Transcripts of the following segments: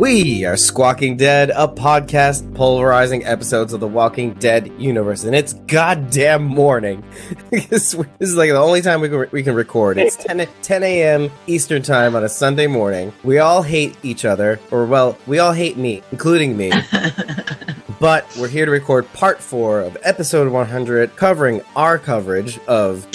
We are Squawking Dead, a podcast polarizing episodes of the Walking Dead universe, and it's goddamn morning. this is like the only time we can, we can record. It's 10, 10 a.m. Eastern Time on a Sunday morning. We all hate each other, or well, we all hate me, including me. but we're here to record part four of episode 100, covering our coverage of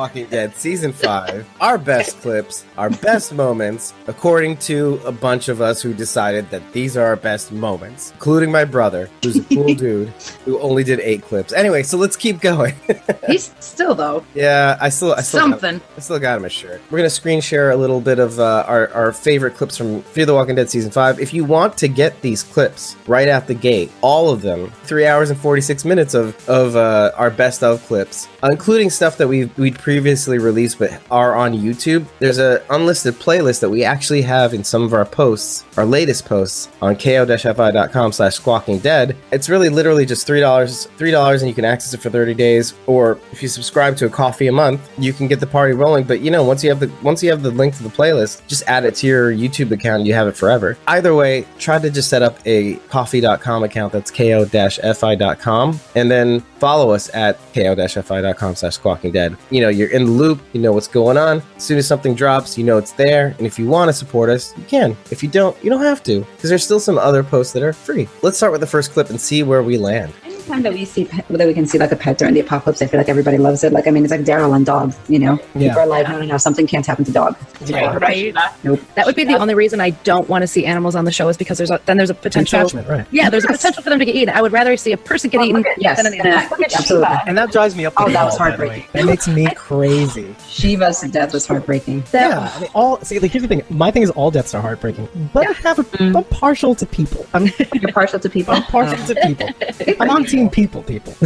Walking Dead season five, our best clips, our best moments, according to a bunch of us who decided that these are our best moments, including my brother, who's a cool dude who only did eight clips. Anyway, so let's keep going. He's still though. yeah, I still, I still, got, Something. I still got him a shirt. We're gonna screen share a little bit of uh, our our favorite clips from Fear the Walking Dead season five. If you want to get these clips right out the gate, all of them, three hours and forty six minutes of of uh, our best of clips, including stuff that we we'd previously released but are on YouTube. There's a unlisted playlist that we actually have in some of our posts, our latest posts on ko-fi.com slash squawking dead. It's really literally just three dollars, three dollars, and you can access it for 30 days. Or if you subscribe to a coffee a month, you can get the party rolling. But you know, once you have the once you have the link to the playlist, just add it to your YouTube account and you have it forever. Either way, try to just set up a ko-fi.com account that's ko-fi.com and then follow us at ko-fi.com slash squawking dead. You know, you're in the loop, you know what's going on. As soon as something drops, you know it's there. And if you want to support us, you can. If you don't, you don't have to, because there's still some other posts that are free. Let's start with the first clip and see where we land. Anytime that we see that we can see like a pet during the apocalypse, I feel like everybody loves it. Like I mean, it's like Daryl and dogs. You know, Yeah. people are like, no, no, no, something can't happen to dog. Right. Nope. That would be the only reason I don't want to see animals on the show is because there's a, then there's a potential. Attachment, right? Yeah, there's a potential for them to get eaten. I would rather see a person get eaten Yes, than an animal. I- absolutely. And that drives me up. the Oh, that was wall, by heartbreaking. That makes me crazy. Shiva's death was heartbreaking. Yeah, I mean, all see. Like, here's the thing. My thing is all deaths are heartbreaking, but I have a, Mm. I'm partial to people. I'm, You're partial to people. I'm partial to people. I'm on team people. People.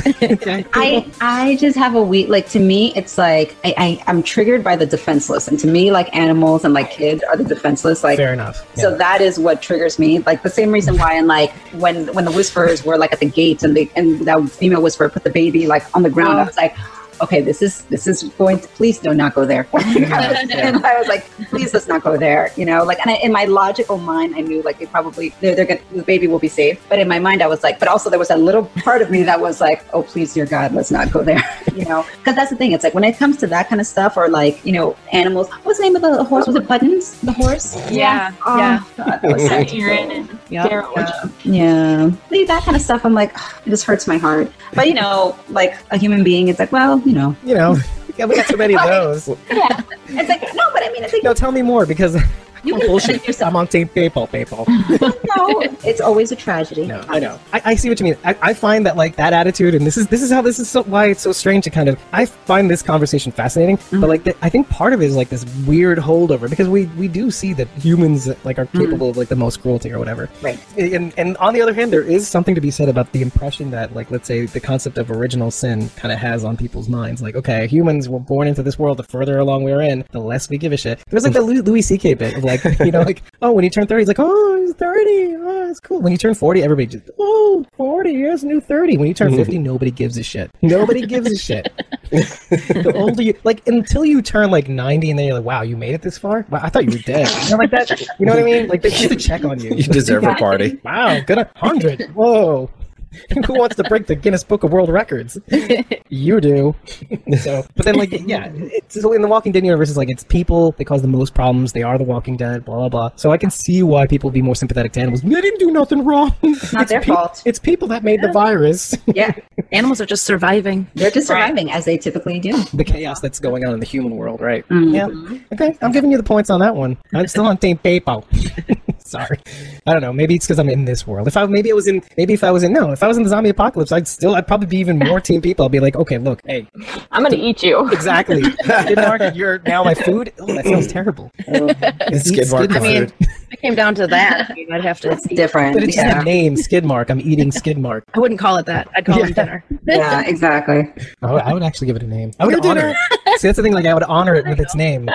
I I just have a weak like to me it's like I, I I'm triggered by the defenseless and to me like animals and like kids are the defenseless like Fair enough. So that is what triggers me. Like the same reason why, and like when when the whisperers were like at the gates and the and that female whisperer put the baby like on the ground, I oh. was like, okay, this is this is going to please do not go there. and I was like, please let's not go there. You know, like and I, in my logical mind, I knew like they probably they're, they're gonna the baby will be safe. But in my mind, I was like, but also there was a little part of me that was like, oh please, dear God, let's not go there. you know, because that's the thing. It's like when it comes to that kind of stuff or like you know animals. What's the name of the horse? Was it Buttons? The horse? Yeah, Oh, yeah. God, that was sad. Aaron and Yeah. Daryl. Yeah, See, that kind of stuff. I'm like, it just hurts my heart. But you know, like a human being, it's like, well, you know, You know, yeah, we got so many of those. yeah. It's like, no, but I mean, it's like, No, tell me more because you I'm can bullshit. defend yourself. I'm on team people. People. No, it's always a tragedy. No, I know. I, I see what you mean. I, I find that like that attitude, and this is this is how this is so why it's so strange to kind of. I find this conversation fascinating, but mm-hmm. like the, I think part of it is like this weird holdover because we we do see that humans like are mm-hmm. capable of like the most cruelty or whatever. Right. And and on the other hand, there is something to be said about the impression that like let's say the concept of original sin kind of has on people's minds. Like okay, humans were born into this world. The further along we are in, the less we give a shit. There's like the Louis, Louis C.K. bit of like you know like oh when you turn thirty, he's like oh he's thirty, oh it's cool. When you turn forty, everybody just oh 40, here's a new thirty. When you turn mhm. fifty, nobody gives a shit. Nobody gives a shit. the older you like until you turn like 90 and then you're like wow you made it this far wow, i thought you were dead you know like that you know what i mean like they to check on you You deserve a party. wow good 100 whoa who wants to break the guinness book of world records you do so but then like yeah it's so in the walking dead universe it's like it's people they cause the most problems they are the walking dead blah blah blah so i can see why people would be more sympathetic to animals they didn't do nothing wrong it's not their fault. it's people that made the virus Yeah, Animals are just surviving. they're just surviving as they typically do. the chaos that's going on in the human world, right? Mhm. Yeah. Okay, I'm giving you the points on that one. I'm still on Team People. Sorry, I don't know. Maybe it's because I'm in this world. If I maybe it was in maybe if I was in no, if I was in the zombie apocalypse, I'd still I'd probably be even more Team People. I'd be like, okay, look, hey, I'm gonna eat you. exactly. Skidmark, you're now my food. Oh, that sounds terrible. It's Eat Skidmark Skidmark. I mean, food. if it came down to that, I mean, I'd have to. It's different. But it's just Yeah, a name, Skidmark. I'm eating Skidmark. I wouldn't call it that. I'd call Yeah. it dinner. yeah, exactly. I would, I would actually give it a name. I would honor dinner. it. See, that's the thing. Like, I would honor it with its name.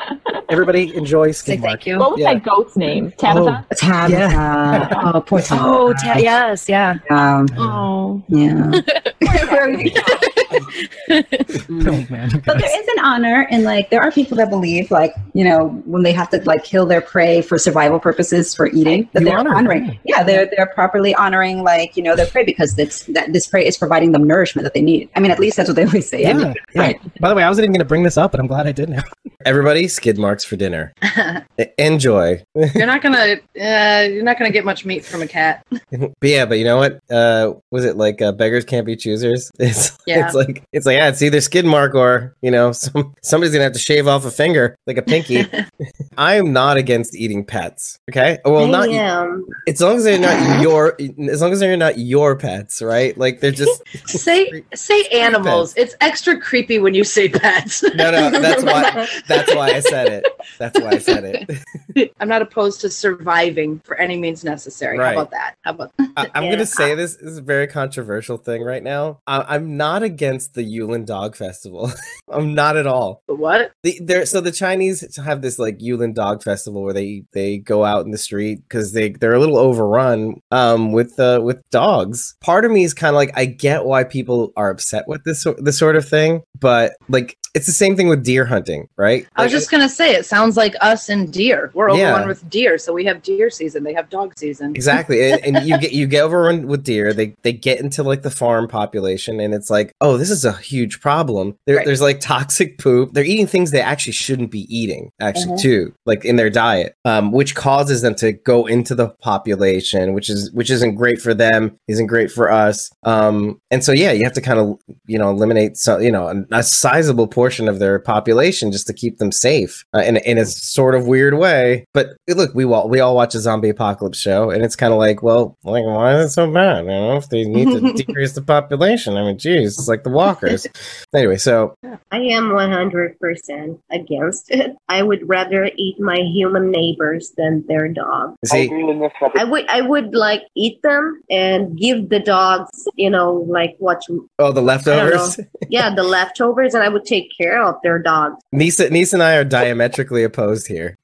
Everybody enjoy Say Skidmark. thank you. What was Yeah. that goat's name? Tabitha? Tabitha. Yeah. Oh, poor Tabitha. Oh, ta- yes, yeah. Um, Oh, yeah. Oh man, But there is an honor in like there are people that believe like you know when they have to like kill their prey for survival purposes for eating that You they're honor it, honoring yeah they're they're properly honoring like you know their prey because it's that this prey is providing them nourishment that they need I mean at least that's what they always say Yeah, yeah. Right. By the way, I wasn't even going to bring this up, but I'm glad I did now. Everybody, skid marks for dinner. Enjoy. You're not gonna, uh, you're not gonna get much meat from a cat. but yeah, but you know what? Uh, was it like uh, beggars can't be choosers? It's Yeah. it's like it's like yeah, it's either skid mark or you know some somebody's gonna have to shave off a finger like a pinky. I am not against eating pets. Okay, well not I am. as long as they're not your as long as they're not your pets, right? Like they're just Say, say animals. It's extra creepy when you say pets. no no. That's why that's why I said it. That's why I said it. I'm not opposed to surviving for any means necessary. Right. How about that? How about I, I'm gonna say this, this is a very controversial thing right now. I, I'm not against the Yulin Dog Festival. I'm not at all. what? The, there, so the Chinese have this like Yulin Dog Festival where they they go out in the street because they they're a little overrun um with uh with dogs. Part of me is kind of like I get why people are upset with this this sort of thing, but like it's the same thing with deer hunting, right? I was Like, just gonna say it sounds like us and deer. We're Yeah. overrun with deer, so we have deer season. They have dog season. Exactly, and, and you get you get overrun with deer. They they get into like the farm population, and it's like, oh, this is a huge problem. There, Right. There's like toxic poop. They're eating things they actually shouldn't be eating, actually, Mhm. too, like in their diet, um, which causes them to go into the population, which is which isn't great for them, isn't great for us. Um, and so yeah, you have to kind of you know eliminate some you know a, a sizable portion of their population just to keep them safe uh, in in a sort of weird way. But look, we all we all watch a zombie apocalypse show, and it's kind of like, well, like why is it so bad? You know, if they need to decrease the population, I mean, geez, it's like the walkers. anyway, so I am 100% against it. I would rather eat my human neighbors than their dog. I see, agree with this. I would I would like eat them and give the dogs, you know, like what oh, the leftovers. yeah, the leftovers and I would take care of their dogs. Nisa, Nisa and I are diametrically opposed here.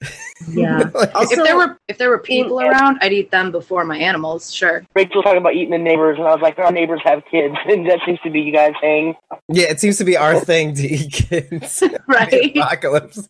Yeah. Like, Also, if there were if there were people around, I'd eat them before my animals. Sure. Rachel was talking about eating the neighbors, and I was like, our neighbors have kids, and that seems to be you guys thing. yeah, it seems to be our thing to eat kids. Right. Apocalypse.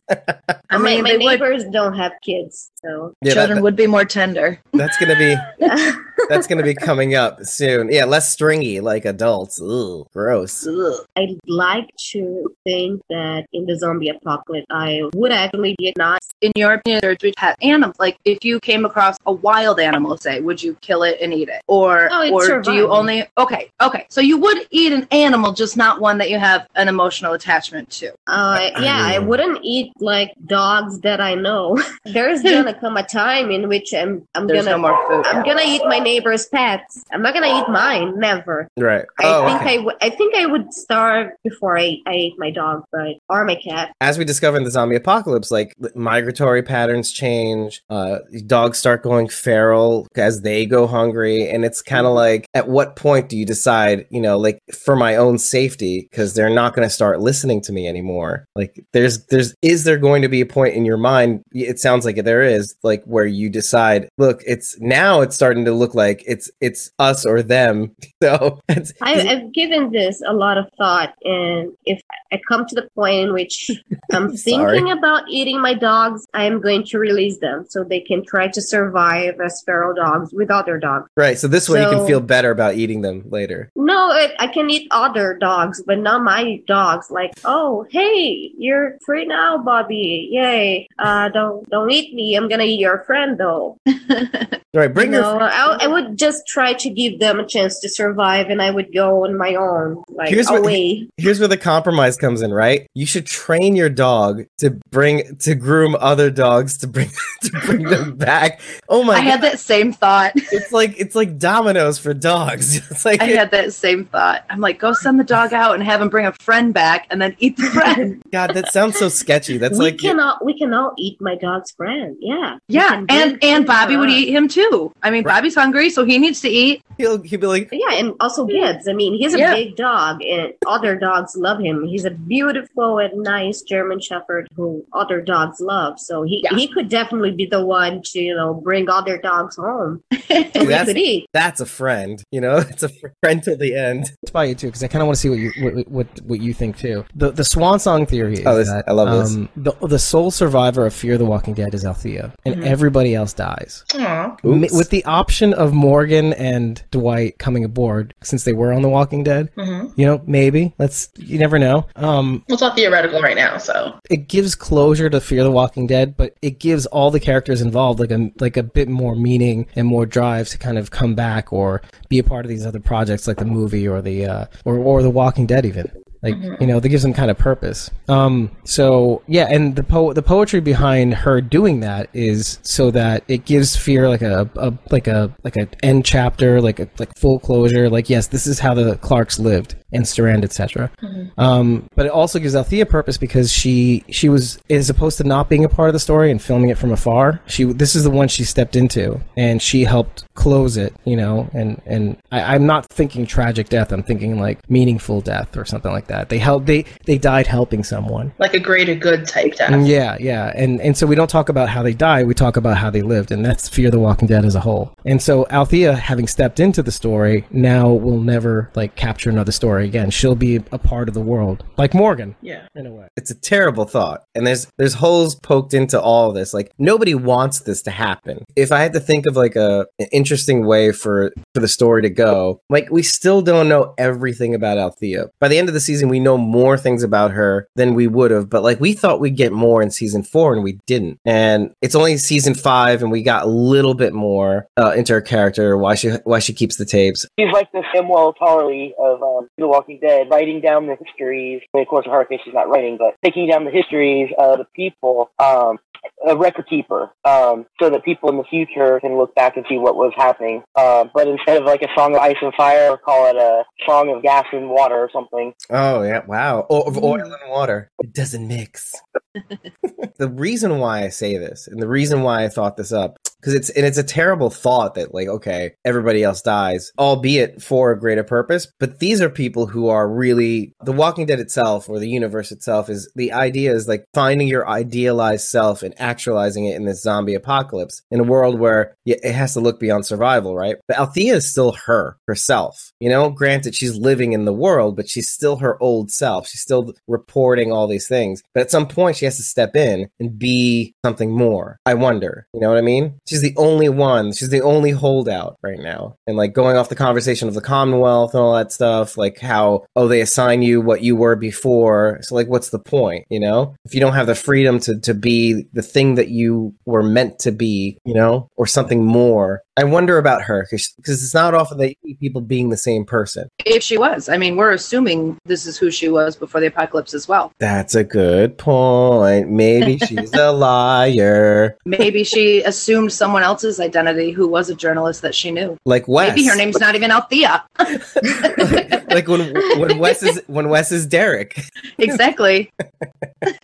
I mean, my they would, neighbors don't have kids, so Yeah, that- children would be more tender. that's gonna be that's gonna be coming up soon. Yeah, less stringy like adults. Ooh, gross. I'd like to think that in the zombie apocalypse, I would actually be not. In your opinion, there would have animals. Like if you came across a wild animal, say, would you kill it and eat it, or Oh, it's or do you only? Okay, okay. So you would eat an animal, just not one that you have an emotional attachment to. Uh, yeah, I Mm. wouldn't eat like dogs that I know. There's gonna come a time in which I'm I'm There's gonna no more food. I'm gonna eat my neighbor's pets. I'm not gonna eat mine. Never. Right. I oh, think okay. I would. I think I would starve before I, I ate my dog, but or my cat. As we discover in the zombie apocalypse, like migratory patterns change, uh, dogs start going feral as they go hungry, and it's kind of like, at what point do you decide, you know, like for my own safety, because they're not going to start listening to me anymore? Like, there's, there's, is there going to be a point in your mind? It sounds like there is, like where you decide, look, it's now it's starting to look like it's, it's us or them. So it's, I, I've given this a lot of thought, and if I come to the point in which I'm thinking about eating my dogs, I am going to release them so they can try to survive as feral dogs with other dogs. right. So this way you can feel better about eating them later. No, I, I can eat other dogs, but not my dogs. Like, oh, hey, you're free now, Bobby. Yay! Uh, don't don't eat me. I'm gonna eat your friend though. Right. Bring you your know, I, I would just try to give them a chance to survive, and I would go on my own, like Here's what- away. here's where the compromise comes in, right? You should train your dog to bring to groom other dogs to bring to bring them back. Oh my I god. had that same thought. it's like it's like dominoes for dogs. It's like I had that same thought. I'm like, go send the dog out and have him bring a friend back, and then eat the friend. God, that sounds so sketchy. That's like we like cannot we can all eat my dog's friend. Yeah, yeah, and and Bobby for would eat him too. Too. I mean, Bobby's hungry, so he needs to eat. He'll he'll be like, Yeah, and also Gibbs. I mean, he's a Yeah. big dog, and other dogs love him. He's a beautiful and nice German Shepherd who other dogs love. So he Yeah. he could definitely be the one to you know bring other dogs home, and that's could eat. that's a friend. You know, it's a friend till the end. It's by you too, because I kind of want to see what you what, what what you think too. The the swan song theory is Oh, this- that I love this. um, the the sole survivor of Fear the Walking Dead is Althea, and everybody else dies. Aw. With the option of Morgan and Dwight coming aboard, since they were on The Walking Dead, Mhm. you know, maybe let's. You never know. Um, it's all theoretical right now, so it gives closure to Fear the Walking Dead, but it gives all the characters involved like a like a bit more meaning and more drive to kind of come back or be a part of these other projects like the movie or the uh, or or the Walking Dead even. Like you know, that gives them kind of purpose. Um, so yeah, and the po- the poetry behind her doing that is so that it gives fear like a, a like a like a end chapter, like a like full closure. Like yes, this is how the Clarks lived and Strand, etc. Um, but it also gives Althea purpose because she she was as opposed to not being a part of the story and filming it from afar. She this is the one she stepped into and she helped close it. You know, and and I, I'm not thinking tragic death. I'm thinking like meaningful death or something like that. They helped they they died helping someone. like a greater good type death. Mm, Yeah, yeah, and and so we don't talk about how they died. We talk about how they lived, and that's Fear the Walking Dead as a whole. And so Althea, having stepped into the story, now will never like capture another story again. She'll be a part of the world, like Morgan, Yeah. in a way. It's a terrible thought. And there's there's holes poked into all of this. Like nobody wants this to happen. If I had to think of like a an interesting way for for the story to go, like we still don't know everything about Althea. By the end of the season we know more things about her than we would have, but like we thought we'd get more in season 4 and we didn't. And it's only season 5 and we got a little bit more uh, into her character, why she why she keeps the tapes. She's like the Samwell Tarly of um, The Walking Dead, writing down the histories. I of course, in her case, she's not writing, but taking down the histories of the people. Um, a record keeper, um, so that people in the future can look back and see what was happening. Uh, but instead of like a song of ice and fire, call it a song of gas and water or something. Oh yeah, wow. Or of oil and water. It doesn't mix. the reason why I say this, and the reason why I thought this up, because it's and it's a terrible thought that like, okay, everybody else dies, albeit for a greater purpose. But these are people who are really the Walking Dead itself, or the universe itself, is the idea is like finding your idealized self and actualizing it in this zombie apocalypse in a world where it has to look beyond survival, right? But Althea is still her herself. You know, granted, she's living in the world, but she's still her old self. She's still reporting all these things. But at some point, she has to step in and be something more. I wonder. You know what I mean? She's the only one. She's the only holdout right now. And like going off the conversation of the Commonwealth and all that stuff, like how, oh, they assign you what you were before. So like, what's the point? You know, if you don't have the freedom to, to be the thing that you were meant to be, you know, or something more. I wonder about her because it's not often that you see people being the same person. If she was, I mean, we're assuming this is who she was before the apocalypse as well. That's a good point. Maybe she's a liar. Maybe she assumed someone else's identity who was a journalist that she knew. Like Wes. Maybe her name's not even Althea. like when when Wes is when Wes is Derek. exactly.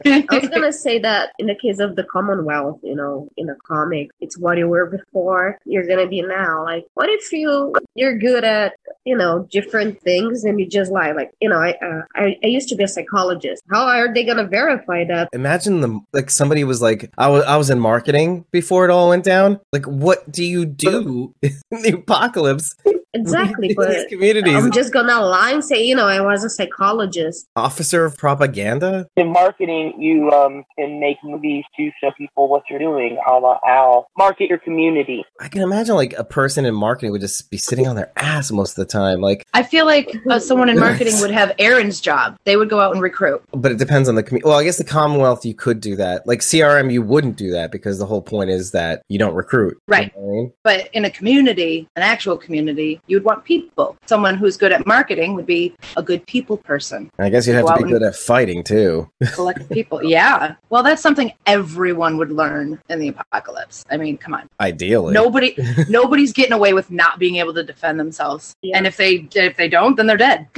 I was gonna say that in the case of the Commonwealth, you know, in a comic, it's what you were before, you're gonna be now. Like, what if you you're good at you know different things and you just lie? Like, you know, I uh, I, I used to be a psychologist. How are they gonna verify that? Imagine the like somebody was like I was I was in marketing before it all went down. Like what do you do in the apocalypse? Exactly, but these communities. I'm just gonna lie and say, you know, I was a psychologist. Officer of propaganda? In marketing, you um, can make movies to show people what you're doing, a la Al. Market your community. I can imagine like a person in marketing would just be sitting on their ass most of the time. Like I feel like uh, someone in marketing would have Aaron's job. They would go out and recruit. but it depends on the community. Well, I guess the Commonwealth you could do that. Like CRM, you wouldn't do that because the whole point is that you don't recruit. Right. You know I mean? But in a community, an actual community, you'd want people. Someone who's good at marketing would be a good people person. I guess you'd have Go to be good at fighting too. Collect people. Yeah. Well, that's something everyone would learn in the apocalypse. I mean, come on. Ideally. Nobody nobody's getting away with not being able to defend themselves. Yeah. And if they if they don't, then they're dead.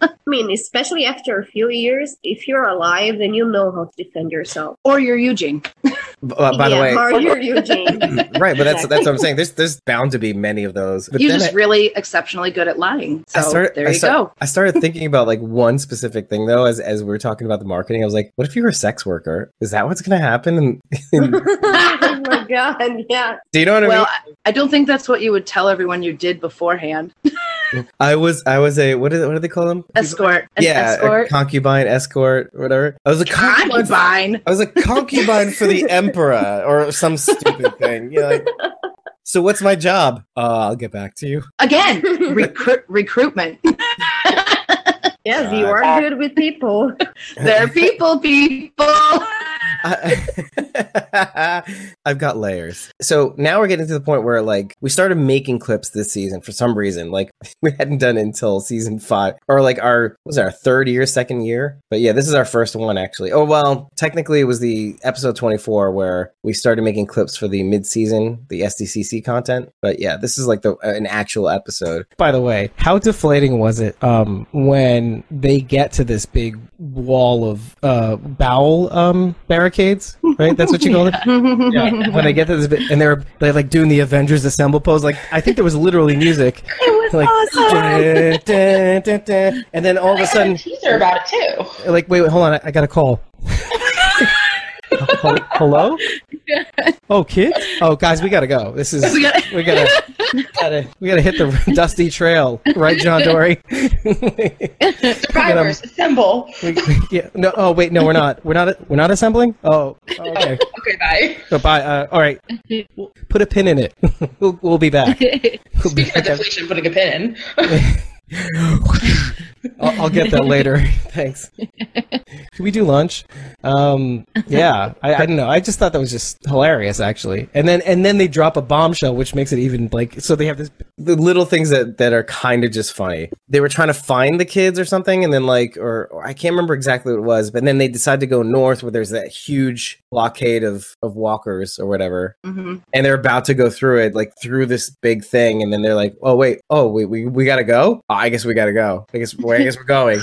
I mean, especially after a few years, if you're alive, then you know how to defend yourself. or you're Eugene. B- uh, by the way, Mario Eugene. right, but that's that's what I'm saying. There's there's bound to be many of those. But You're just I- really exceptionally good at lying. So I started, there I you start- go. I started thinking about like one specific thing though, as as we were talking about the marketing. I was like, what if you were a sex worker? Is that what's going to happen? And, oh my god, yeah. do you know what I Well, mean? I I don't think that's what you would tell everyone you did beforehand. I was I was a what is it, what do they call them? Escort. An yeah, a escort. concubine, escort, whatever. I was a concubine. Concubine. I was a concubine for the emperor or some stupid thing. You know, like, so what's my job? Uh, I'll get back to you. Again, recruit recruitment. Yes, you are good with people. They're people, people. I, I've got layers. So now we're getting to the point where like we started making clips this season for some reason. Like we hadn't done until season five or like our was it, our third year, second year. But yeah, this is our first one actually. Oh well, technically it was the episode twenty four where we started making clips for the mid season, the SDCC content. But yeah, this is like the an actual episode. By the way, how deflating was it um, when they get to this big wall of uh, bowel um, barricades? Right, that's what you call it. Yeah. When they get to this bit, and they're they're like doing the Avengers Assemble pose. Like I think there was literally music. It was like, dun, dun, dun, dun. and then all of a sudden, teaser about it too. like wait, wait, hold on, I, I got a call. Hel- Hello? Oh, kids? Oh, guys, we gotta go. This is We gotta- we gotta gotta we gotta hit the dusty trail, right, John Dorie? Survivors, assemble. We- yeah. No. Oh, wait. No, we're not. We're not. We're not assembling. Oh. Okay. Okay, bye. So bye. Uh, all right. We'll put a pin in it. we'll, we'll be back. We'll be Speaking of deflation, putting a pin in. I'll, I'll get that later. Thanks. Should we do lunch? Um, yeah, I, I don't know. I just thought that was just hilarious, actually. And then and then they drop a bombshell, which makes it even like so they have this. the little things that that are kind of just funny. They were trying to find the kids or something, and then like, or, or I can't remember exactly what it was, but then they decide to go north where there's that huge blockade of of walkers or whatever, Mhm. and they're about to go through it, like through this big thing, and then they're like, oh wait, oh we we, we gotta go. Oh, I guess we gotta go. I guess well, I guess we're going.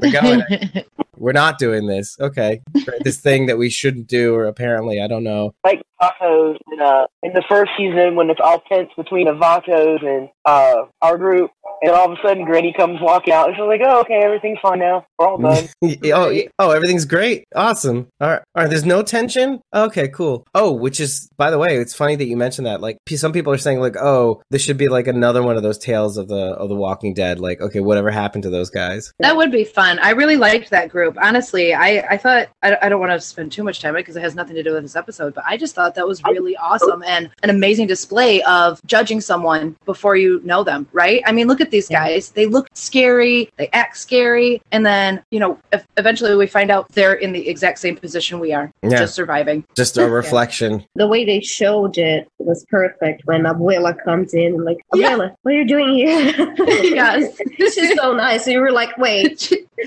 We're going. We're not doing this. Okay, this thing that we shouldn't do, or apparently I don't know. like Vatos in, uh, in the first season when it's all tense between the Vatos and uh, our group, and all of a sudden Granny comes walking out, and she's like, "Oh, okay, everything's fine now. We're all done." oh, oh, everything's great. Awesome. All right. All right. There's no tension. Okay, cool. Oh, which is, by the way, it's funny that you mentioned that. Like, some people are saying, like, oh, this should be like another one of those tales of the of the Walking Dead. Like, okay, whatever happened to those guys? That would be fun. I really liked that group. Honestly, I, I thought, I, I don't want to spend too much time because it has nothing to do with this episode, but I just thought that was really awesome and an amazing display of judging someone before you know them, right? I mean, look at these guys. They look scary, they act scary, and then, you know, ev- eventually we find out they're in the exact same position we are, Yeah. just surviving. Just a reflection. The way they showed it was perfect when Abuela comes in and like, Abuela, what are you doing here? Yes. this is so nice. And you were like, wait.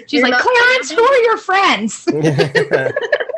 She's like, not- Clarence, who are your friends?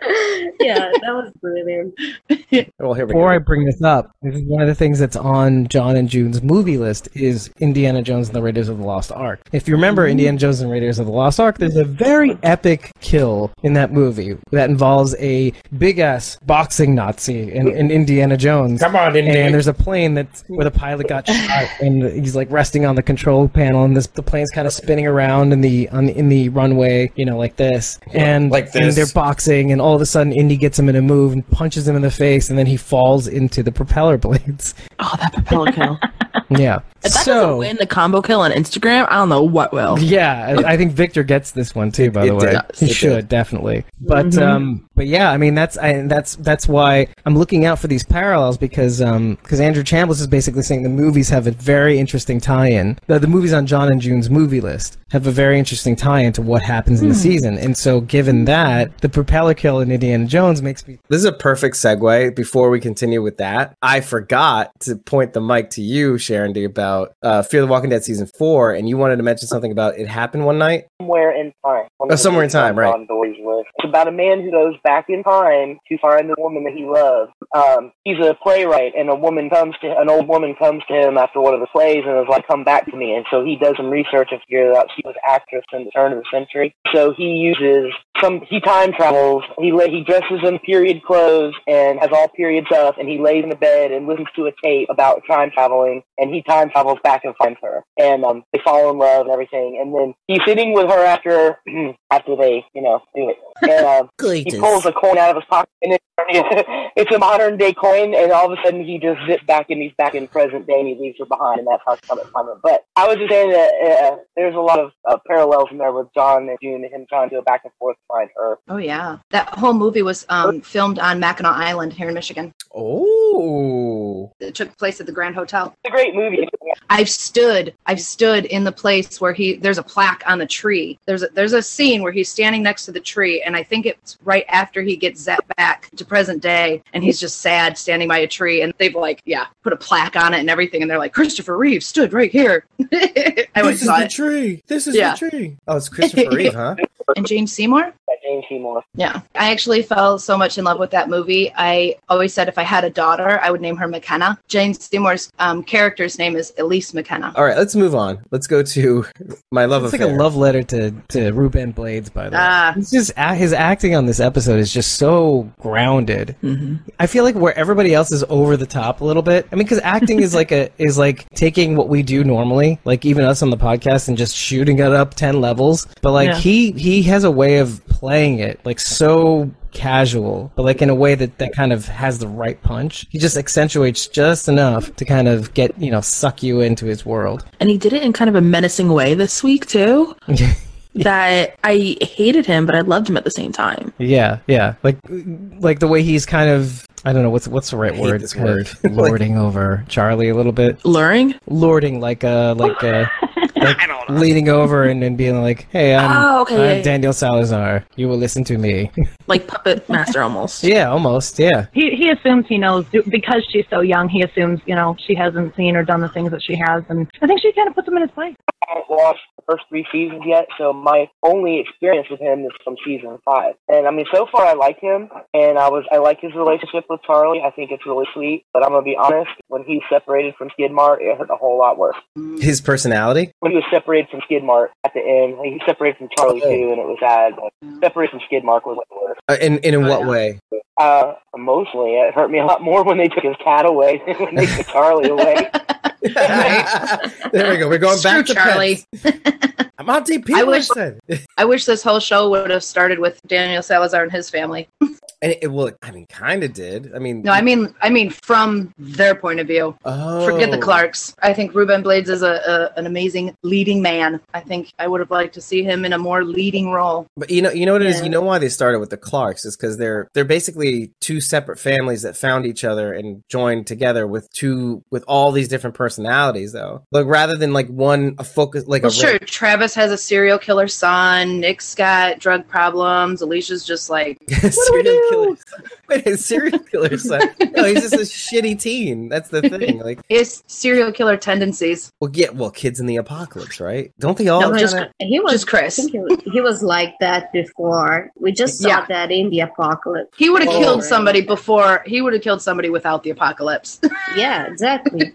yeah, that was brilliant. well, here we Before go. I bring this up, this is one of the things that's on John and June's movie list is Indiana Jones and the Raiders of the Lost Ark. If you remember mm-hmm. Indiana Jones and Raiders of the Lost Ark, there's a very epic kill in that movie that involves a big ass boxing Nazi in, in Indiana Jones. Come on, Indiana. And there's a plane that's where the pilot got shot, and he's like resting on the control panel, and this the plane's kind of spinning around in the on the, in the runway, you know, like this, and Like and they're boxing, and all of a sudden Indy gets him in a move and punches him in the face, and then he falls into the propeller blades. Oh, that propeller kill. Yeah. If that so doesn't win the combo kill on Instagram, I don't know what will. yeah, I, I think Victor gets this one too. By It the way, does. he It should does. definitely. But Mhm. um, but yeah, I mean that's I, that's that's why I'm looking out for these parallels because um because Andrew Chambliss is basically saying the movies have a very interesting tie-in. The, the movies on John and June's movie list have a very interesting tie-in to what happens in the season, and so given that the propeller kill in Indiana Jones makes me This is a perfect segue. Before we continue with that, I forgot to point the mic to you, Sharon. About uh, Fear the Walking Dead season four, and you wanted to mention something about it happened one night. Somewhere in time. Oh, somewhere in time, right. On Dorie's list. It's about a man who goes back in time to find the woman that he loves. Um, he's a playwright, and a woman comes to an old woman comes to him after one of the plays and is like, "Come back to me." And so he does some research and figures out she was actress in the turn of the century. So he uses some. He time travels. He he dresses in period clothes and has all period stuff, and he lays in the bed and listens to a tape about time traveling. And he time travels back and finds her, and um, they fall in love and everything. And then he's sitting with her after after they you know do it. And um, he pulls a coin out of his pocket, and it, it's a modern day coin. And all of a sudden, he just zips back and he's back in present day, and he leaves her behind, and that's how Summit finds her. But I was just saying that uh, there's a lot of uh, parallels in there with John and June and him trying to go back and forth to find her. Oh yeah, that whole movie was um, filmed on Mackinac Island here in Michigan. Oh, It took place at the Grand Hotel. It's a great movie. I've stood, I've stood in the place where he there's a plaque on the tree. There's a, there's a scene where he's standing next to the tree, and I think it's right after he gets zapped back to present day, and he's just sad standing by a tree, and they've like yeah put a plaque on it and everything, and they're like Christopher Reeve stood right here. I went this is the it. tree. This is Yeah. the tree. Oh, it's Christopher Reeve, huh? And Jane Seymour. By Jane Seymour. Yeah. I actually fell so much in love with that movie. I always said if I had a daughter, I would name her McKenna. Jane Seymour's um, character's name is Elise McKenna. All right, let's move on. Let's go to my love It's like a love letter to to Ruben Blades, by the way. Ah. It's just his acting on this episode is just so grounded. I feel like where everybody else is over the top a little bit. I mean, because acting is like a is like taking what we do normally, like even us on the podcast, and just shooting it up ten levels. But like Yeah. he he has a way of playing it like so casual, but like in a way that that kind of has the right punch. He just accentuates just enough to kind of get you know suck you into his world. And he did it in kind of a menacing way this week too. that I hated him, but I loved him at the same time. Yeah, yeah. Like like the way he's kind of I don't know what's what's the right hate word. this word. lording over Charlie a little bit. Luring? Lording like uh like uh like leaning over and, and being like, "Hey, I'm, Oh, okay, I'm yeah, yeah. Daniel Salazar. You will listen to me." Like puppet master almost. yeah, almost. Yeah. He he assumes he knows because she's so young. He assumes you know she hasn't seen or done the things that she has, and I think she kind of puts him in his place. I haven't watched the first three seasons yet, so my only experience with him is from season five. And I mean, so far I like him, and I was I like his relationship with Charlie. I think it's really sweet. But I'm gonna be honest, when he separated from Skidmark, it hurt a whole lot worse. His personality. When he was separated from Skidmark at the end, he separated from Charlie Oh. too, and it was sad. But separated from Skidmark was way worse. Uh, in and in what way? Uh, emotionally, it hurt me a lot more when they took his cat away than when they took Charlie away. there we go. We're going Screw back to Charlie. pets. Monty I wish- Peterson. I wish this whole show would have started with Daniel Salazar and his family. and it, well, I mean, kind of did. I mean, No, I mean, I mean from their point of view. oh, Forget the Clarks. I think Ruben Blades is a, a an amazing leading man. I think I would have liked to see him in a more leading role. But you know, you know what it is. Yeah. You know why they started with the Clarks is because they're they're basically two separate families that found each other and joined together with two with all these different personalities. Though, like rather than like one a focus like Well, a sure. Travis has a serial killer son. Nick's got drug problems. Alicia's just like, serial killer. Wait, a serial killer son? No, he's just a shitty teen. That's the thing. Like, his serial killer tendencies. well, yeah, well, kids in the apocalypse, right? Don't they all? No, just kinda- He was Just Chris. He, he was like that before. We just saw Yeah. that in the apocalypse. He would have Killed somebody before. He would have killed somebody without the apocalypse. Yeah, exactly.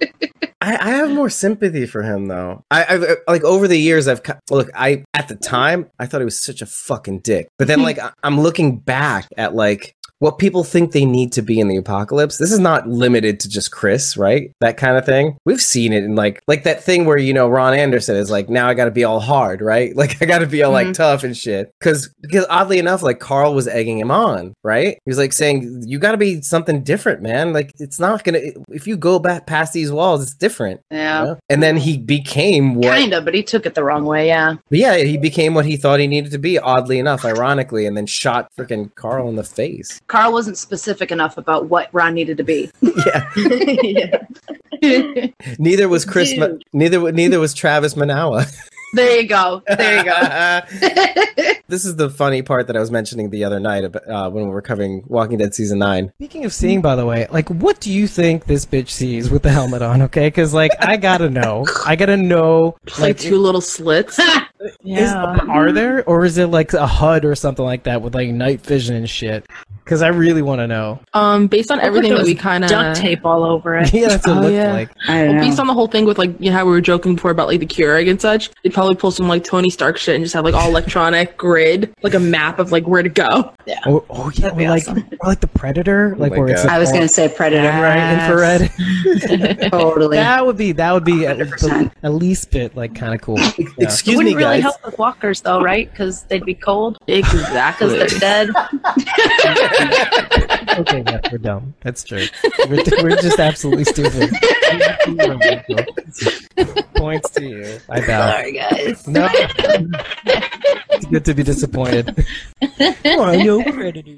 I, I have more sympathy for him though. I, I've uh, like over the years I've ki- look. I at the time I thought he was such a fucking dick, but then like I'm looking back at like what people think they need to be in the apocalypse. This is not limited to just Chris, right? That kind of thing. We've seen it in like like that thing where you know Ron Anderson is like now I got to be all hard, right? Like I got to be all like Mhm. tough and shit. Because because oddly enough, like Carl was egging him on, right? He was like saying you got to be something different, man. Like it's not gonna if you go back past these walls, it's different. yeah, you know? And then he became what? kind of, but he took it the wrong way. Yeah. Yeah, he became what he thought he needed to be. Oddly enough, ironically, and then shot freaking Carl in the face. Carl wasn't specific enough about what Ron needed to be. Yeah. yeah. Neither was Chris. Ma- neither neither was Travis Manawa. There you go. There you go. this is the funny part that I was mentioning the other night about, uh, when we were covering Walking Dead season nine. Speaking of seeing, by the way, like, what do you think this bitch sees with the helmet on? Okay, because like, I gotta know. I gotta know. Just like two little slits. Is, are there, or is it like a HUD or something like that with like night vision and shit? Because I really want to know. Um, based on everything that we kind of duct tape all over it. yeah, that's what it Oh, looked yeah. like. Well, based on the whole thing with like you know how we were joking before about like the Keurig and such, they'd probably pull some like Tony Stark shit and just have like all electronic grid, like a map of like where to go. Oh, oh yeah, That'd or like, awesome. or like the Predator, like my where it's. Like I was gonna say Predator. right infrared. Totally. that would be that would be at, at least bit like kind of cool. Yeah. It Excuse wouldn't really help with walkers though, right? Because they'd be cold Exactly. because they're dead. okay, yeah, we're dumb. That's true. We're, we're just absolutely stupid. Points to you. I doubt. Sorry, guys. No. it's good to be disappointed. oh, I know Predator.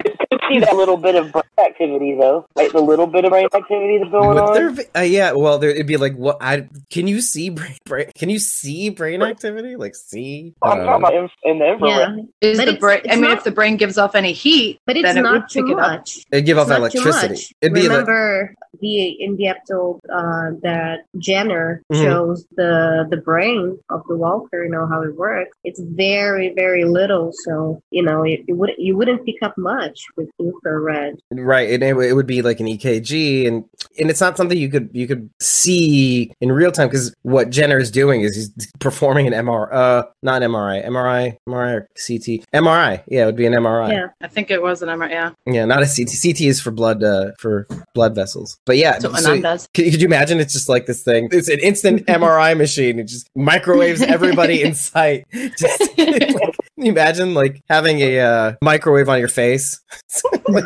See that little bit of brain activity though, like the little bit of brain activity that's going Would on. there be, uh, yeah, well, there, it'd be like, what? I can you see brain, brain? Can you see brain activity? Like see? I'm talking about in, in the infrared. Yeah, Is But the brain? I it's mean, not- if the brain gives off any heat, but it's then it would not pick too it up. much. It'd give off It's not too electricity. much. It'd be like, Remember the in the episode uh, that Jenner Mhm. shows the the brain of the Walker, you know how it works. It's very very little, so you know it, it would you wouldn't pick up much with infrared. right? It, it would be like an EKG, and and it's not something you could you could see in real time because what Jenner is doing is he's performing an MRI, uh, not MRI, MRI, MRI or CT, MRI. Yeah, it would be an MRI. Yeah. I think it was an MRI. Yeah. Yeah, not a CT. CT is for blood, uh, for blood vessels. But yeah, So so Anand does. could, could you imagine? It's just like this thing. It's an instant MRI machine. It just microwaves everybody in sight. Just like, can you imagine like having a uh, microwave on your face. like,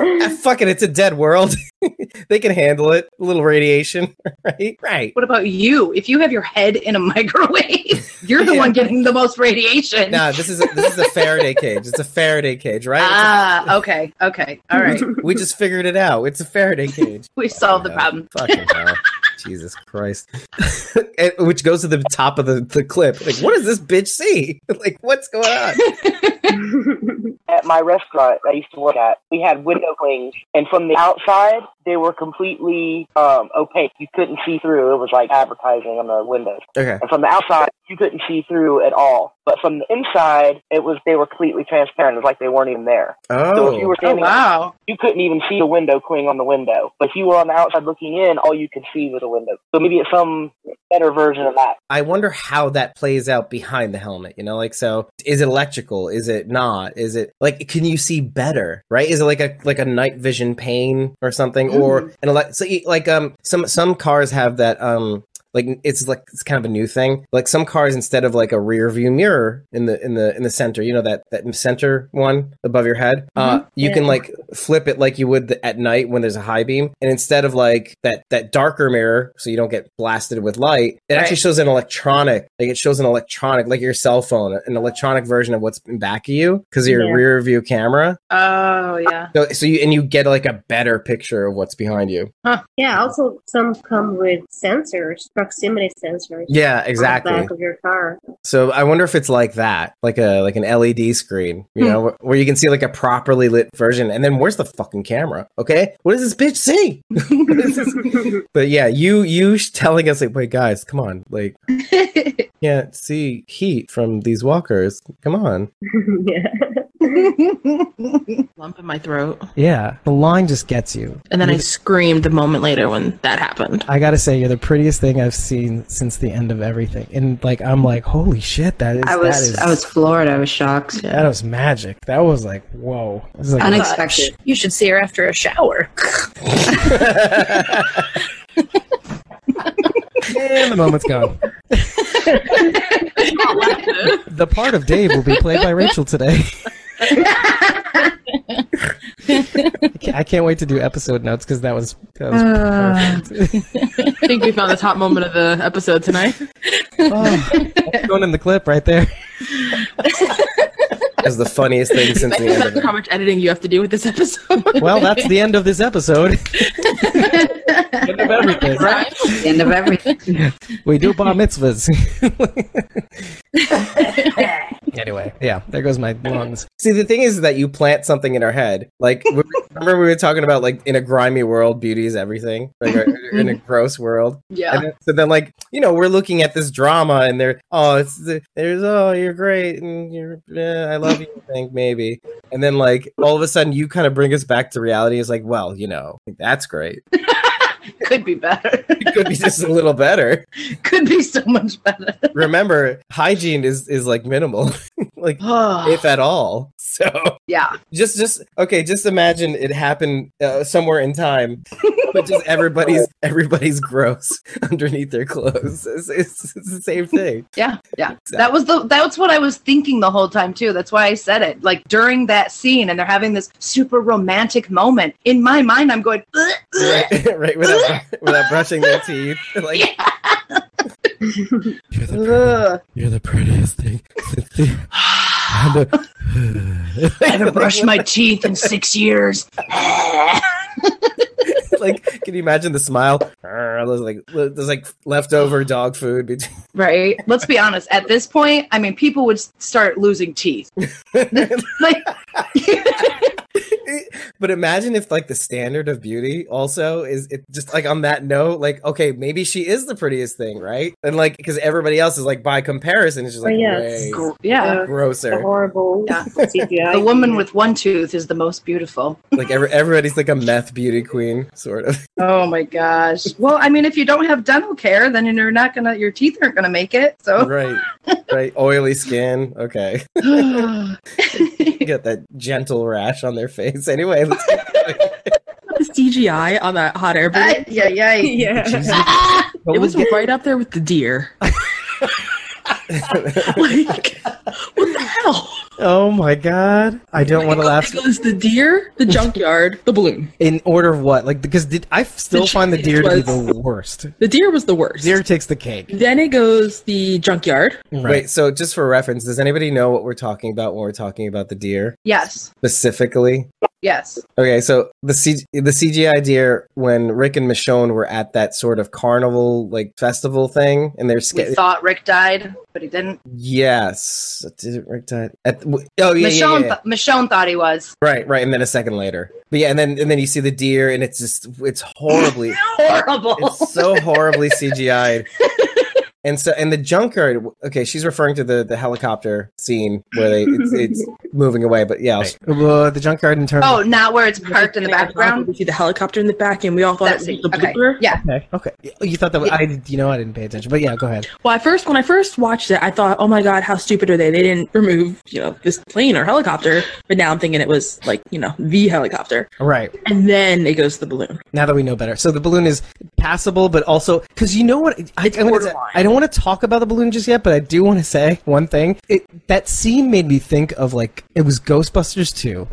ah, fuck it, it's a dead world. they can handle it. A little radiation, right? Right. What about you? If you have your head in a microwave, you're the Yeah. one getting the most radiation. Nah, this is a, this is a Faraday cage. It's a Faraday cage, right? It's a- Ah, okay, okay, all right. we just figured it out. It's a Faraday cage. We solved the Yeah. problem. Fucking hell. Jesus Christ. And- Which goes to the top of the, the clip. Like, what does this bitch see? Like, what's going on? at my restaurant I used to work at, we had window clings, and from the outside, they were completely um, opaque. You couldn't see through. It was like advertising on the windows. Okay. And from the outside, you couldn't see through at all. But from the inside, it was they were completely transparent. It was like they weren't even there. So if you Oh. were Oh standing, wow! you couldn't even see the window cling on the window. But if you were on the outside looking in, all you could see was a window. So maybe it's some better version of that. I wonder how that plays out behind the helmet. You know, like, so is it electrical? Is it not? Is it like, can you see better? Right? Is it like a like a night vision pane or something, or an elect? So, like, um, some some cars have that um. Like it's like it's kind of a new thing. Like some cars, instead of like a rear view mirror in the in the in the center, you know that that center one above your head, uh, you Yeah. can like flip it like you would th- at night when there's a high beam, and instead of like that that darker mirror, so you don't get blasted with light, it actually shows an electronic, like it shows an electronic, like your cell phone, an electronic version of what's in back of you because your Yeah. rear view camera. Oh yeah. So, so you and you get like a better picture of what's behind you. yeah, also some come with sensors, proximity sensors. Yeah, exactly. back of your car. So I wonder if it's like that, like a like an LED screen, you hmm. know, where- where you can see like a properly lit version. And then where's the fucking camera? Okay, what does this bitch see? This- but yeah, you you sh- telling us like, wait, guys, come on, like can't see heat from these walkers. Come on. yeah. Lump in my throat. Yeah, the line just gets you. And then I screamed the moment later when that happened. I gotta say, you're the prettiest thing I've seen since the end of everything. And like, I'm like, holy shit, that is I was is I was floored. I was shocked. that was magic. That was like, whoa. Was like, Unexpected. You should see her after a shower. and the moment's gone. the part of Dave will be played by Rachel today. I can't- wait to do episode notes because that was, that was perfect. Uh. I think we found the top moment of the episode tonight. oh, going in the clip right there. as the funniest thing since the end of it. how much editing you have to do with this episode. Well, that's the end of this episode. end of everything. The end of everything. We do bar mitzvahs. anyway, yeah, there goes my lungs. See, the thing is that you plant something in our head. Like, remember we were talking about like in a grimy world, beauty is everything. Like, in a gross world. Yeah. And then, so then, like, you know, we're looking at this drama, and they're, oh, it's the, there's, oh, you're great, and you're, eh, I love you. I think maybe, and then like all of a sudden, you kind of bring us back to reality. It's like, well, you know, that's great. Could be better. It could be just a little better. Could be so much better. Remember, hygiene is is like minimal, like if at all. So yeah, just just okay. Just imagine it happened uh, somewhere in time, but just everybody's everybody's gross underneath their clothes. It's, it's, it's the same thing. Yeah, yeah. That was the that's what I was thinking the whole time too. That's why I said it. Like during that scene and they're having this super romantic moment. In my mind I'm going right, right without without brushing their teeth. Like Ugh. you're the prettiest thing. I haven't brushed my teeth in six years. like, can you imagine the smile? There's like there's like leftover dog food between. Right? Let's be honest. At this point, I mean people would start losing teeth. like But imagine if like the standard of beauty also is it just like on that note, like okay, maybe she is the prettiest thing, right? And like because everybody else is like by comparison, it's just like Oh, yes. way Gr- yeah. The grosser. horrible Yeah, The woman with one tooth is the most beautiful. Like every, everybody's like a meth beauty queen, sort of. Oh my gosh. Well, I mean, if you don't have dental care, then you're not gonna, your teeth aren't gonna make it. So, Right, right. Oily skin. Okay, you got that gentle rash on their face. Anyway, let's the CGI on that hot air balloon. yeah, yeah, yeah. It was right up there with the deer. like, what the hell? Oh my god! I don't want to laugh. It was the deer, the junkyard, the balloon. In order of what? Like because did, I still The find the choice deer to be the worst. The deer was the worst. Deer takes the cake. Then it goes the junkyard. Wait, so just for reference, does anybody know what we're talking about when we're talking about the deer yes, specifically? yes. Okay, so the C- the CGI deer when Rick and Michonne were at that sort of carnival like festival thing, and they're We scared. thought Rick died, but he didn't. yes, did Rick At, w- oh yeah, yeah, Michonne, yeah, yeah. th- Michonne thought he was right, right, and then a second later, but yeah, and then and then you see the deer, and it's just it's horribly, horrible. it's so horribly CGI'd. And so, and the junkyard. Okay, she's referring to the the helicopter scene where they it's, it's moving away. But yeah, I'll- Uh, the junkyard in terms. Oh, not where it's parked in the background. We see the helicopter in the back, and we all thought That's it was it. the Okay. blooper. Yeah. Okay. Okay. You thought that was, I you know I didn't pay attention, but yeah, go ahead. Well, I first, when I first watched it, I thought, "Oh my god, how stupid are they? They didn't remove, you know, this plane or helicopter." But now I'm thinking it was like, you know, the helicopter. Right. And then it goes to the balloon. Now that we know better, so the balloon is passable, but also because you know what, I, I'm say- I don't want to talk about the balloon just yet, but I do want to say one thing. It, that scene made me think of like it was Ghostbusters 2,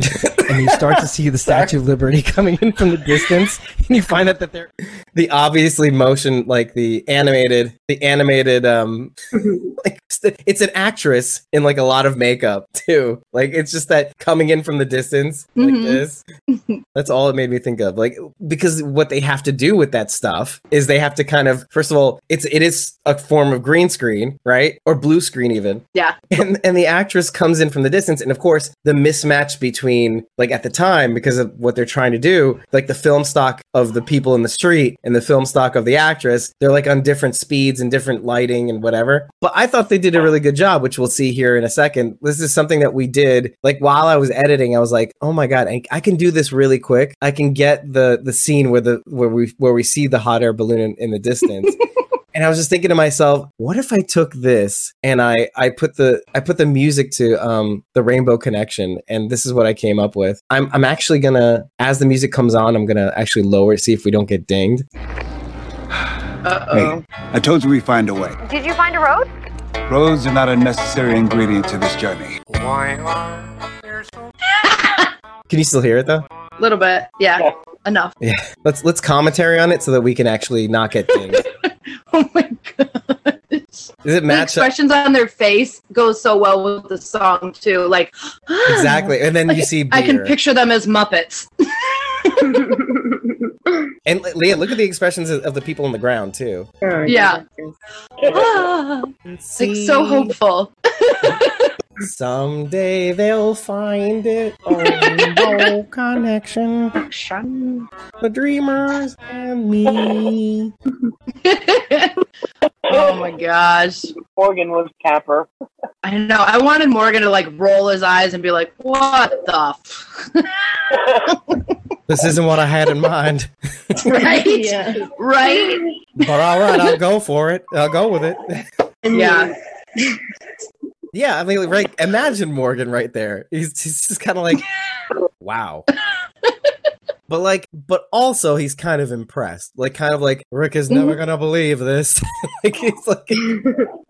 and you start to see the Statue of Liberty coming in from the distance, and you find out that they're the obviously motion like the animated the animated um like it's an actress in like a lot of makeup too. Like it's just that coming in from the distance like Mhm. this that's all it made me think of. Like because what they have to do with that stuff is they have to kind of first of all it's it is a form of green screen right? Or blue screen even. Yeah. and and the actress comes in from the distance and of course the mismatch between like at the time because of what they're trying to do like the film stock of the people in the street and the film stock of the actress they're like on different speeds and different lighting and whatever. But i thought they did a really good job which we'll see here in a second. This is something that we did like while i was editing i was like oh my god i, I can do this really quick. I can get the the scene where the where we where we see the hot air balloon in, in the distance and I was just thinking to myself, what if I took this and I I put the I put the music to um the Rainbow Connection and this is what I came up with. I'm I'm actually gonna as the music comes on, I'm gonna actually lower it, see if we don't get dinged. Uh-oh. Hey, I told you we find a way. Did you find a road? Roads are not a necessary ingredient to this journey. Why are there so Can you still hear it though? A little bit. Yeah. Enough. Yeah. Let's let's commentary on it so that we can actually not get dinged. Oh my god. expressions. Does it The match up? expressions on their face goes so well with the song too. Like Exactly. And then you see I can picture them as Muppets. And Leah, look at the expressions of of the people on the ground too. yeah. Ah, it's like so hopeful. Someday they'll find it. Oh, no connection. The dreamers and me. oh my gosh. Morgan was Capper. I know. I wanted Morgan to like roll his eyes and be like, "What the?" F-? This isn't what I had in mind. right? Right? But all right, I'll go for it. I'll go with it. Yeah. Yeah, I mean, right. Imagine Morgan right there. He's, he's just kind of like, wow. But like, but also he's kind of impressed. Like, kind of like Rick is never gonna believe this. like, he's like.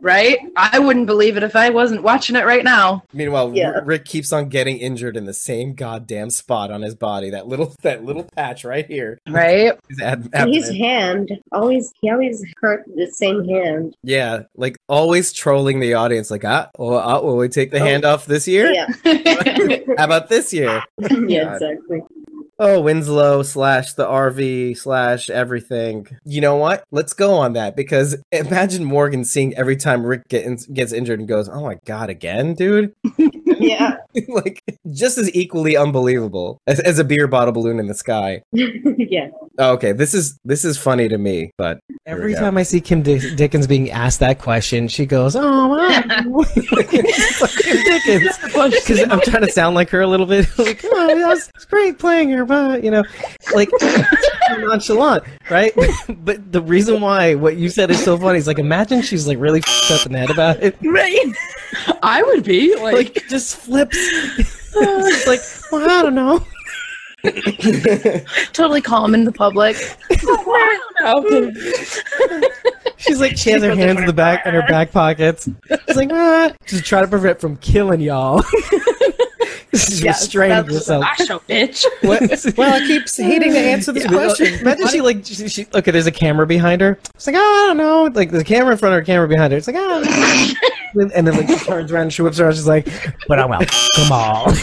Right? I wouldn't believe it if I wasn't watching it right now. Meanwhile, Yeah. R- Rick keeps on getting injured in the same goddamn spot on his body. That little, that little patch right here. Right? His ab- And his hand always he always hurt the same hand. Yeah, like always trolling the audience. Like, ah, well, uh, will we take the Oh. hand off this year? Yeah. How about this year? yeah, God. exactly. Oh, Winslow slash the RV slash everything. You know what? Let's go on that because imagine Morgan seeing every time Rick get gets injured and goes, "Oh my god, again, dude!" yeah. like just as equally unbelievable as, as a beer bottle balloon in the sky. yeah. Oh, okay, this is this is funny to me, but Every time I see Kim Dick- Dickens being asked that question, she goes, "Oh, wow." Like Kim Dickens, because I'm trying to sound like her a little bit. like, oh, that was it's great playing her, but you know, like nonchalant, right? but the reason why what you said is so funny is like, imagine she's like really f***ed up in the head about it, right? I would be like, like just flips. it's like, well, I don't know. totally calm in the public. She's like, she has her hands in the back in her back pockets. She's like, ah, just try to prevent from killing y'all. She's Yes, restraining that's- herself. I show bitch. What? well, I keep hating to answer this Yeah, question. Imagine she like she, she okay. There's a camera behind her. It's like oh, I don't know. Like there's a camera in front of her, camera behind her. It's like I don't know. and then like she turns around, and she whips around. She's like, but I will come on.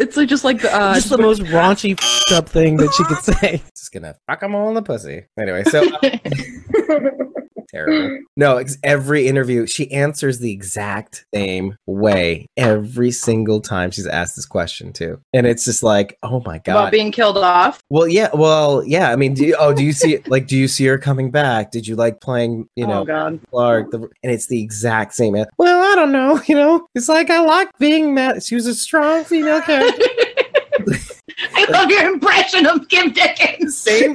It's like just like the uh, Just the most raunchy f***ed up thing that she could say. Just gonna fuck them all in the pussy. Anyway, so terrible. No, ex- every interview she answers the exact same way every single time she's asked this question too, and it's just like, oh my god. About being killed off. well, yeah, well, yeah. I mean, do you, oh, do you see like, do you see her coming back? Did you like playing, you know, oh god. Clark? The, and it's the exact same. an- Well, I don't know. You know, it's like I like being mad. She was a strong female character. I love your impression of Kim Dickens. Same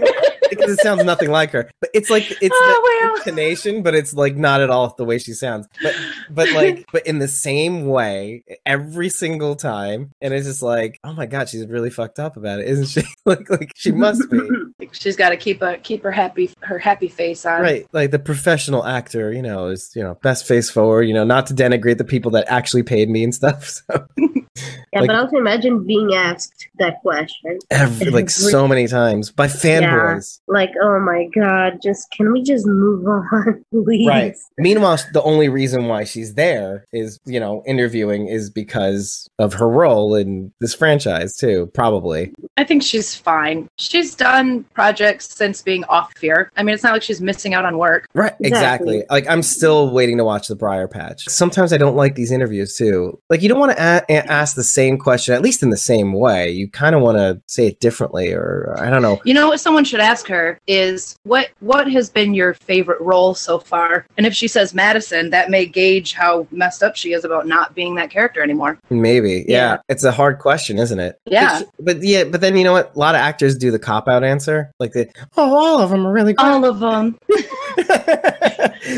because it sounds nothing like her. But it's like it's Oh, the well. intonation, but it's like not at all the way she sounds. But but like but in the same way every single time. And it's just like, oh my god, she's really fucked up about it, isn't she? like like she must be. Like, She's got to keep a keep her happy her happy face on. Right. Like the professional actor, you know, is you know, best face forward, you know, not to denigrate the people that actually paid me and stuff. So Yeah, Like- but also imagine being asked that question. every, like so many times by fanboys. Like, oh my god, just can we just move on, please? Right. Meanwhile, the only reason why she's there is, you know, interviewing is because of her role in this franchise too, probably. I think she's fine. She's done projects since being off fear. I mean, it's not like she's missing out on work. Right. Exactly. Like I'm still waiting to watch the Briar Patch. Sometimes I don't like these interviews too. Like you don't want to a- a- ask the same question, at least in the same way. You kind of want to say it differently, or I don't know. You know what someone should ask her is what what has been your favorite role so far? And if she says Madison, that may gauge how messed up she is about not being that character anymore. Maybe. Yeah. Yeah. It's a hard question, isn't it? Yeah. But yeah, but then you know what? A lot of actors do the cop out answer. Like the oh, all of them are really great. All of them.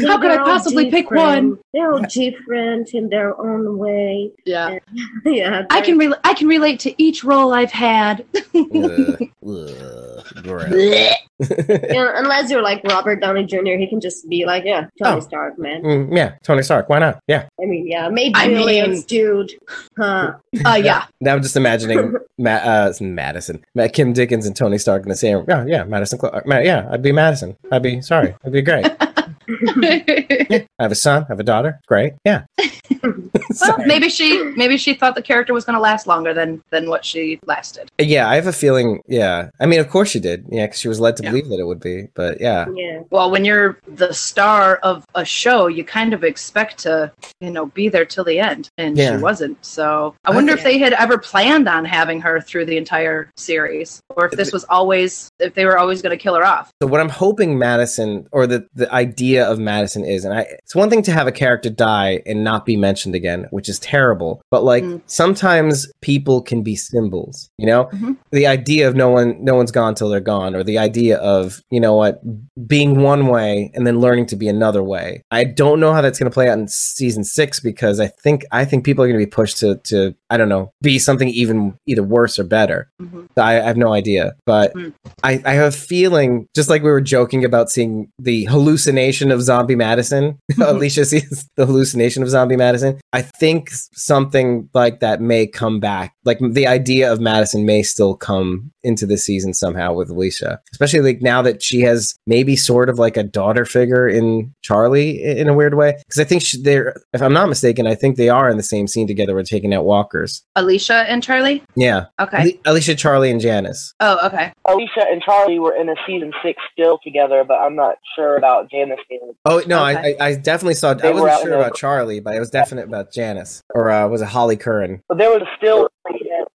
How could I They're all possibly pick one? They're all different in their own way. Yeah. yeah. I can re- I can relate to each role I've had. Ugh. Ugh. Gross. you know, unless you're like Robert Downey Jr., he can just be like, yeah, Tony Oh. Stark, man. Mm, yeah, Tony Stark. Why not? Yeah. I mean, yeah, made I mean- billions, dude. Huh. Uh yeah. Now I'm just imagining Ma- uh, Madison, Ma- Kim Dickens, and Tony Stark in the same. Yeah, yeah, Madison. Clark. Ma- yeah, I'd be Madison. I'd be sorry. I'd be great. I have a son, I have a daughter. Great. Yeah. Well, maybe she maybe she thought the character was going to last longer than than what she lasted. Yeah, I have a feeling. Yeah. I mean, of course she did. Yeah, because she was led to believe that it would be. But yeah. Yeah. Well, when you're the star of a show, you kind of expect to, you know, be there till the end, and Yeah. she wasn't. So I wonder if they had ever planned on having her through the entire series, or if this was always if they were always going to kill her off. So what I'm hoping Madison or the the idea of Madison is, and I it's one thing to have a character die and not be mentioned again, which is terrible. But like Mm. sometimes people can be symbols, you know? Mhm. The idea of no one no one's gone till they're gone, or the idea of, you know what, being one way and then learning to be another way. I don't know how that's gonna play out in season six because I think I think people are gonna be pushed to to I don't know, be something even either worse or better. Mhm. I, I have no idea. But Mm. I, I have a feeling, just like we were joking about seeing the hallucination of Zombie Madison, Alicia sees the hallucination of Zombie Madison. I think something like that may come back. Like the idea of Madison may still come into the season somehow with Alicia, especially like now that she has maybe sort of like a daughter figure in Charlie in a weird way. Because I think she, they're, if I'm not mistaken, I think they are in the same scene together. We're taking out walkers. Alicia and Charlie. Yeah. Okay. Ali- Alicia, Charlie, and Janice. Oh, okay. Alicia and Charlie were in a season six still together, but I'm not sure about Janice. being- Oh no, Okay. I, I I definitely saw. They I wasn't out in sure the- about Charlie, but I was definite about Janice, or uh, was it Holly Curran? But there was still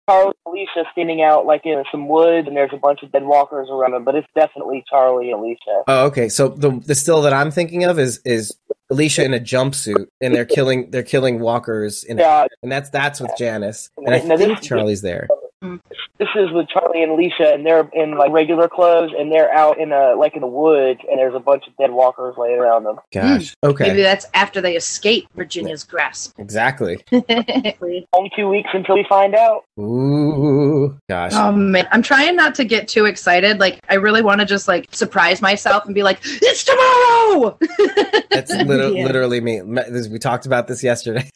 Charlie and Alicia standing out like in some woods, and there's a bunch of dead walkers around them. But it's definitely Charlie and Alicia. Oh, okay. So the the still that I'm thinking of is is Alicia in a jumpsuit, and they're killing they're killing walkers, in Yeah. and that's that's with Janice, and I Now, this- think Charlie's there. This is with Charlie and Alicia, and they're in like regular clothes, and they're out in a like in the woods, and there's a bunch of dead walkers laying around them. Gosh. Maybe Okay. Maybe that's after they escape Virginia's grasp. Exactly. Only two weeks until we find out. Ooh. Gosh. Oh man, I'm trying not to get too excited. Like, I really want to just like surprise myself and be like, "It's tomorrow!" That's liter- Yeah. literally me. We talked about this yesterday.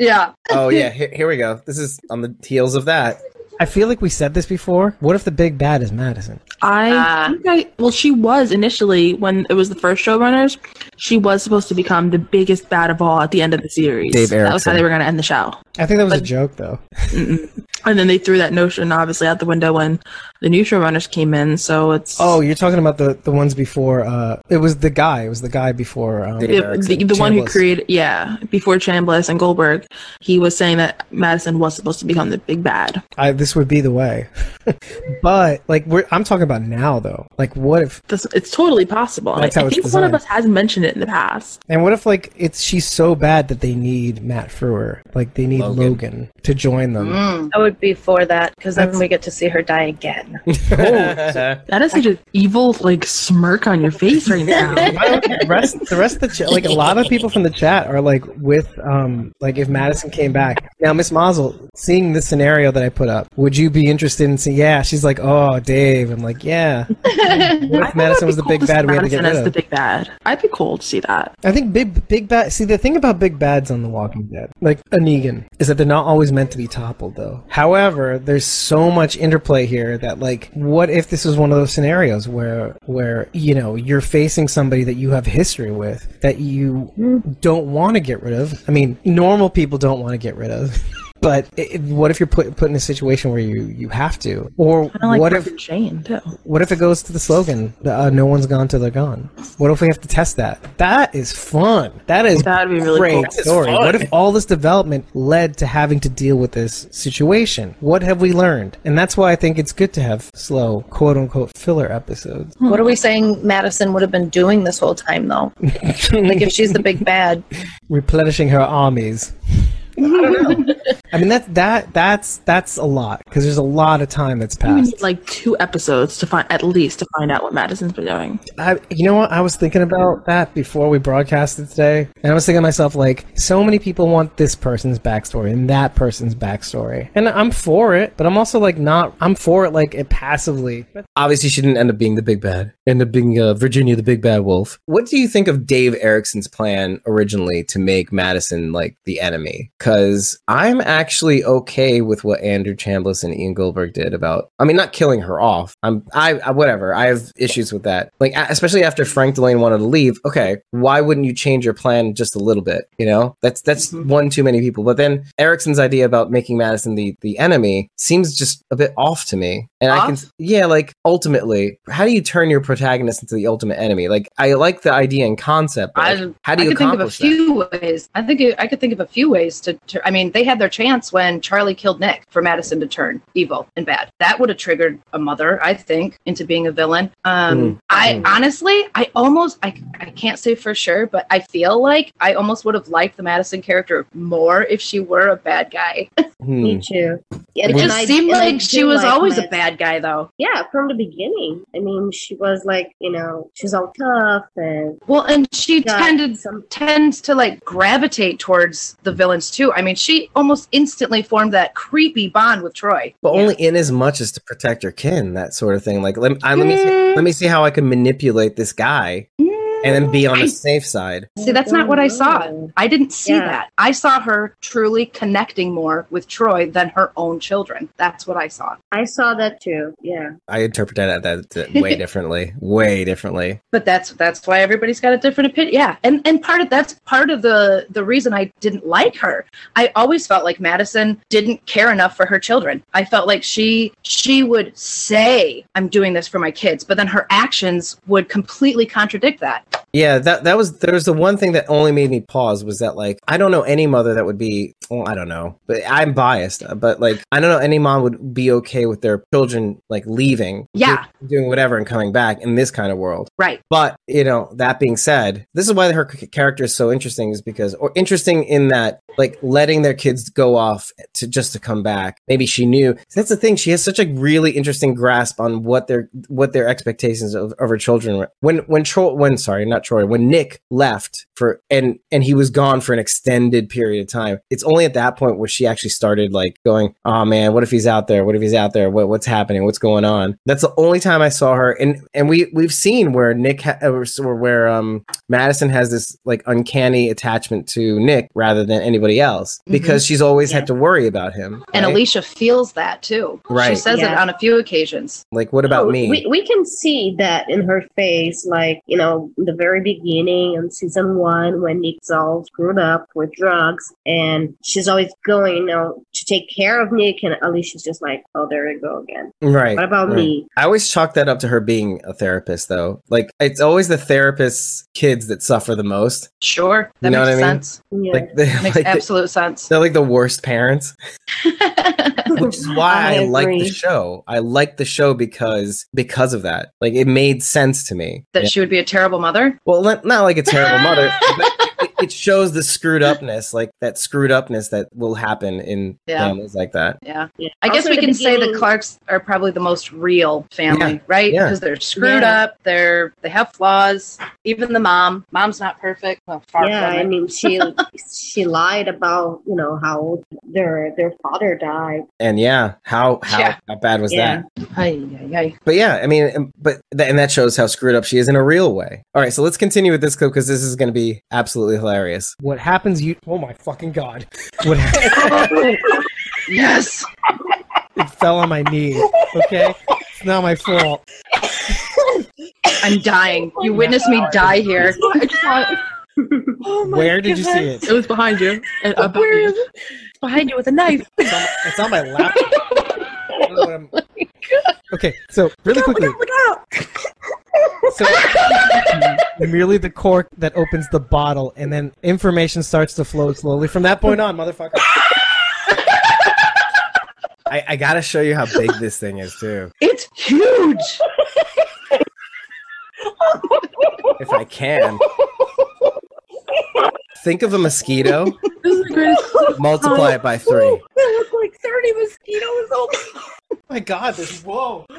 yeah. oh yeah. Here, here we go. This is on the heels of that. I feel like we said this before. What if the big bad is Madison? I Ah. think I well, she was initially when it was the first showrunners. She was supposed to become the biggest bad of all at the end of the series. Dave That was how they were going to end the show. I think that was a joke, though. And then they threw that notion obviously out the window when the new showrunners came in. So it's Oh, you're talking about the the ones before. Uh, it was the guy. It was the guy before. Um, the, the, the one who created yeah before Chambliss and Goldberg. He was saying that Madison was supposed to become the big bad. I, this would be the way. but like, we're, I'm talking about now, though. Like, what if? This, it's totally possible. That's I, how I it's think one of us has mentioned it in the past. And what if like it's she's so bad that they need Matt Frewer, like they need Logan. Logan, to join them. Mm. I would be for that because then we get to see her die again. That is such an evil like smirk on your face right now. The rest, the rest of the chat, like a lot of people from the chat are like with, um, like if Madison came back. Now, Miss Mazel, seeing the scenario that I put up, would you be interested in seeing? Yeah, she's like, oh, Dave. I'm like, yeah. What if Madison was the cool big to see bad we had to get Madison rid as the of? big bad. I'd be cool to see that. I think big big bad. See, the thing about big bads on The Walking Dead, like a Negan, is that they're not always meant to be toppled, though. However, there's so much interplay here that, like, what if this is one of those scenarios where, where you know, you're facing somebody that you have history with that you hmm. don't want to get rid of? I mean, normal people don't want to get rid of. But i what if you're put put in a situation where you you have to, or like what if and Shane too. what if it goes to the slogan, uh, "No one's gone till they're gone"? What if we have to test that? That is fun. That is That'd be really great cool. story. What if all this development led to having to deal with this situation? What have we learned? And that's why I think it's good to have slow, quote unquote, filler episodes. What are we saying Madison would have been doing this whole time, though? like, if she's the big bad, Replenishing her armies. I. I mean that that that's that's a lot because there's a lot of time that's passed. We need like two episodes to find at least to find out what Madison's been doing. I, you know what? I was thinking about that before we broadcasted today, and I was thinking to myself, like, so many people want this person's backstory and that person's backstory, and I'm for it, but I'm also like not. I'm for it, like it passively. Obviously, she didn't end up being the big bad. End up being uh, Virginia, the big bad wolf. What do you think of Dave Erickson's plan originally to make Madison like the enemy? Because I'm actually okay with what Andrew Chambliss and Ian Goldberg did about. I mean, not killing her off. I'm I, I whatever. I have issues with that. Like especially after Frank Dillane wanted to leave. Okay, why wouldn't you change your plan just a little bit? You know, that's that's mm-hmm. one too many people. But then Erickson's idea about making Madison the the enemy seems just a bit off to me. And I can yeah, like ultimately, how do you turn your protagonist into the ultimate enemy? Like I like the idea and concept. I, how do I you could think of a accomplish that? few ways. I think it, I could think of a few ways to, to. I mean, they had their chance when Charlie killed Nick for Madison to turn evil and bad. That would have triggered a mother, I think, into being a villain. Um, Mm. I Mm. honestly, I almost, I, I can't say for sure, but I feel like I almost would have liked the Madison character more if she were a bad guy. Hmm. Me too. it just I- seemed like she was like always a bad guy, though. Yeah, from the beginning. I mean, she was like, you know, she's all tough and Well, and she tended some. tends to like gravitate towards the villains too. I mean, she almost instantly formed that creepy bond with Troy. But only in as much as to protect her kin, that sort of thing. Like let, I, let me see, Mm. let me see how I can manipulate this guy and then be on the safe side. See, that's not what I saw. Mm-hmm. I didn't see Yeah. that. I saw her truly connecting more with Troy than her own children. That's what I saw. I saw that too. Yeah. I interpret that, that, that way differently, way differently. But that's that's why everybody's got a different opinion. Yeah, and and part of that's part of the the reason I didn't like her. I always felt like Madison didn't care enough for her children. I felt like she she would say I'm doing this for my kids, but then her actions would completely contradict that. Yeah, that that was there was the one thing that only made me pause was that like I don't know any mother that would be well I don't know but I'm biased but like I don't know any mom would be okay with their children like leaving Yeah. do- doing whatever and coming back in this kind of world Right. But you know, that being said, this is why her character is so interesting, is because, or interesting in that, like letting their kids go off to just to come back. Maybe she knew. That's the thing. She has such a really interesting grasp on what their what their expectations of, of her children were. When when Troy, when sorry, not Troy, when Nick left for and and he was gone for an extended period of time. It's only at that point where she actually started like going, "Oh man, what if he's out there? What if he's out there? What what's happening? What's going on?" That's the only time I saw her, and and we we've seen where Nick ha- or or where um Madison has this like uncanny attachment to Nick rather than anybody else because she's always had to worry about him. And? Alicia feels that too. Right. She Right. says it on a few occasions. like, what about Oh, me? We, we can see that in her face, like, you know, the very beginning in season one when Nick's all screwed up with drugs and she's always going, you know, take care of Nick and Alicia's just like, oh, there you go again. Right. What about right. me? I always chalk that up to her being a therapist, though. Like, it's always the therapist's kids that suffer the most. Sure. That You know makes what I mean? sense. Yeah. Like, they, Makes like, absolute sense. they're like the worst parents. which is why I, I like the show. I like the show because because of that. Like it made sense to me. that Yeah. she would be a terrible mother. Well, not, not like a terrible mother, but it, it shows the screwed upness, like that screwed upness that will happen in Yeah. families like that. Yeah. Yeah. I guess Also we can say the Clarks are probably the most real family, Yeah. right? Yeah. Because they're screwed Yeah. up. They're they have flaws. Even the mom. Mom's not perfect. Well, far yeah, from I it. mean, she she lied about you know how their their father died. And yeah, how how, Yeah. how bad was Yeah. that? But yeah, I mean, um, but th- and that shows how screwed up she is in a real way. All right, so let's continue with this clip because this is going to be absolutely hilarious. What happens? You oh my fucking god! What Yes. it fell on my knee. Okay, it's not my fault. I'm dying. You witnessed me die here. I saw it. Oh my Where did you see it? It was behind you. Uh, uh, and above Where you. is it? Behind you with a knife. It's on, it's on my lap. I don't know what I'm- Okay, so really quickly, Look out! So merely the cork that opens the bottle, and then information starts to flow slowly from that point on, motherfucker. I, I got to show you how big this thing is too, It's huge. if I can. Think of a mosquito, This is the multiply it by three. There was like 30 mosquitoes. Oh my god, this whoa.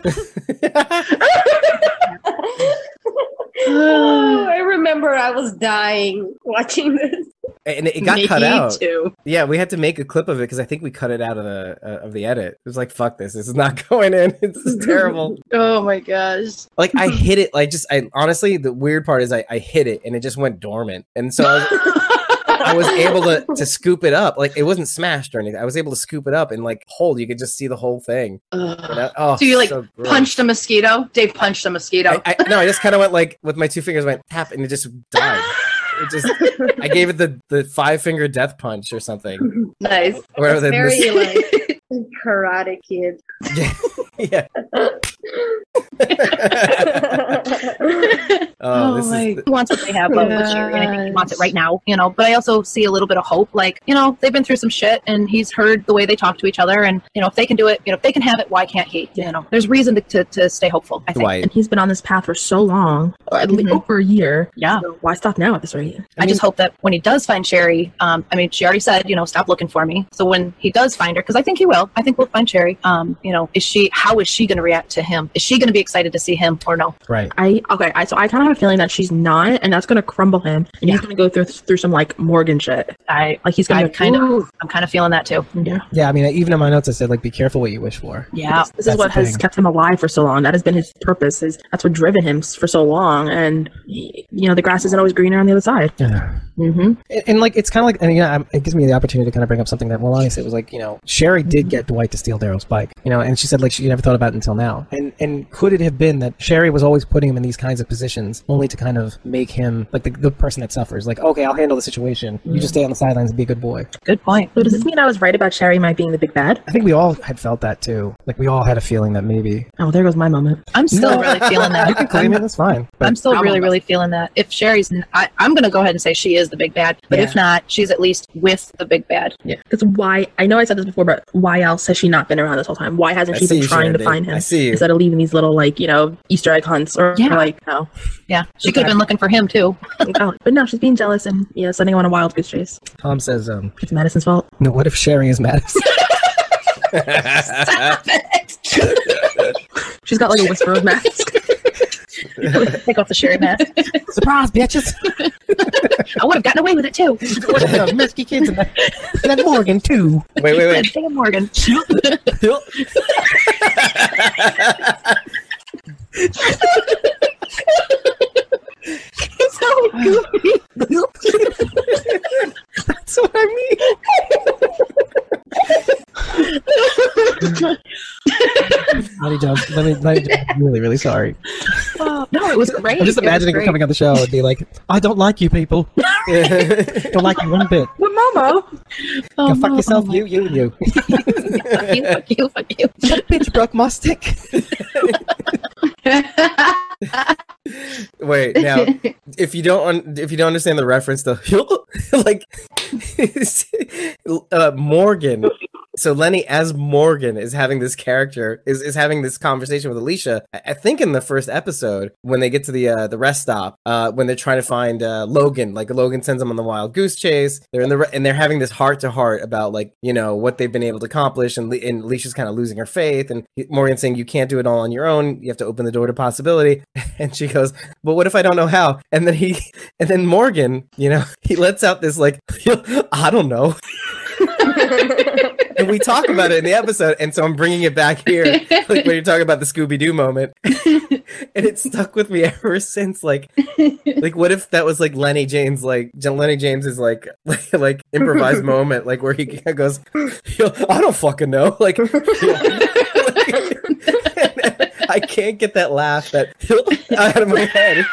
Oh, I remember I was dying watching this. and it, it got Me cut out. too. Yeah, we had to make a clip of it because I think we cut it out of the uh, of the edit. It was like, "Fuck this! This is not going in. It's terrible." Oh my gosh. like I hit it. Like just I honestly, the weird part is I, I hit it and it just went dormant, and so I was, I was able to to scoop it up. Like it wasn't smashed or anything. I was able to scoop it up and like hold. You could just see the whole thing. You know? Oh, so you like so punched a mosquito? Dave punched a mosquito. I, I, no, I just kind of went like with my two fingers, went tap, and it just died. It just, I gave it the the five finger death punch or something. nice. Or whatever the Very mis- like Karate Kid. yeah. Oh, this is He wants what they have love with Sherry, and I think he wants it right now, you know. But I also see a little bit of hope. Like, you know, they've been through some shit, and he's heard the way they talk to each other, and you know, if they can do it, you know, if they can have it, why can't he? You know, there's reason to, to, to stay hopeful. I think. Dwight. And he's been on this path for so long, or at least over a year. Yeah. So why stop now at this rate? I, just hope that when he does find Sherry, um, I mean, she already said, you know, stop looking for me. So when he does find her, because I think he will, I think we'll find Sherry. Um, you know, is she? How is she going to react to him? Is she going to be excited to see him or no? Right. I okay. I so I kind of have a feeling that she's not, and that's gonna crumble him, and he's gonna go through through some like Morgan shit. I like he's gonna I kind of, I'm kind of feeling that too. Yeah. Yeah, I mean, even in my notes, I said like, be careful what you wish for. Yeah. This, this is what has thing. kept him alive for so long. That has been his purpose. Is that's what driven him for so long. And y- you know, the grass isn't always greener on the other side. Yeah. Mm-hmm. And, and, like it's kind of like, and yeah, um, it gives me the opportunity to kind of bring up something that Melania said it was like, you know, Sherry did get Dwight to steal Daryl's bike, you know, and she said like she never thought about it until now. And and could it have been that Sherry was always putting him in these kinds of positions only to kind of make him like the, the person that suffers? Like, okay, I'll handle the situation. You just stay on the sidelines and be a good boy. Good point. So does this mean I was right about Sherry might being the big bad? I think we all had felt that too. Like we all had a feeling that maybe. Oh, there goes my moment. I'm still really feeling that. You can claim it. That's fine. But I'm still really, really feeling that. If Sherry's, n- I, am going to go ahead and say she is the big bad. But if not, she's at least with the big bad. Yeah. Because why? I know I said this before, but why else has she not been around this whole time? Why hasn't I she been you, trying to find him I see you. instead of leaving these little like you know Easter egg hunts or, Yeah. or, like no? Yeah, she could have been looking for him too. Oh, but no, she's being jealous and yeah, sending him on a wild goose chase. Tom says, um, It's Madison's fault. no, what if Sherry is Madison? She's got like a whisper of mask. Take off the Sherry mask. Surprise, bitches! I would have gotten away with it too. Those Mesky kids and that, and that Morgan too. Wait, wait, wait. Damn Morgan. so goofy. That's what I mean. Lenny Jones, Lenny, Lenny Jones, I'm really, really sorry. Oh, no, it was great. I'm just imagining her coming on the show and be like, I don't like you people. don't like you one bit. What Momo? Oh, Go fuck no, yourself, oh you, you, and you. Fuck you, fuck you, fuck you. that bitch broke my stick. Wait, now if you don't un- if you don't understand the reference, the like uh, Morgan. So Lenny as Morgan is having this character is, is having this conversation with Alicia. I, I think in the first episode when they get to the uh, the rest stop uh, when they're trying to find uh, Logan. Like Logan sends them on the wild goose chase. They're in the re- and they're having this heart to heart about like you know what they've been able to accomplish. And, Le- and Alicia's kind of losing her faith. And Morgan saying you can't do it all on your own. You have to open the door to possibility. And she goes, but what if I don't know how? And then he, and then Morgan, you know, he lets out this like, I don't know. And we talk about it in the episode. And so I'm bringing it back here, like when you're talking about the Scooby Doo moment. and it stuck with me ever since. Like, like what if that was like Lennie James, like Lennie James's like, like, like improvised moment, like where he goes, I don't fucking know. Like, I can't get that laugh that out of my head.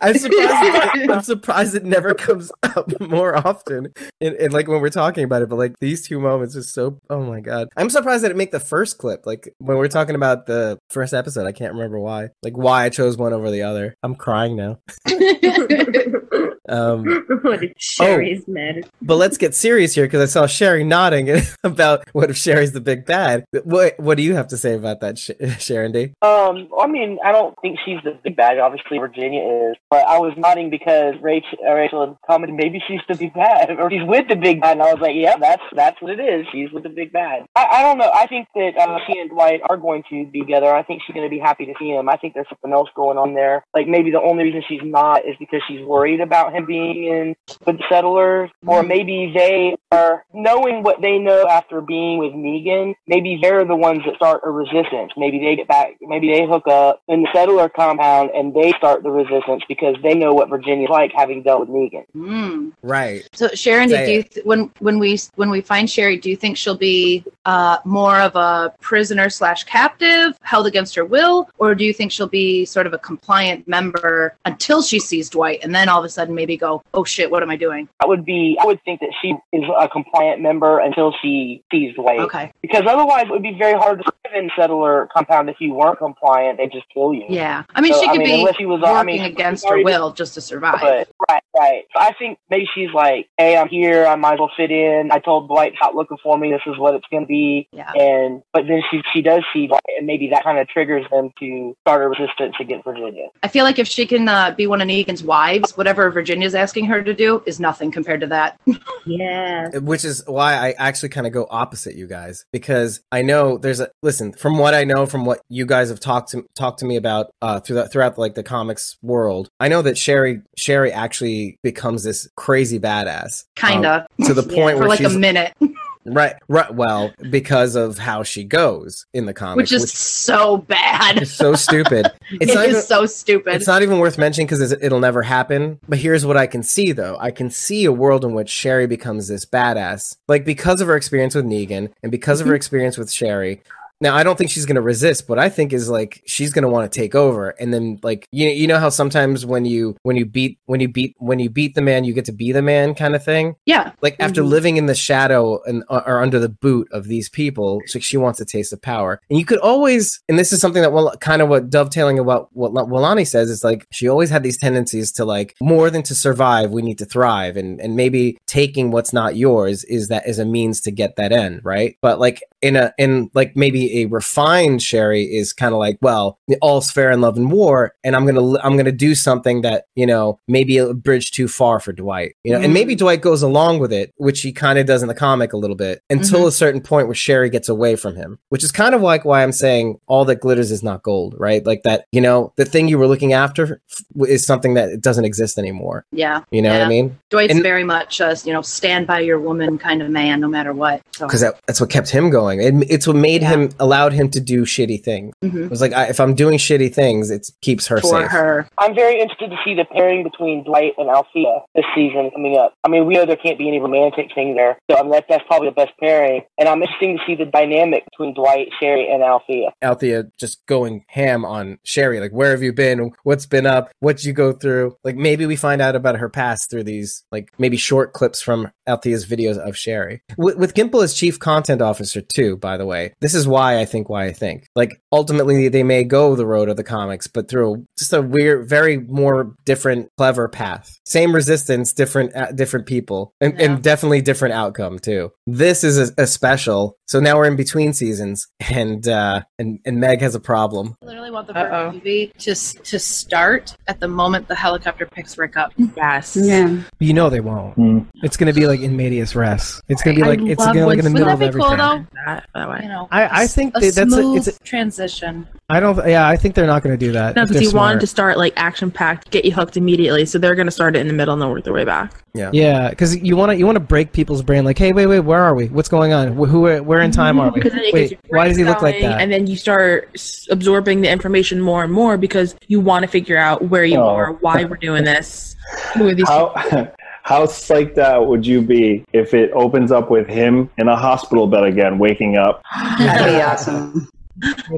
I'm surprised. I'm surprised it never comes up more often, and, and like when we're talking about it. But like these two moments are so. Oh my god! I'm surprised that it make the first clip. Like when we're talking about the first episode, I can't remember why. Like why I chose one over the other. I'm crying now. Um, what if Sherry's mad? but let's get serious here because I saw Sherry nodding about what if Sherry's the big bad. What What do you have to say about that, Sh- Sharon D? Um, I mean, I don't think she's the big bad. Obviously, Virginia is. But I was nodding because Rachel, uh, Rachel commented maybe she's the big bad or she's with the big bad, and I was like, yeah, that's that's what it is. She's with the big bad. I, I don't know. I think that uh, she and Dwight are going to be together. I think she's going to be happy to see him. I think there's something else going on there. Like maybe the only reason she's not is because she's worried about him being in with the settlers, or maybe they are knowing what they know after being with Negan, maybe they're the ones that start a resistance. Maybe they get back, maybe they hook up in the settler compound and they start the resistance because they know what Virginia's like having dealt with Negan. Mm. Right. So Sharon, do Say you th- when when we when we find Sherry, do you think she'll be uh, more of a prisoner slash captive, held against her will, or do you think she'll be sort of a compliant member until she sees Dwight, and then all of a sudden maybe go, oh shit, what am I doing? I would be, I would think that she is a compliant member until she sees Dwight. Okay. Because otherwise, it would be very hard to live in settler compound if you weren't compliant. They just kill you. Yeah, I mean So, she could be unless she was, working I mean, against her will just to survive. But right, right. So I think maybe she's like, "Hey, I'm here. I might as well fit in." I told Dwight, "Stop looking for me. This is what it's going to be." Yeah. And but then she she does see Dwight, and maybe that kind of triggers them to start a resistance against Virginia. I feel like if she can uh, be one of Negan's wives, whatever Virginia's asking her to do is nothing compared to that. Yeah. Which is why I actually kind of go opposite you guys because I know there's a listen from what I know from what you guys have talked to talked to me about uh throughout throughout like the comics world. I know that Sherry Sherry actually becomes this crazy badass. Kinda. um, to the Yeah, point for where like a minute, right right well because of how she goes in the comics which is so bad. so stupid. It's even- so stupid. It's not even worth mentioning because it'll never happen. But here's what I can see, though. I can see a world in which Sherry becomes this badass, like because of her experience with Negan and because of her mm-hmm. experience with Sherry. Now, I don't think she's going to resist. What I think is like she's going to want to take over, and then like you you know how sometimes when you when you beat when you beat when you beat the man, you get to be the man kind of thing. yeah. Like after Mhm. living in the shadow and uh, or under the boot of these people, so she wants a taste of power. And you could always, and this is something that well, kind of what dovetailing about what La- Walani says is like she always had these tendencies to like more than to survive, we need to thrive, and and maybe taking what's not yours is that is a means to get that end, right? But like in a in like maybe a refined Sherry is kind of like, well, all's fair in love and war, and I'm gonna I'm gonna do something that you know maybe a bridge too far for Dwight, you know, and mm-hmm. maybe Dwight goes along with it, which he kind of does in the comic a little bit, until mm-hmm. a certain point where Sherry gets away from him, which is kind of like why I'm saying all that glitters is not gold, right? Like that, you know, the thing you were looking after is something that doesn't exist anymore. Yeah. You know what I mean? Dwight's And- very much a you know stand by your woman kind of man, no matter what. So because that, that's what kept him going. It, it's what made him allowed him to do shitty things. Mhm. It was like I, if I'm doing shitty things, it keeps her for safe. her, I'm very interested to see the pairing between Dwight and Althea this season coming up. I mean, we know there can't be any romantic thing there, so I mean, that, that's probably the best pairing. And I'm interested to see the dynamic between Dwight, Sherry, and Althea. Althea just going ham on Sherry, like where have you been? What's been up? What you go through? Like maybe we find out about her past through these like maybe short clips from Althea's videos of Sherry. With, with Gimple as chief content officer too, by the way. This is why I think why I think. Like ultimately they may go the road of the comics, but through just a weird, very more different, clever path. Same resistance, different uh, different people, and, and definitely different outcome too. This is a, a special. So now we're in between seasons, and uh, and and Meg has a problem. I literally want the first movie to to start at the moment the helicopter picks Rick up. Yes. Yeah. You know they won't. It's going to be like in medias res. It's going to be I like it's going to like in the middle of Wouldn't that be everything. cool, though? That, that way. You know, I- I think a that that's a- smooth it's a- transition. I don't. Yeah, I think they're not going to do that. No, because they're you wanted smart. to start like action packed, get you hooked immediately. So they're going to start it in the middle and then work their way back. Yeah. Yeah, because you want to you want to break people's brain. Like, hey, wait, wait, where are we? What's going on? Who? Are, where in time are we? Because then it gets Wait, why does he look like that? And then you start absorbing the information more and more because you want to figure out where you Oh. are, why we're doing this, who are these How how psyched out would you be if it opens up with him in a hospital bed again, waking up? That'd be awesome.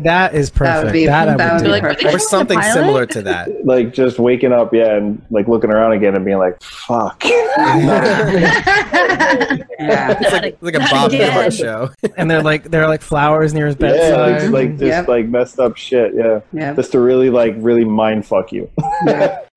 That is perfect. That would be- I that would do. be perfect. Or something similar to that. Like just waking up, yeah, and like looking around again and being like, "Fuck." Yeah. It's like, it's like a Bob Newhart show. and they're like they're like flowers near his yeah, bedside. it's like just Yep. like messed up shit. Yeah, Yep. just to really like really mind fuck you.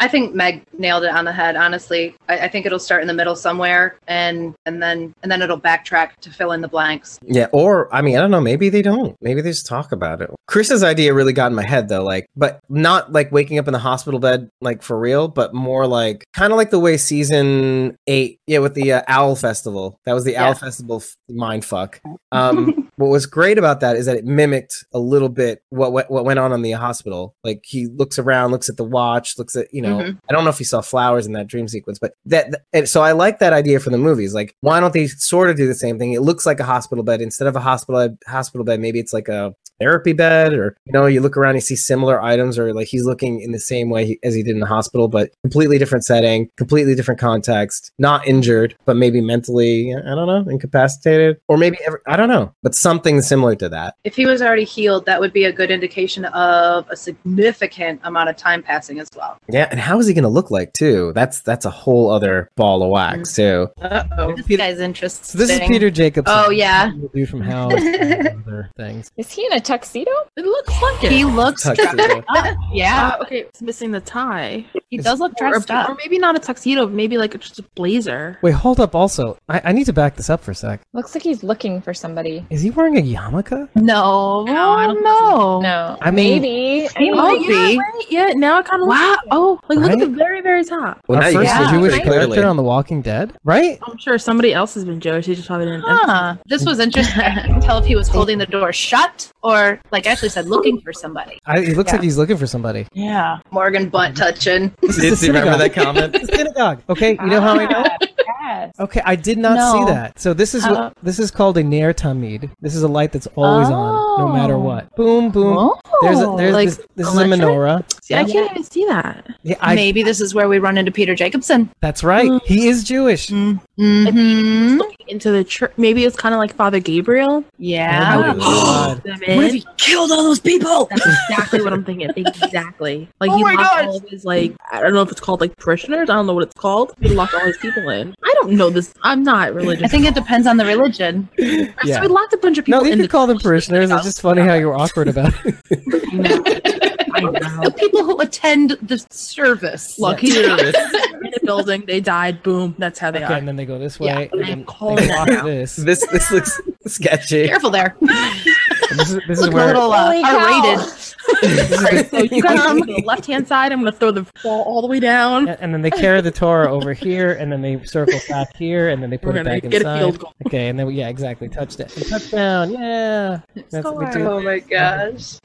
I think Meg nailed it on the head. Honestly, I, I think it'll start in the middle somewhere, and and then and then it'll backtrack to fill in the blanks. Yeah, or I mean, I don't know. Maybe they don't. Maybe they just talk about. About it. Chris's idea really got in my head though, like, but not like waking up in the hospital bed, like for real, but more like kind of like the way season eight, yeah, with the uh, Owl Festival. That was the Owl Festival f- mind fuck. Um, what was great about that is that it mimicked a little bit what, what what went on in the hospital. Like he looks around, looks at the watch, looks at you know. Mhm. I don't know if he saw flowers in that dream sequence, but that and so I like that idea for the movies. Like, why don't they sort of do the same thing? It looks like a hospital bed instead of a hospital hospital bed. Maybe it's like a therapy bed, or you know, you look around, you see similar items, or like he's looking in the same way he, as he did in the hospital, but completely different setting, completely different context. Not injured, but maybe mentally, I don't know, incapacitated, or maybe ever, I don't know, but something similar to that. If he was already healed, that would be a good indication of a significant amount of time passing as well. Yeah, and how is he going to look like too? That's that's a whole other ball of wax mm. too. Uh-oh. This guy's interesting. So this is Peter Jacobson. Oh, yeah. dude from House and other things. Is he in a tuxedo? It looks like it. He looks Tuxedo. dressed up. Yeah, Uh, okay, it's missing the tie. he does look dressed or, up. or maybe not a tuxedo, maybe like just a blazer. Wait, hold up. Also, I, I need to back this up for a sec. Looks like he's looking for somebody. Is he wearing a yarmulke? No, No, I don't no. No, I mean- maybe. He Oh, might yeah, be. right? Yeah, now I kind of Wow. Oh, like look at the very, very top. Well, Our first can see Jewish pretty character on The Walking Dead, right? I'm sure somebody else has been Jewish. He just probably didn't. Huh. This was interesting. I couldn't tell if he was holding the door shut or, like Ashley said, looking for somebody. I, it looks Yeah. like he's looking for somebody. Yeah. Morgan butt touching. Did you remember that comment? It's a synagogue. Okay, you know how I know? Yes. Okay, I did not No. see that. So this is How- what this is called a Ner Tamid. This is a light that's always on, no matter Oh. what. Boom, boom. Oh. There's a, there's Like this, this is a menorah. See, I can't even see that. Yeah, I, Maybe this is where we run into Peter Jacobson. that's right. He is Jewish. Mm-hmm. Looking into the church. Maybe it's kind of like Father Gabriel. Yeah. Oh my God. Them What if he killed all those people? That's exactly what I'm thinking. Exactly. Like Oh he locked God. all of his like I don't know if it's called like parishioners. I don't know what it's called. He locked all his people in. I don't know this. I'm not religious. I think it depends on the religion. Yeah. So we locked a bunch of people No, you in can the call them parishioners. It's just funny how you were awkward about it. I know. The people who attend the service. Look, he's in a building. They died. Boom. That's how they Okay, are. and then they go this way. I and am then they walk out. this. This this looks sketchy. Careful there. And this is this is Look a where little uh, Holy cow. R-rated. Alright, so you guys on the left hand side. I'm gonna throw the ball all the way down. and, and then they carry the Torah over here, and then they circle back here, and then they put We're it back get a inside. field goal. Okay, and then yeah, exactly. Touchdown. Touchdown. Yeah. That's what we do. Oh my gosh.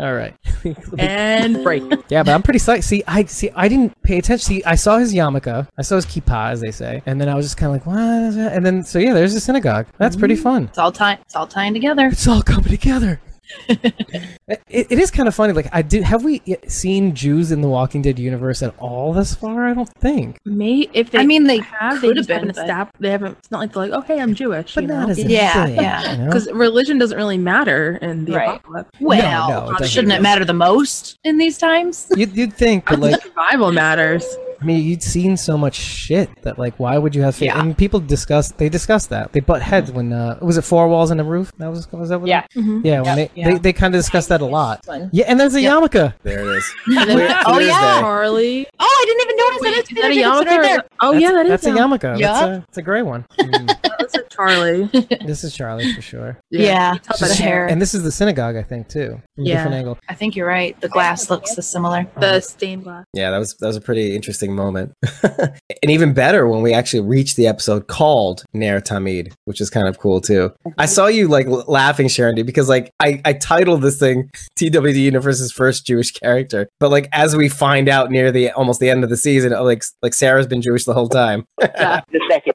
All right. And break. Yeah, but I'm pretty psyched. See, I see. I didn't pay attention. See, I saw his yarmulke. I saw his kippah, as they say, and then I was just kind of like, what? Is that? And then so yeah, there's a synagogue. That's pretty mm-hmm. fun. It's all tying. It's all tying together. It's all coming together. it, it is kind of funny. Like I did. Have we seen Jews in the Walking Dead universe at all thus far? I don't think. May if they I mean, they have, they just have haven't been, but- They haven't. It's not like they're like, oh hey, I'm Jewish. But you not know? as a Yeah, thing, yeah. you know? because religion doesn't really matter in the Right. apocalypse. Well, no, it doesn't. shouldn't it matter the most in these times? You'd, you'd think, but like, Survival matters. I mean, you'd seen so much shit that like, why would you have faith? Yeah. And people discuss, they discuss that. They butt heads when uh, was it four walls and a roof? That was was that what? Yeah. Yeah, when they, Yeah. they they kind of discuss that a lot. Yeah, and there's a Yep. yarmulke. There it is. And Clear- oh yeah. day. Charlie. Oh, I didn't even notice that. It's is that a yarmulke? right there. Oh That's- yeah, that is. that's a yarmulke. Yeah. That's a, it's a gray one. Mm, That's a Charlie. this is Charlie for sure. Yeah, you can tell the the hair. And this is the synagogue, I think, too. From a Yeah. different angle. I think you're right. The glass looks so similar. Uh-huh. The stained glass. Yeah, that was that was a pretty interesting moment, and even better when we actually reached the episode called Ner Tamid, which is kind of cool too. I saw you like l- laughing, Sharon, dude, because like I I titled this thing TWD Universe's first Jewish character, but like as we find out near the almost the end of the season, uh, like like Sarah's been Jewish the whole time. The second.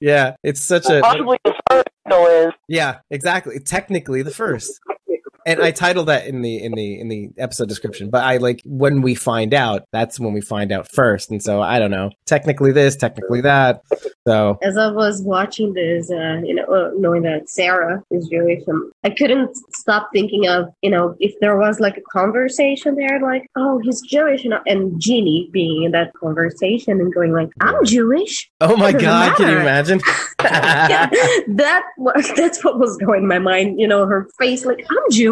Yeah, it's such a Possibly the first though is yeah, exactly. Technically the first. And I titled that in the in the in the episode description, but I like when we find out, that's when we find out first. And so I don't know. Technically this, technically that. So As I was watching this, uh, you know, uh, knowing that Sarah is Jewish, um, I couldn't stop thinking of, you know, if there was like a conversation there, like, oh, he's Jewish, and, and Jeannie being in that conversation and going like, I'm Jewish. Oh my god, can you imagine? yeah, that was that's what was going in my mind. You know, her face like, I'm Jewish.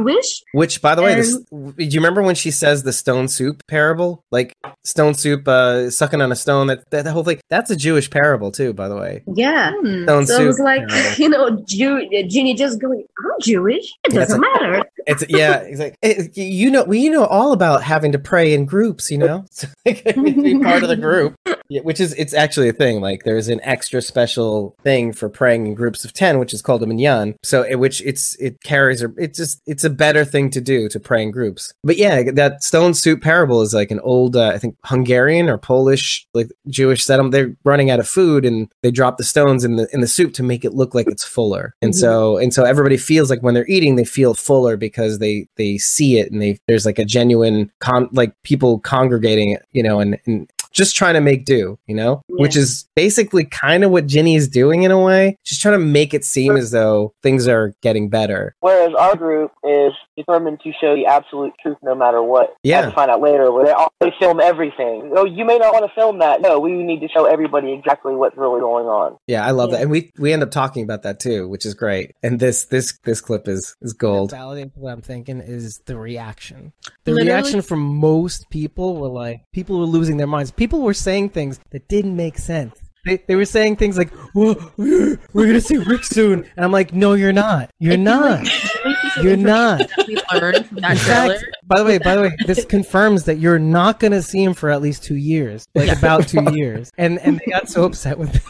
Which, by the way, this, do you remember when she says the stone soup parable? Like stone soup uh, sucking on a stone. That, that the whole thing. That's a Jewish parable too. by the way. Yeah. Hmm. Stone so it was soup. like, Yeah. you know, Jew- Ginny just going, I'm Jewish. It it's doesn't like- matter. It's yeah, it's like eh, it, you know, we know all about having to pray in groups, you know, so, like, be part of the group, yeah, which is it's actually a thing. Like there's an extra special thing for praying in groups of ten, which is called a minyan. So it, which it's it carries or it's just it's a better thing to do to pray in groups. But yeah, that stone soup parable is like an old, uh, I think Hungarian or Polish like Jewish settlement. They're running out of food and they drop the stones in the in the soup to make it look like it's fuller. And Mhm. so and so everybody feels like when they're eating they feel fuller because they they see it and they there's like a genuine con like people congregating you know and, and just trying to make do you know which is basically kind of what ginny is doing in a way she's trying to make it seem as though things are getting better Whereas our group is determined to show the absolute truth no matter what. Yeah. As find out later, where they always film everything. Oh, you may not want to film that. No, we need to show everybody exactly what's really going on. yeah i love that and we we end up talking about that too which is great and this this this clip is is gold Validating what I'm thinking is the reaction. The Literally- reaction from most people were like, people were losing their minds. People were saying things that didn't make sense. They, they were saying things like, Whoa, we're, we're gonna see Rick soon, and I'm like, no, you're not. You're not. You're not. We learned from that In fact, by the way, by the way, this confirms that you're not gonna see him for at least two years, like about two years. And and they got so upset with. me.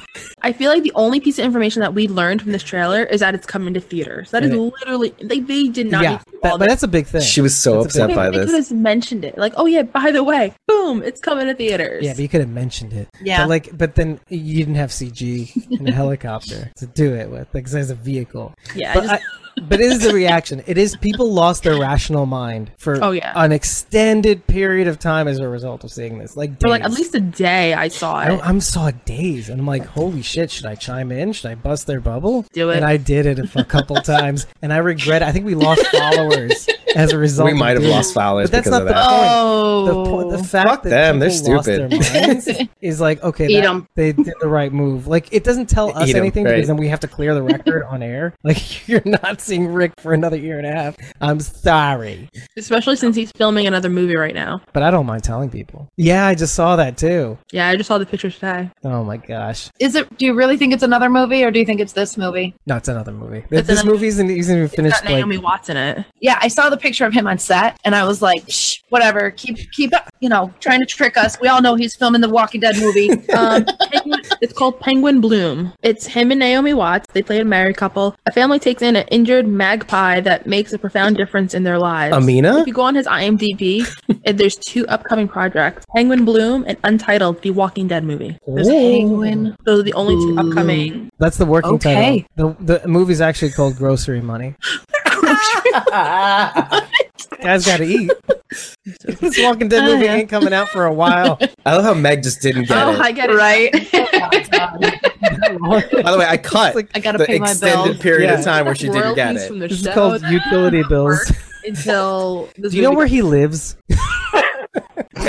I feel like the only piece of information that we learned from this trailer is that it's coming to theaters. That is Yeah. literally like they did not. yeah, need to that- but that's a big thing. She was so That's upset by They could this have mentioned it, like, oh yeah, by the way, boom, it's coming to theaters. Yeah, but you could have mentioned it. Yeah. But like, but then you didn't have CG in a helicopter to do it with, like, as a vehicle. Yeah, I But, just- I, but it is the reaction. It is people lost their rational mind for Oh, yeah. an extended period of time as a result of seeing this. Like, for like at least a day, I saw I, it. don't, I'm saw it days, and I'm like, holy shit! Should I chime in? Should I bust their bubble? Do it. And I did it a couple times, and I regret. it. I think we lost followers as a result. We might have lost it. followers but that's not the that. point. The, oh. point, the fact Fuck that them, they're stupid. their minds is like, okay, Eat that- they did the right move. Like, it doesn't tell us Eat 'em, anything right. because then we have to clear the record on air. Like, you're not seeing Rick for another year and a half. I'm sorry, Especially since he's filming another movie right now. but I don't mind telling people. Yeah, I just saw that too. Yeah, I just saw the picture today. Oh my gosh. Is it? Do you really think it's another movie, or do you think it's this movie? No, it's another movie. It's this another- movie isn't, isn't even finished. Got Like, Naomi Watts in it. Yeah, I saw the picture of him on set, and I was like, Shh, whatever. Keep, keep, you know, trying to trick us. We all know he's filming the Walking Dead movie. Um, it's called Penguin Bloom. It's him and Naomi Watts. They play a married couple. A family takes in an injured magpie that makes a profound difference in their lives. Amina? If you go on his IMDb, there's two upcoming projects: Penguin Bloom and Untitled, the Walking Dead movie. There's Penguin. Those are the only two upcoming. That's the working Okay. title. The the movie's actually called Grocery Money. Guys got to eat. this Walking Dead oh, movie ain't coming out for a while. i love how meg just didn't get oh, it I get it. right? Oh, by the way i cut I gotta the pay my extended bills. period Yeah. of time where she didn't get it from the This is called utility bills. until this Do you know where he lives?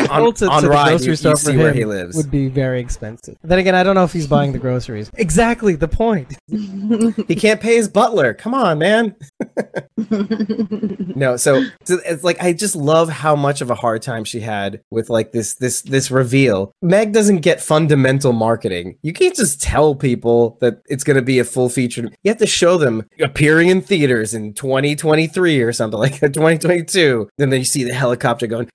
On, Go to, on to the grocery you, store you for see where him he lives. would be very expensive. Then again, I don't know if he's buying the groceries. Exactly the point. he can't pay his butler. Come on man. No so, so it's like i just love how much of a hard time she had with like this this this reveal. Meg doesn't get fundamental marketing. You can't just tell people that it's going to be a full feature. You have to show them appearing in theaters in 2023 or something like 2022 then they see the helicopter going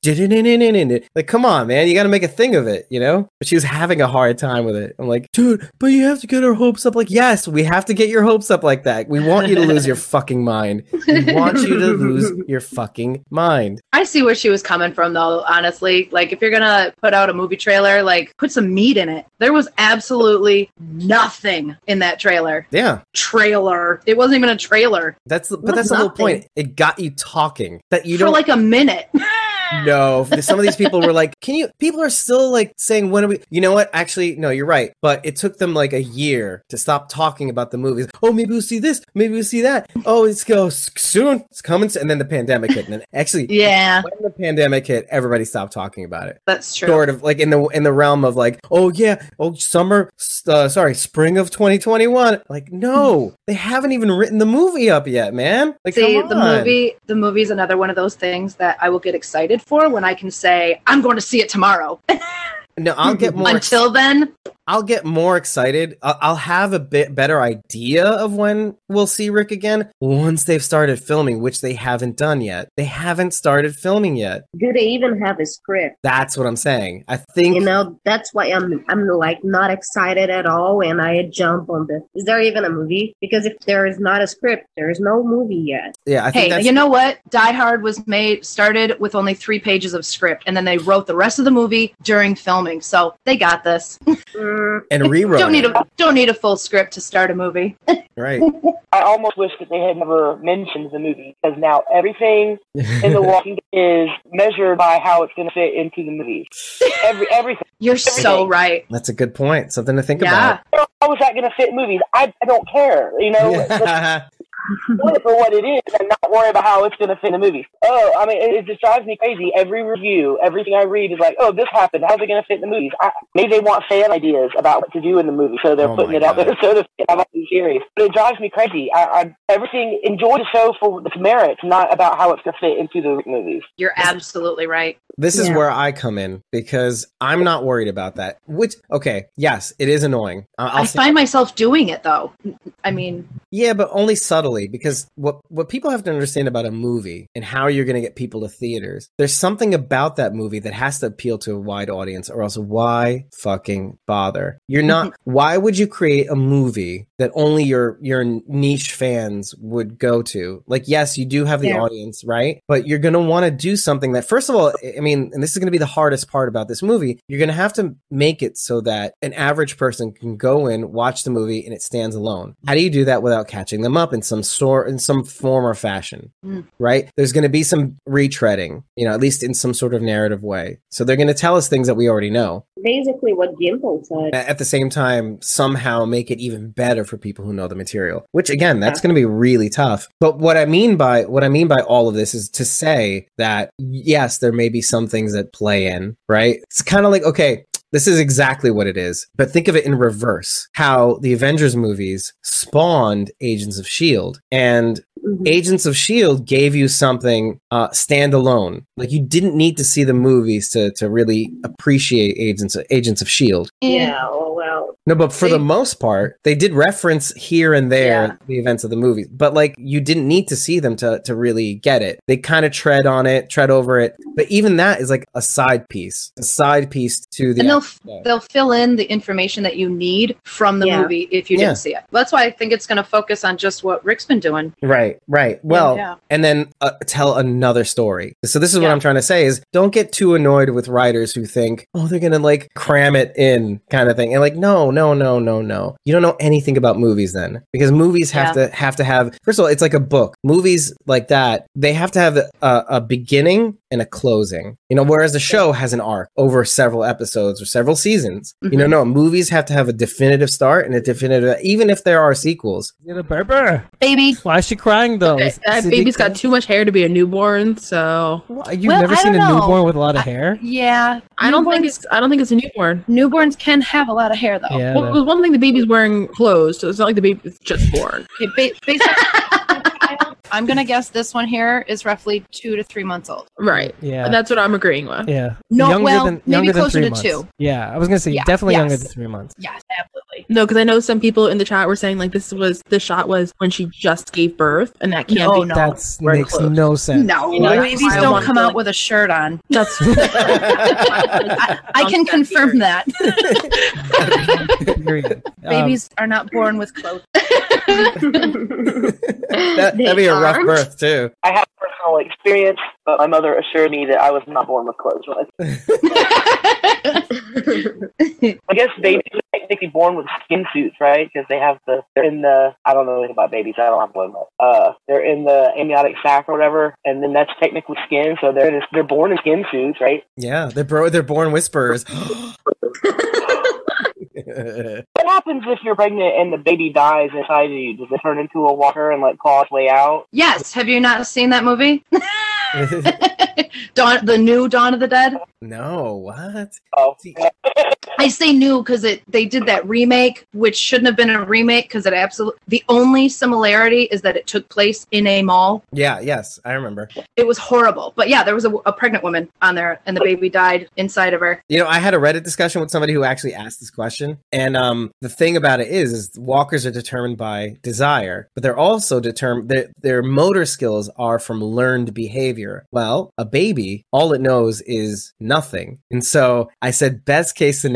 Like come on man you got to make a thing of it you know? But she was having a hard time with it. I'm like dude but you have to get our hopes up. Like yes we have to get your hopes up like that. We want you to lose your fucking mind. We want you to lose your fucking mind. I see where she was coming from, though. Honestly, like if you're gonna put out a movie trailer, like put some meat in it. There was absolutely nothing in that trailer. yeah. Trailer. It wasn't even a trailer. That's the, but What that's the whole point. it got you talking. That you for don't For like a minute. No, some of these people were like, "Can you?" People are still like saying, "When are we?" You know what? Actually, no, you're right. But it took them like a year to stop talking about the movies. Oh, maybe we'll see this. Maybe we'll see that. Oh, it's go soon. It's coming. And then the pandemic hit. And then actually, Yeah, when the pandemic hit, everybody stopped talking about it. that's true. Sort of like in the in the realm of like, oh yeah, oh summer, uh, sorry, spring of 2021. Like, no, they haven't even written the movie up yet, man. Like, See, the movie, the movie's another one of those things that I will get excited for when I can say I'm going to see it tomorrow. No, I'll get more. Until then, I'll get more excited. I'll, I'll have a bit better idea of when we'll see Rick again once they've started filming, which they haven't done yet. They haven't started filming yet. Do they even have a script? That's what I'm saying. I think You know, that's why I'm I'm like not excited at all and I jump on the is there even a movie? Because if there is not a script, there is no movie yet. Yeah, I think Hey, that's you know what? Die Hard was made started with only three pages of script, and then they wrote the rest of the movie during filming. So they got this. and rewrote don't need it. a don't need a full script to start a movie. right. I almost wish that they had never mentioned the movie because now everything in The Walking Dead is measured by how it's going to fit into the movie. Every everything. You're so right. That's a good point. Something to think Yeah. about. How is that going to fit in movies? I, I don't care. You know, Yeah. do it for what it is and not worry about how it's going to fit in the movie. Oh, I mean, it, it just drives me crazy. Every review, everything I read is like, oh, this happened. How's it going to fit in the movies? I, maybe they want fan ideas about what to do in the movie, so they're Oh putting my it out God. there so that they have all these series. But it drives me crazy. I, I everything enjoy the show for its merits, not about how it's going to fit into the movies. You're absolutely right. This is Yeah. where I come in because I'm not worried about that. Which, okay, yes, it is annoying. I- I'll I say- find myself doing it though. I mean, Yeah, but only subtly because what what people have to understand about a movie and how you're going to get people to theaters. There's something about that movie that has to appeal to a wide audience or else why fucking bother? You're not why would you create a movie that only your your niche fans would go to? Like yes, you do have the Yeah. audience, right? But you're going to want to do something that first of all, I mean, and this is going to be the hardest part about this movie, you're going to have to make it so that an average person can go in, watch the movie and it stands alone. How do you do that without catching them up in some sort in some form or fashion? Mm. Right? There's going to be some retreading, you know, at least in some sort of narrative way. So they're going to tell us things that we already know. Basically what Gimple said. At the same time, somehow make it even better for people who know the material. Which again, that's going to be really tough. But what I mean by what I mean by all of this is to say that yes, there may be some things that play in, right? It's kind of like okay, this is exactly what it is. But think of it in reverse. How the Avengers movies spawned Agents of Shield E and Agents of Shield gave you something uh, standalone. Like you didn't need to see the movies to to really appreciate Agents Agents of Shield. Yeah, oh well. No, but for the most part, they did reference here and there the events of the movies. But like you didn't need to see them to to really get it. They kind of tread on it, tread over it. But even that is like a side piece, a side piece to the and they'll actual- they'll fill in the information that you need from the Yeah. movie if you didn't see it. That's why I think it's going to focus on just what Rick's been doing. Right, right. Well, yeah. and then uh, tell another story. So this is what Yeah. I'm trying to say is don't get too annoyed with writers who think, "Oh, they're going to like cram it in" kind of thing. And like, "No, no, no, no, no. You don't know anything about movies then." Because movies have Yeah. to have to have First of all, it's like a book. Movies like that, they have to have a, a beginning and a closing. You know, whereas a show has an arc over several episodes or several seasons. You know, Mhm. no, movies have to have a definitive start and a definitive even if there are sequels. Get a Berber. Baby. Why is she crying though? Is- That is it baby's because- got too much hair to be a newborn, so You've never seen a newborn with a lot of hair? Yeah, I don't think it's I don't think it's a newborn. Newborns can have a lot of hair though. Yeah, Well, well, one thing the baby's wearing clothes, so it's not like the baby's just born. Okay, ba- based on- I'm gonna guess this one here is roughly two to three months old. Right. Yeah. That's what I'm agreeing with. Yeah. No, younger well, than, maybe younger than closer three to months. two. Yeah, I was gonna say Yeah, definitely younger than three months. Yes, absolutely. No, because I know some people in the chat were saying like this was the shot was when she just gave birth, and that can't No, be. no. That makes clothes. no sense. No, You know, babies I don't come to, out with a shirt on. That's. I, I can confirm that. Period. Um, Babies are not born with clothes. That, They that'd be a rough aren't? birth too. I have personal experience, but my mother assured me that I was not born with clothes on. I guess babies are technically born with skin suits, right? Because they have the they're in the I don't know anything about babies. I don't have one. But, uh, they're in the amniotic sac or whatever, and then that's technically skin. So they're just, they're born in skin suits, right? Yeah, they're bro- they're born whisperers. What happens if you're pregnant and the baby dies inside of you? Does it turn into a walker and like claw its way out? Yes. Have you not seen that movie? Dawn, the new Dawn of the Dead. no, what? Oh, I say new because it they did that remake, which shouldn't have been a remake because it absolutely the only similarity is that it took place in a mall. Yeah, yes, I remember. It was horrible, but yeah, there was a, a pregnant woman on there, and the baby died inside of her. You know, I had a Reddit discussion with somebody who actually asked this question, and um, the thing about it is, is walkers are determined by desire, but they're also determined. Their their motor skills are from learned behavior. Well, a baby, all it knows is nothing, and so I said, best case scenario,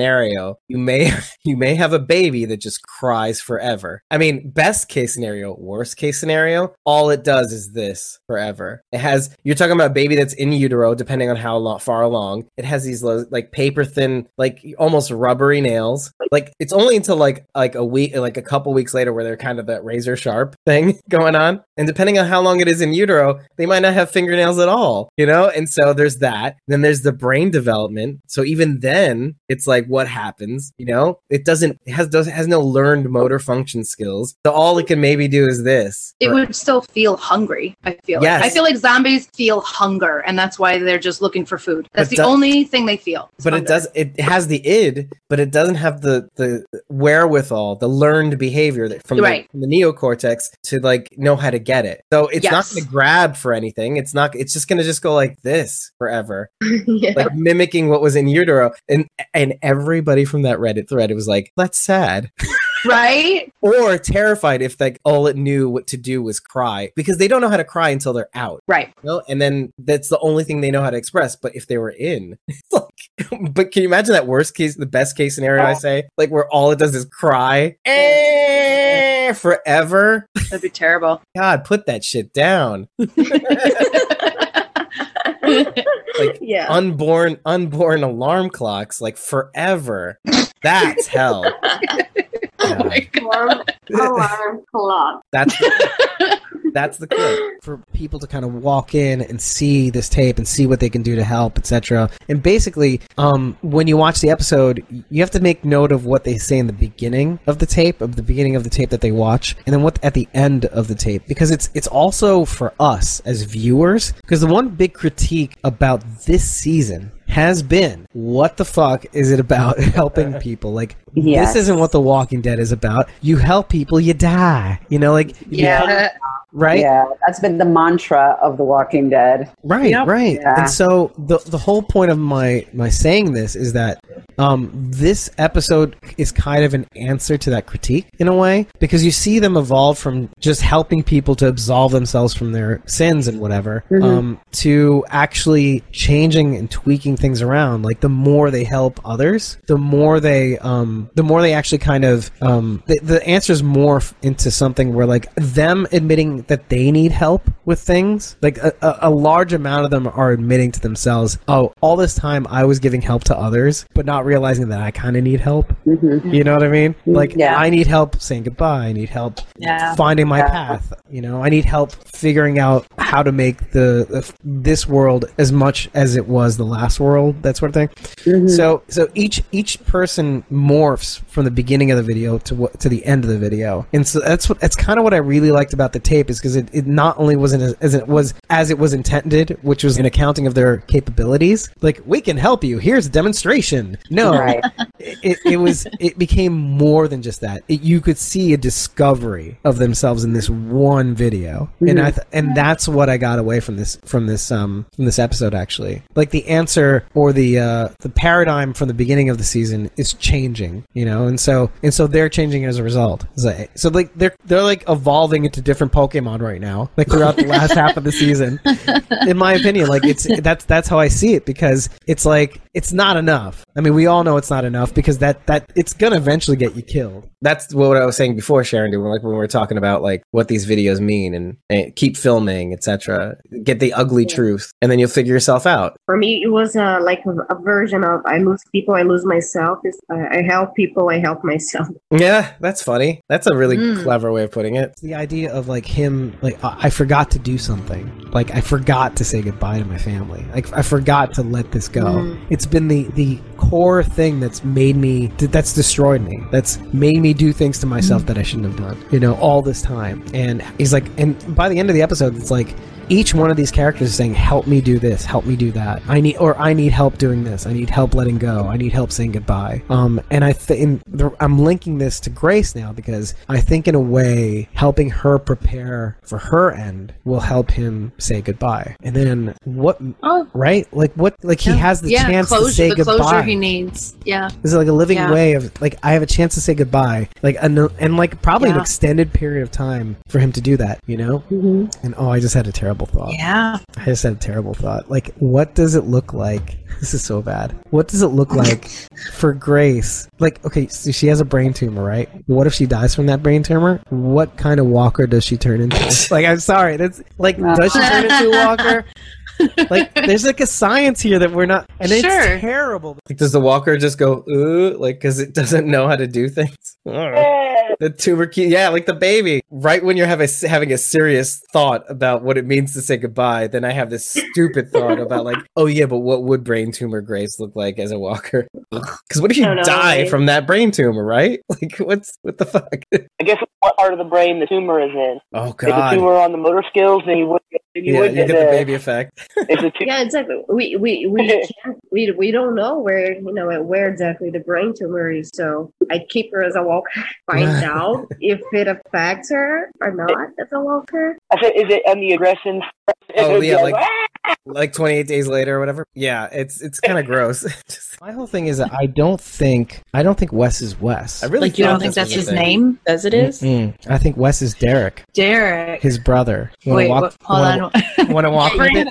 you may you may have a baby that just cries forever. I mean, best case scenario, worst case scenario, all it does is this forever. It has you're talking about a baby that's in utero, depending on how lo- far along. It has these like paper thin, like almost rubbery nails. Like it's only until like like a week, like a couple weeks later, where they're kind of that razor sharp thing going on. And depending on how long it is in utero, they might not have fingernails at all, you know. And so there's that. Then there's the brain development. So even then, it's like what happens, you know? It doesn't it has does has no learned motor function skills. So all it can maybe do is this. It would still feel hungry. I feel. Yes. Like. I feel like zombies feel hunger, and that's why they're just looking for food. That's But the do- only thing they feel. but it does it has the id but it doesn't have the the wherewithal the learned behavior that from, Right. the, from the neocortex to like know how to get it so it's not going to grab for anything it's not it's just going to just go like this forever yeah. like mimicking what was in utero and and everybody from that reddit thread it was like that's sad. Right? Or terrified if like all it knew what to do was cry because they don't know how to cry until they're out. Right. You know? and then that's the only thing they know how to express but if they were in it's like but can you imagine that worst case the best case scenario i say like where all it does is cry? Eh, forever? That'd be terrible. god put that shit down like yeah. unborn unborn alarm clocks like forever that's hell oh Alarm, alarm clock. that's that's the clip for people to kind of walk in and see this tape and see what they can do to help, etc. And basically, um, when you watch the episode, you have to make note of what they say in the beginning of the tape, of the beginning of the tape that they watch, and then what at the end of the tape, because it's it's also for us as viewers. Because the one big critique about this season has been what the fuck is it about helping uh, people like Yes. this isn't what the walking dead is about you help people you die you know like you Yeah. right Yeah, that's been the mantra of The Walking Dead. Right, right. Yeah. And so the the whole point of my my saying this is that um, this episode is kind of an answer to that critique in a way because you see them evolve from just helping people to absolve themselves from their sins and whatever Mhm. um, to actually changing and tweaking things around. Like the more they help others, the more they um, the more they actually kind of um, the, the answers morph into something where like them admitting that they need help with things like a, a, a large amount of them are admitting to themselves oh all this time i was giving help to others but not realizing that i kind of need help. Mm-hmm. You know what i mean? Like Yeah. i need help saying goodbye. I need help Yeah. finding my path. You know i need help figuring out how to make the, this world as much as it was the last world that sort of thing. Mm-hmm. So so each each person morphs from the beginning of the video to what to the end of the video. And so that's what that's kind of what i really liked about the tape is because it, it not only wasn't as, as it was as it was intended which was an accounting of their capabilities like we can help you. Here's a demonstration no Right. it, it was it became more than just that. It, you could see a discovery of themselves in this one video. And i th- and that's what i got away from this from this um from this episode actually. Like the answer or the uh the paradigm from the beginning of the season is changing you know? And so and so they're changing as a result. So, so like they're they're like evolving into different pokemon right now like throughout the last half of the season. In my opinion like it's that's that's how i see it because it's like it's not enough. I mean we all know it's not enough because that that it's gonna eventually get you killed that's what I was saying before, Sharon. When like when we were talking about like what these videos mean and, and keep filming, etc. Get the ugly truth, and then you'll figure yourself out. For me, it was uh, like a, a version of I lose people, I lose myself. It's, uh, I help people, I help myself. Yeah, that's funny. That's a really Mm. clever way of putting it. the idea of like him like I I forgot to do something like I forgot to say goodbye to my family like I forgot to let this go Mhm. it's been the the core thing that's made me that's destroyed me that's made me do things to myself that I shouldn't have done you know all this time and he's like and by the end of the episode it's like each one of these characters is saying, "Help me do this, help me do that. I need, or I need help doing this. I need help letting go. I need help saying goodbye." Um, and I think I'm linking this to Grace now because I think in a way, helping her prepare for her end will help him say goodbye. And then what? Oh. right? Like what? Like he has the yeah, chance closure, to say the goodbye. closure he needs. Yeah. This is like a living Yeah. way of like I have a chance to say goodbye, like and and like probably an extended period of time for him to do that, you know. Mm-hmm. And oh, I just had a terrible thought. Yeah. I just had a terrible thought. Like, what does it look like? This is so bad. What does it look like for Grace? Like, okay, so she has a brain tumor, right? What if she dies from that brain tumor? What kind of walker does she turn into? like, I'm sorry, that's like, does she turn into a walker? like, there's like a science here that we're not, and it's Sure. terrible. Like, does the walker just go ooh, like because it doesn't know how to do things? I don't know. The tumor key, yeah, like the baby. Right when you're having having a serious thought about what it means to say goodbye, then I have this stupid thought about like, oh yeah, but what would brain tumor Grace look like as a walker? Because what if you know, die right? from that brain tumor, right? Like, what's what the fuck? I guess what part of the brain the tumor is in. Oh If the god, tumor on the motor skills, then you would get, you yeah, would you get, get the the, baby effect. If the tu- Yeah, exactly. We we we can't, we we don't know where you know where exactly the brain tumor is. So I keep her as a walker. Find out if it affects her or not as a walker. I said, is it on the aggression? Oh yeah, like, like like 28 days later or whatever. Yeah, it's it's kind of gross. Just- My whole thing is that I don't think I don't think Wes is Wes. I really Like you don't think this that's his thing. name? As it is? Mm-mm. I think Wes is Derek, Derek. his brother. Wanna Wait, walk, what, hold wanna, on. Want to walk with it?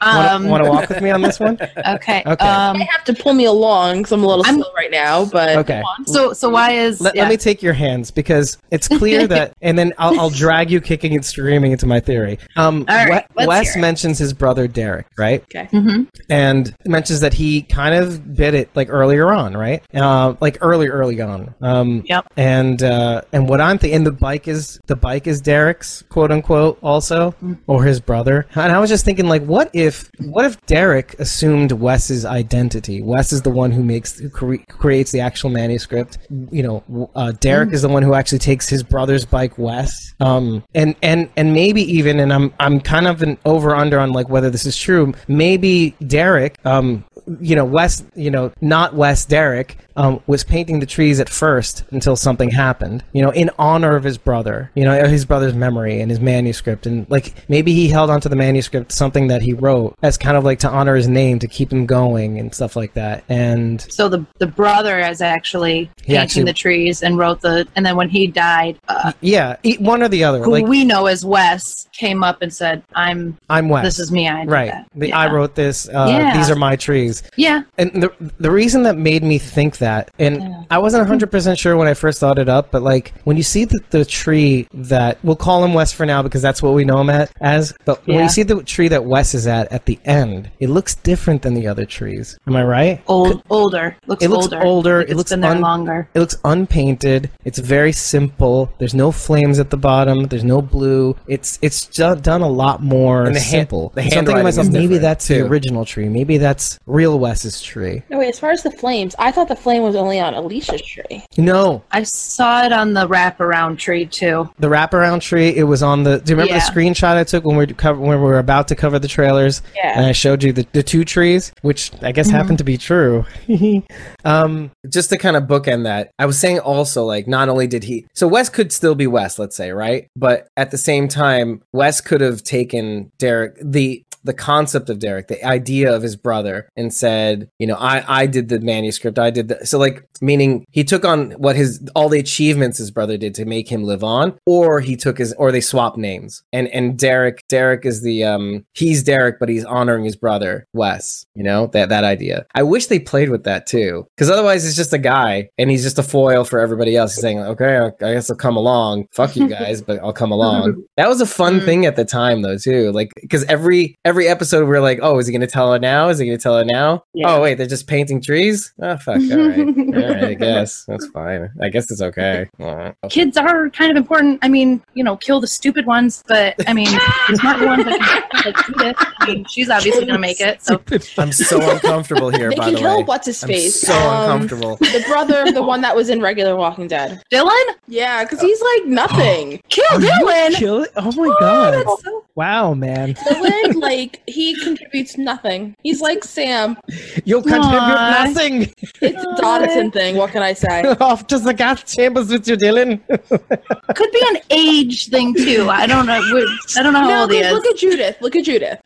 Um, Want to walk with me on this one? okay. Okay. Um, You have to pull me along because I'm a little I'm- slow right now, but Okay. so so why is Let, yeah. let me take your hands because it's clear that, and then I'll, I'll drag you kicking and screaming into my theory. Um, All right, Wes mentions his brother Derek, right? okay. Mhm. and mentions that he kind of bit it like earlier on, right? Uh, like early, early on. Um, Yep. And uh, and what I'm thinking, and the bike is the bike is Derek's quote unquote also, or his brother. And I was just thinking, like, what if what if Derek assumed Wes's identity? Wes is the one who makes who cre- creates the actual manuscript. You know, uh, Derek is the one who actually takes his brother's bike Wes. Um, and and and maybe even, and I'm I'm kind of an over under on like whether this is true. Maybe Derek, um, you know, Wes, you know, not Wes Derek, um, was painting the trees at first until something happened, you know, in honor of his brother, you know, his brother's memory and his manuscript. And like maybe he held onto the manuscript, something that he wrote, as kind of like to honor his name, to keep him going and stuff like that. And So the the brother is actually painting actually- the trees and wrote the and then when he died, uh, yeah, one or the other. who like, we know as Wes came up and said, "I'm I'm Wes. this is me. I right. that." The, yeah. I wrote this. Uh, Yeah. These are my trees. Yeah. And the the reason that made me think that, and Yeah. I wasn't hundred percent sure when I first thought it up, but like when you see the, the tree that we'll call him Wes for now because that's what we know him at, as, but when you see the tree that Wes is at at the end, it looks different than the other trees. Am I right? Old, older. Looks, it looks older. older. Like it looks been there un- longer. It looks unpainted. It's very simple. There's no flames at the bottom. There's no blue. It's it's done a lot more And the hand- simple. the So I'm thinking to myself, maybe different, that's the original tree. Maybe that's real Wes's tree. No, wait, as far as the flames, I thought the flame was only on Alicia's tree. No, I saw it on the wraparound tree too. the wraparound tree. It was on the. Do you remember Yeah. the screenshot I took when we cover when we were about to cover the trailers? Yeah. And I showed you the, the two trees, which I guess happened to be true. um, just to kind of bookend that, I was saying also like not only did he so Wes could still be Wes, let's say, right? But at the same time, Wes could have taken Derek the the concept of Derek, the idea of his brother, and said, you know, I I did the manuscript, I did the so like meaning he took on what his all the achievements his brother did to make him live on, or he took his or they swapped names. And and Derek Derek is the um he's Derek, but he's honoring his brother Wes. You know that that idea. I wish they played with that too, because otherwise it's just a guy and he's just a foil for everybody else. He's saying, okay, I I guess I'll come along. Fuck you guys, but I'll come along. That was a fun thing at the time though too, like because every every episode we are like, oh, is he gonna tell her now? Is he gonna tell her now? Yeah. Oh wait, they're just painting trees. Oh fuck, all right, all right, I guess that's fine. I guess it's okay. All right. Kids are kind of important. I mean, you know, kill the stupid ones, but I mean, the smart ones like, like Judith. I mean, she's obviously gonna make it. So I'm so uncomfortable here. They by can the kill way, what's his I'm face. so um, uncomfortable. The brother of the one that was in regular Walking Dead. Dylan, Yeah, because he's like nothing. kill Dylan. kill it? Oh my god! That's so Wow, man. Dylan, like he contributes nothing. He's like Sam. You'll contribute nothing. It's a Dodson thing. What can I say? Off to the gas chambers with you, Dylan. Could be an age thing too. I don't know. I don't know how No, old he look, is. look at Judith. Look at Judith.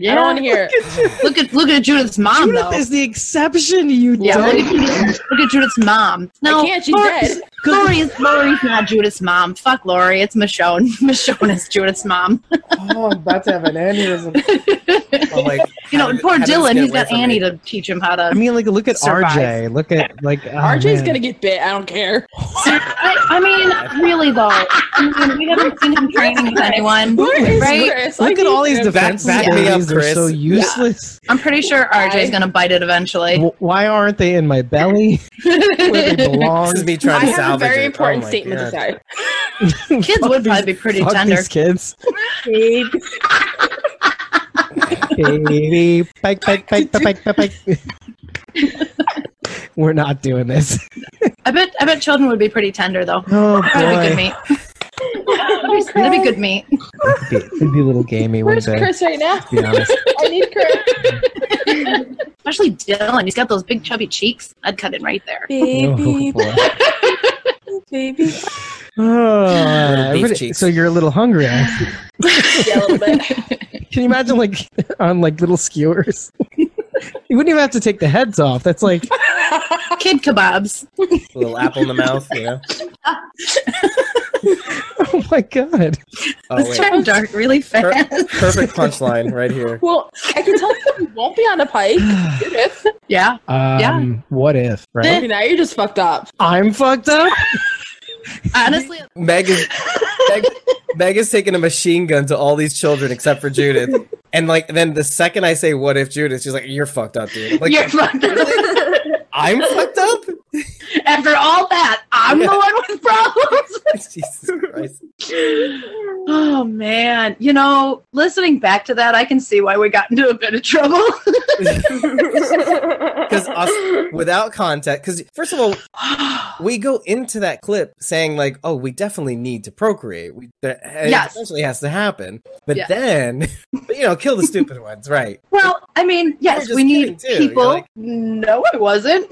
I don't want to hear it. Look at look at Judith's mom Judith though. is the exception, you yeah, look dumb. at, look at Judith's mom. No, I can't, she's Lori's, dead. Lori's, Lori's not Judith's mom. Fuck Lori. It's Michonne. Michonne is Judith's mom. Oh, I'm about to have an aneurysm. I'm like, You know, how poor how did this Dylan. he's got Annie me? to teach him how to. I mean, like, look at Survive. RJ. Look at like oh, RJ's man. gonna get bit. I don't care. I, I mean, really though. I mean, we haven't seen him training with anyone, right? Chris? I Look at all these him. defense Back- back me up, They're so Chris. useless. I'm pretty sure RJ's gonna bite it eventually. W- Why aren't they in my belly where they belong? This is me I trying to have a very it. Oh important oh statement God. to say. Kids would probably be pretty fuck tender. These kids. Baby, bike, bike, bike, bike, bike, bike. We're not doing this. I bet I bet children would be pretty tender though. Oh That'd be good boy, meat. That'd be, that'd be good meat. it'd be, it'd be a little gamey one Where's day. Chris right now? To be honest. I need Chris. Especially Dylan. He's got those big chubby cheeks. I'd cut it right there. Baby, Oh, boy. baby. Oh, Beef everybody- cheeks. so you're a little hungry. Yeah, a little bit. Can you imagine like on like little skewers? you wouldn't even have to take the heads off. That's like Kid kebabs. A little apple in the mouth, you know. oh my god. Oh This wait, turned dark really Per- fast. perfect punchline right here. Well, I can tell you won't be on a pike. Judith. Yeah. Um, what if, right? Okay, now you're just fucked up. I'm fucked up. Honestly, Meg is Meg, Meg is taking a machine gun to all these children except for Judith. And like then the second I say what if Judith, she's like, You're fucked up, dude. I'm like you're fucked up. I'm fucked up? After all that, I'm the one with problems. Jesus Christ. oh man. You know, listening back to that, I can see why we got into a bit of trouble. Because us without context, because first of all, we go into that clip saying like, "Oh, we definitely need to procreate. We that Yes. essentially has to happen." But Yeah. then, you know, kill the stupid ones, right? well, I mean, yes, we need. People. like- no, I wasn't.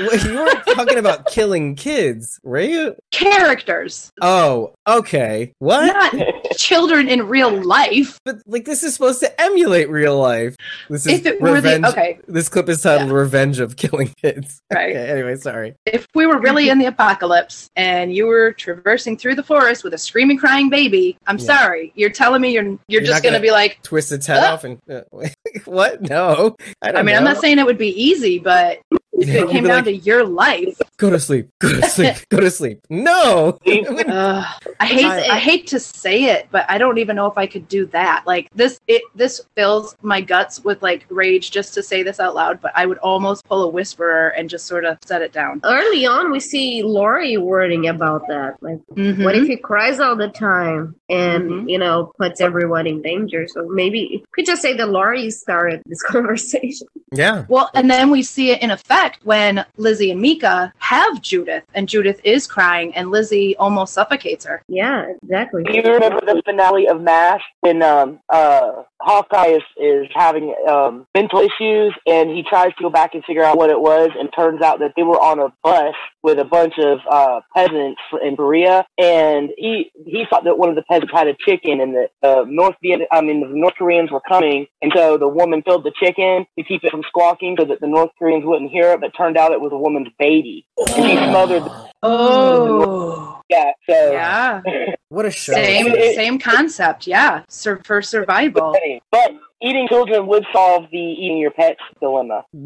You weren't talking about killing kids, were you? Characters, Oh, okay. What? not children in real life. But like, this is supposed to emulate real life. This is If it were the- revenge. okay. This clip is titled "Revenge of Killing Kids." Right. Okay, anyway, sorry. If we were really in the apocalypse and you were traversing through the forest with a screaming, crying baby, I'm Yeah. sorry. You're telling me you're you're, You're just gonna, gonna be like. Twist its head Ah. off and uh, what? No, I don't I mean, I'm not saying it would be easy, but if it came down like, to your life, Go to sleep. Go to sleep. go to sleep. No. Ugh. I hate I- I, hate to say it, but I don't even know if I could do that. Like this, it this fills my guts with like rage just to say this out loud. But I would almost pull a whisperer and just sort of set it down. Early on, we see Lori worrying about that. Like, Mhm. what if he cries all the time and, Mhm. you know, puts everyone in danger? So maybe we could just say that Lori started this conversation. Yeah. Well, and then we see it in effect when Lizzie and Mika have Judith, and Judith is crying, and Lizzie almost suffocates her. Yeah, exactly. Do you remember the finale of MASH when um, uh, Hawkeye is, is having um, mental issues and he tries to go back and figure out what it was, and turns out that they were on a bus with a bunch of uh, peasants in Korea, and he he thought that one of the peasants had a chicken, and the uh, North Viet I mean the North Koreans were coming, and so the woman filled the chicken to keep it from squawking so that the North Koreans wouldn't hear it, but turned out it was a woman's baby, and she smothered. The, Oh, yeah, so yeah. What a show. Same same concept. Yeah, Sur- for survival. But eating children would solve the eating your pets dilemma. oh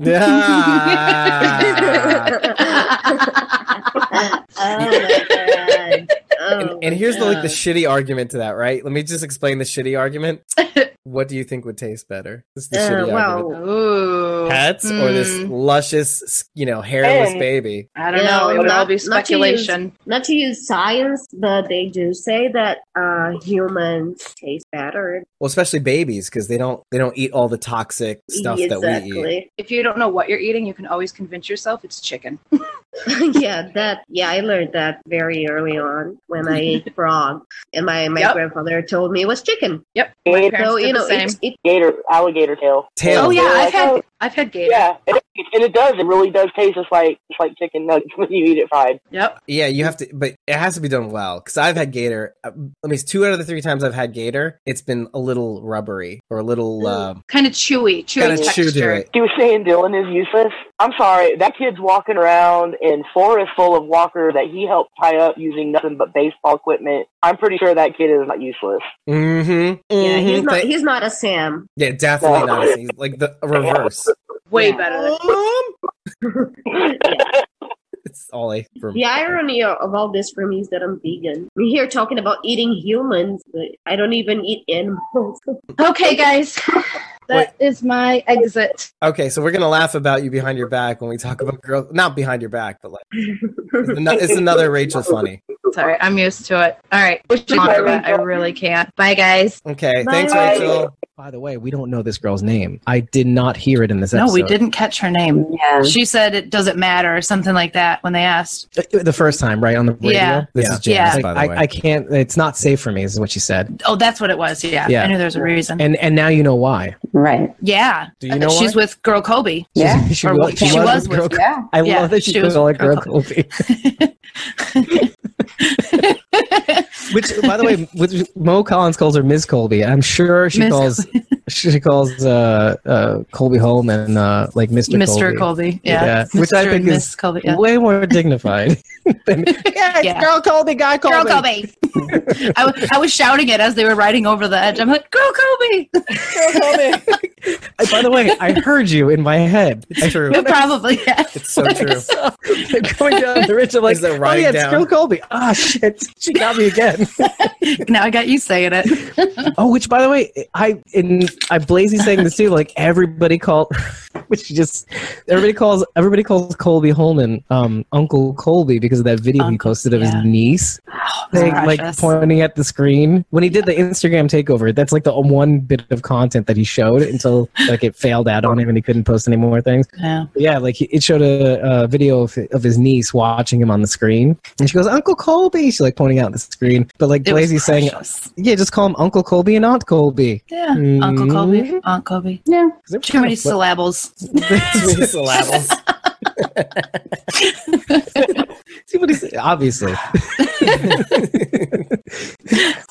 my god. Oh And, and my here's the like the oh shitty argument to that, right? Let me just explain the shitty argument. What do you think would taste better? This is the Uh, shitty well, argument. Ooh, Pets or this Hmm. luscious, you know, hairless And- baby? I don't You know. know, It would all not- be not to use- speculation. Not to use science, but they do say that uh, humans taste better. Well, especially babies because they don't they don't eat all the toxic stuff that we eat. If you don't know what you're eating, you can always convince yourself it's chicken. yeah, that yeah, I learned that very early on when I ate frog, and my my Yep. grandfather told me it was chicken. Yep. My So you know, same. it's, it, Gator, alligator tail. Tail. Oh yeah, They're I've like, had oh, I've had gator. Yeah, it, and it does. It really does taste just like just like chicken nuggets when you eat it fried. Yep. Yeah, you have to, but it has to be done well. Because I've had gator. uh, Let me. Two out of the three times I've had gator, it's been a little rubbery or a little. Um, Kind of chewy, chewy Kinda texture. chew to it. He was saying Dylan is useless. I'm sorry, that kid's walking around in forest full of walker that he helped tie up using nothing but baseball equipment. I'm pretty sure that kid is not useless. mm-hmm. yeah, he's mhm, not he's not a Sam. yeah, definitely not. He's like the reverse. Way Yeah. better than It's all A for The irony of of all this for me is that I'm vegan. We're here talking about eating humans, but I don't even eat animals. Okay, guys. That is my exit. Okay, so we're gonna laugh about you behind your back when we talk about girls. Not behind your back, but like it's, ano- it's another Rachel funny. Sorry, I'm used to it. All right. Wish you I really can't. Bye, guys. Okay, Bye. thanks, Rachel. By the way, we don't know this girl's name. I did not hear it in this No, episode. we didn't catch her name. Yeah. She said it doesn't matter or something like that when they asked. Uh, The first time, right on the radio. Yeah. This is Janis, Yeah. by the I, way. I can't. It's not safe for me. Is what she said. Oh, that's what it was. Yeah. Yeah. I knew there was a reason. And and now you know why. Right. yeah. Do you know She's why? with Girl Colby. Yeah. she, Or was, she she was with with- Girl- Yeah. I Yeah, love that she, she was was like Girl Girl Colby. Which, by the way, with Mo Collins calls her Ms. Colby. I'm sure she Miss calls she calls uh, uh, Colby Hollman uh, like Mr. Mr. Colby. Colby. Yeah. which I think is Colby. Yeah. way more dignified. than, yeah, Yeah. girl Colby, guy Colby. Girl Colby. I, w- I was shouting it as they were riding over the edge. I'm like, Girl Colby. Uh, By the way, I heard you in my head. It's true. Probably. Yeah. It's so true. Going down the ridge, I'm like, Is oh yeah, it's down? Girl Colby. Ah, shit, she got me again. now I got you saying it. oh, which by the way, I in I Blazy saying this too. Like everybody called, which just everybody calls everybody calls Colby Hollman um Uncle Colby because of that video he posted of yeah. his niece. so like, like pointing at the screen when he did the Instagram takeover. That's like the one bit of content that he showed until like it failed out on him and he couldn't post any more things. Yeah. Yeah, like he- it showed a, a video of, of his niece watching him on the screen, and she goes, "Uncle Colby." She's like pointing out the screen, but like was saying, "Yeah, just call him Uncle Colby and Aunt Colby." Yeah. Uncle Colby. Mm. Aunt Colby. Yeah. Too many of- syllables. Three syllables. See what he's obviously. I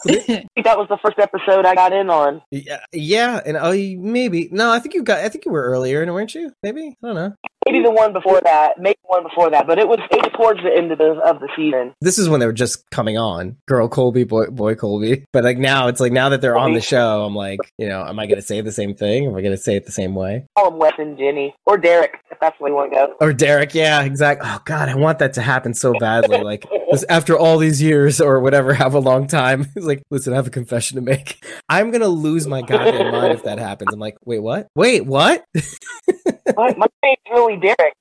think that was the first episode I got in on. Yeah, yeah, and oh, maybe no. I think you got. I think you were earlier, and weren't you? Maybe I don't know. Maybe the one before that, maybe one before that, but it was, it was towards the end of the of the season. This is when they were just coming on, girl Colby, boy, boy Colby. But like now, it's like now that they're on the show, I'm like, you know, am I going to say the same thing? Am I going to say it the same way? Call him Wes and Jenny or Derek if that's where you want to go. Or Derek? Yeah, exactly. Oh God, I want that to happen so badly. Like this, after all these years or whatever, have a long time. It's like, listen, I have a confession to make. I'm gonna lose my goddamn mind if that happens. I'm like, wait, what? Wait, what? my, my name's really Derek.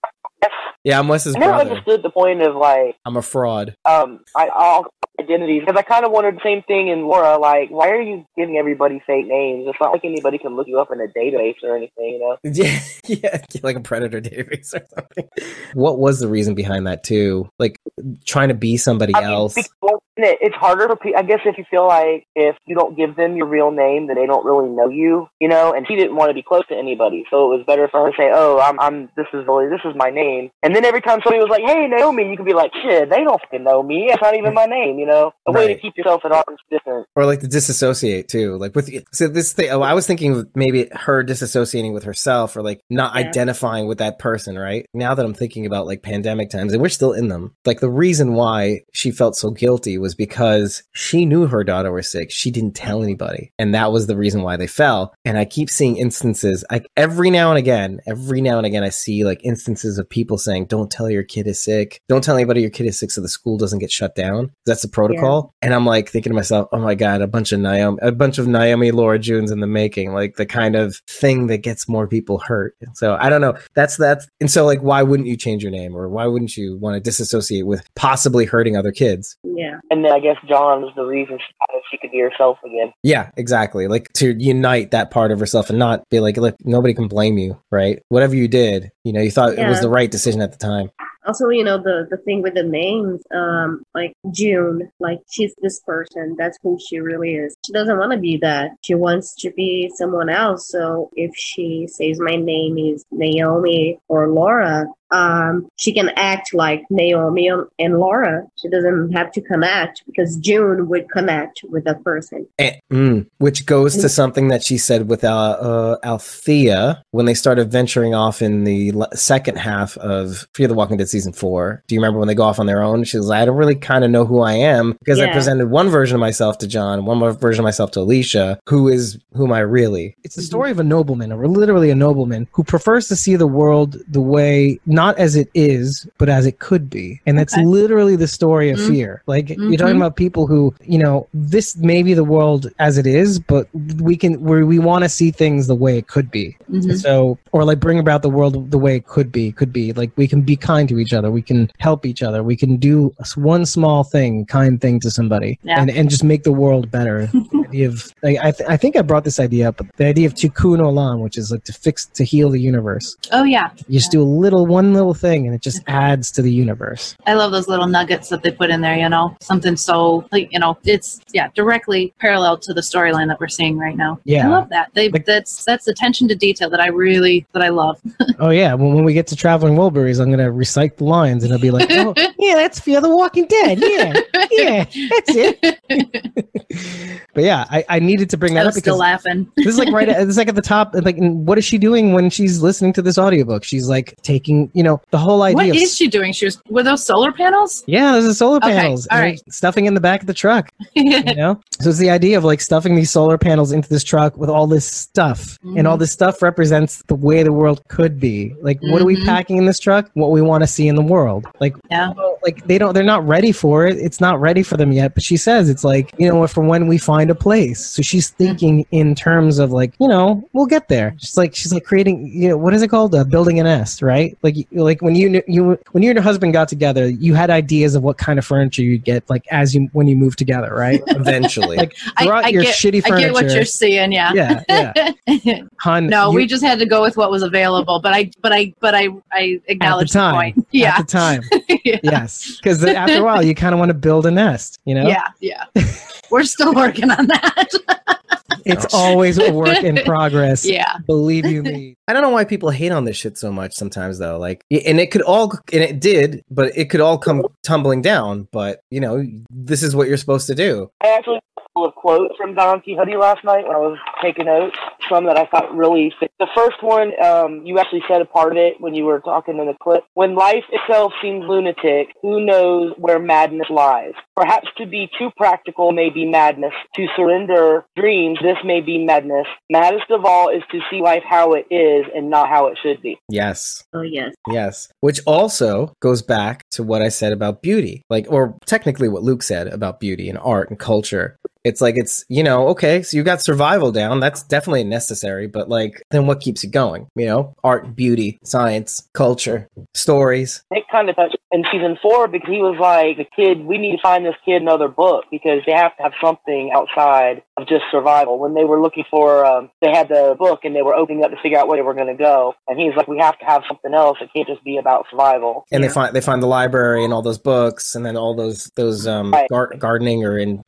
yeah, I'm Wes's I never brother. understood the point of like I'm a fraud. um I all identities because I kind of wondered the same thing in Laura. Like, why are you giving everybody fake names? It's not like anybody can look you up in a database or anything, you know. Yeah, yeah, like a predator database or something. What was the reason behind that too? Like trying to be somebody I mean, else. because- it- it's harder for people. I guess if you feel like if you don't give them your real name, that they don't really know you, you know. And she didn't want to be close to anybody, so it was better for her to say, "Oh, I'm, I'm. This is really, this is my name." And then every time somebody was like, "Hey, Naomi," you could be like, "Shit, they don't fucking know me. It's not even my name," you know. A way to keep yourself at arm's distance. or like to disassociate too. Like with so this thing oh, i was thinking of maybe her disassociating with herself or like not Yeah. identifying with that person right? Now that i'm thinking about like pandemic times and we're still in them like the reason why she felt so guilty was because she knew her daughter was sick. She didn't tell anybody. And that was the reason why they fell. And i keep seeing instances like every now and again every now and again i see like instances of people saying don't tell your kid is sick. Don't tell anybody your kid is sick so the school doesn't get shut down. That's the protocol and i'm like thinking to myself oh my god a bunch of naomi a bunch of naomi laura junes in the making like the kind of thing that gets more people hurt so i don't know that's that's and so like why wouldn't you change your name or why wouldn't you want to disassociate with possibly hurting other kids Yeah. And then I guess John was the reason she, she could be herself again. Yeah, exactly. Like to unite that part of herself and not be like, look, nobody can blame you, right? Whatever you did, you know, you thought it was the right decision at the time. Also, you know, the, the thing with the names, um, like June, like she's this person. That's who she really is. She doesn't want to be that. She wants to be someone else. So if she says my name is Naomi or Laura, um, she can act like Naomi and Laura. She doesn't have to connect because June would connect with that person. Eh, mm, which goes to something that she said with uh, uh, Althea when they started venturing off in the l- second half of Fear the Walking Dead season four. Do you remember when they go off on their own? She was like, I don't really kind of know who I am because I presented one version of myself to John, one more version of myself to Alicia. Who is who am I really? It's the story of a nobleman, or literally a nobleman, who prefers to see the world the way not as it is, but as it could be. And that's literally the story of Mm. fear. Like you're Mhm. talking about people who, you know, this may be the world as it is, but we can where we want to see things the way it could be. Mhm. So or like bring about the world the way it could be, could be. Like we can be kind to each other, we can help each other, we can do one small thing, kind thing to somebody Yeah. and and just make the world better. the idea of like, I th- I think I brought this idea up, but the idea of tikkun olam, which is like to fix to heal the universe. Oh yeah, You just do a little one little thing, and it just adds to the universe. I love those little nuggets that they put in there. You know, something so like you know, it's yeah, directly parallel to the storyline that we're seeing right now. Yeah. I love that. They that's that's attention to detail that I really that I love. Oh yeah, when, when we get to traveling Wilburys, I'm gonna recite the lines, and it'll be like, oh yeah, that's Fear the Walking Dead. Yeah, yeah, that's it. but yeah, I, I needed to bring that I up was still because laughing. this is like right. At, this is like at the top. Like, what is she doing when she's listening to this audiobook? She's like taking, you know, the whole idea. What of is she doing? She was were those solar panels? Yeah, those the solar panels. all and right. Stuffing in the back of the truck. you know? So it's the idea of like stuffing these solar panels into this truck with all this stuff. And all Mhm. this stuff represents the way the world could be. Like what are we Mhm. packing in this truck? What we want to see in the world. Like Yeah. Well, like they don't they're not ready for it. It's not ready for them yet. But she says it's like, you know, for when we find a place. So she's thinking in terms of like, you know, we'll get there. she's like she's like creating, you know, what is it called? Uh, building a nest, right? Like like when you you when you and your husband got together, you had ideas of what kind of furniture you'd get like as you when you moved together, right? Eventually. like I, throughout I your get, shitty I get what you're saying. Yeah. Yeah, yeah. Hun, no, you- we just had to go with what was available. But I, but I, but I, I at the acknowledge the, time. point. Yeah. At the time. Yes. Because after a while you kind of want to build a nest, you know? Yeah, yeah. We're still working on that. It's always a work in progress. Yeah. Believe you me. I don't know why people hate on this shit so much sometimes though. Like and it could all and it did, but it could all come tumbling down, but you know, this is what you're supposed to do. I actually had a couple of quotes from Don Quixote last night when I was taking notes. Some that I thought really fit. The first one, um, you actually said a part of it when you were talking in the clip. When life itself seems lunatic, who knows where madness lies? Perhaps to be too practical may be madness. To surrender dreams, this may be madness. Maddest of all is to see life how it is and not how it should be. Yes. Oh yes. Yes. Which also goes back to what I said about beauty. Like or technically what Luke said about beauty and art and culture. It's like it's, you know, okay, so you got survival down. That's definitely necessary, but like then what keeps you going? You know, art, beauty, science, culture, stories. it kind of touched in season four because he was like, the kid, we need to find this kid another book because they have to have something outside of just survival. When they were looking for, um, they had the book and they were opening up to figure out where they were going to go. And he's like, we have to have something else. It can't just be about survival. And they find they find the library and all those books and then all those those um Right. gar- gardening or in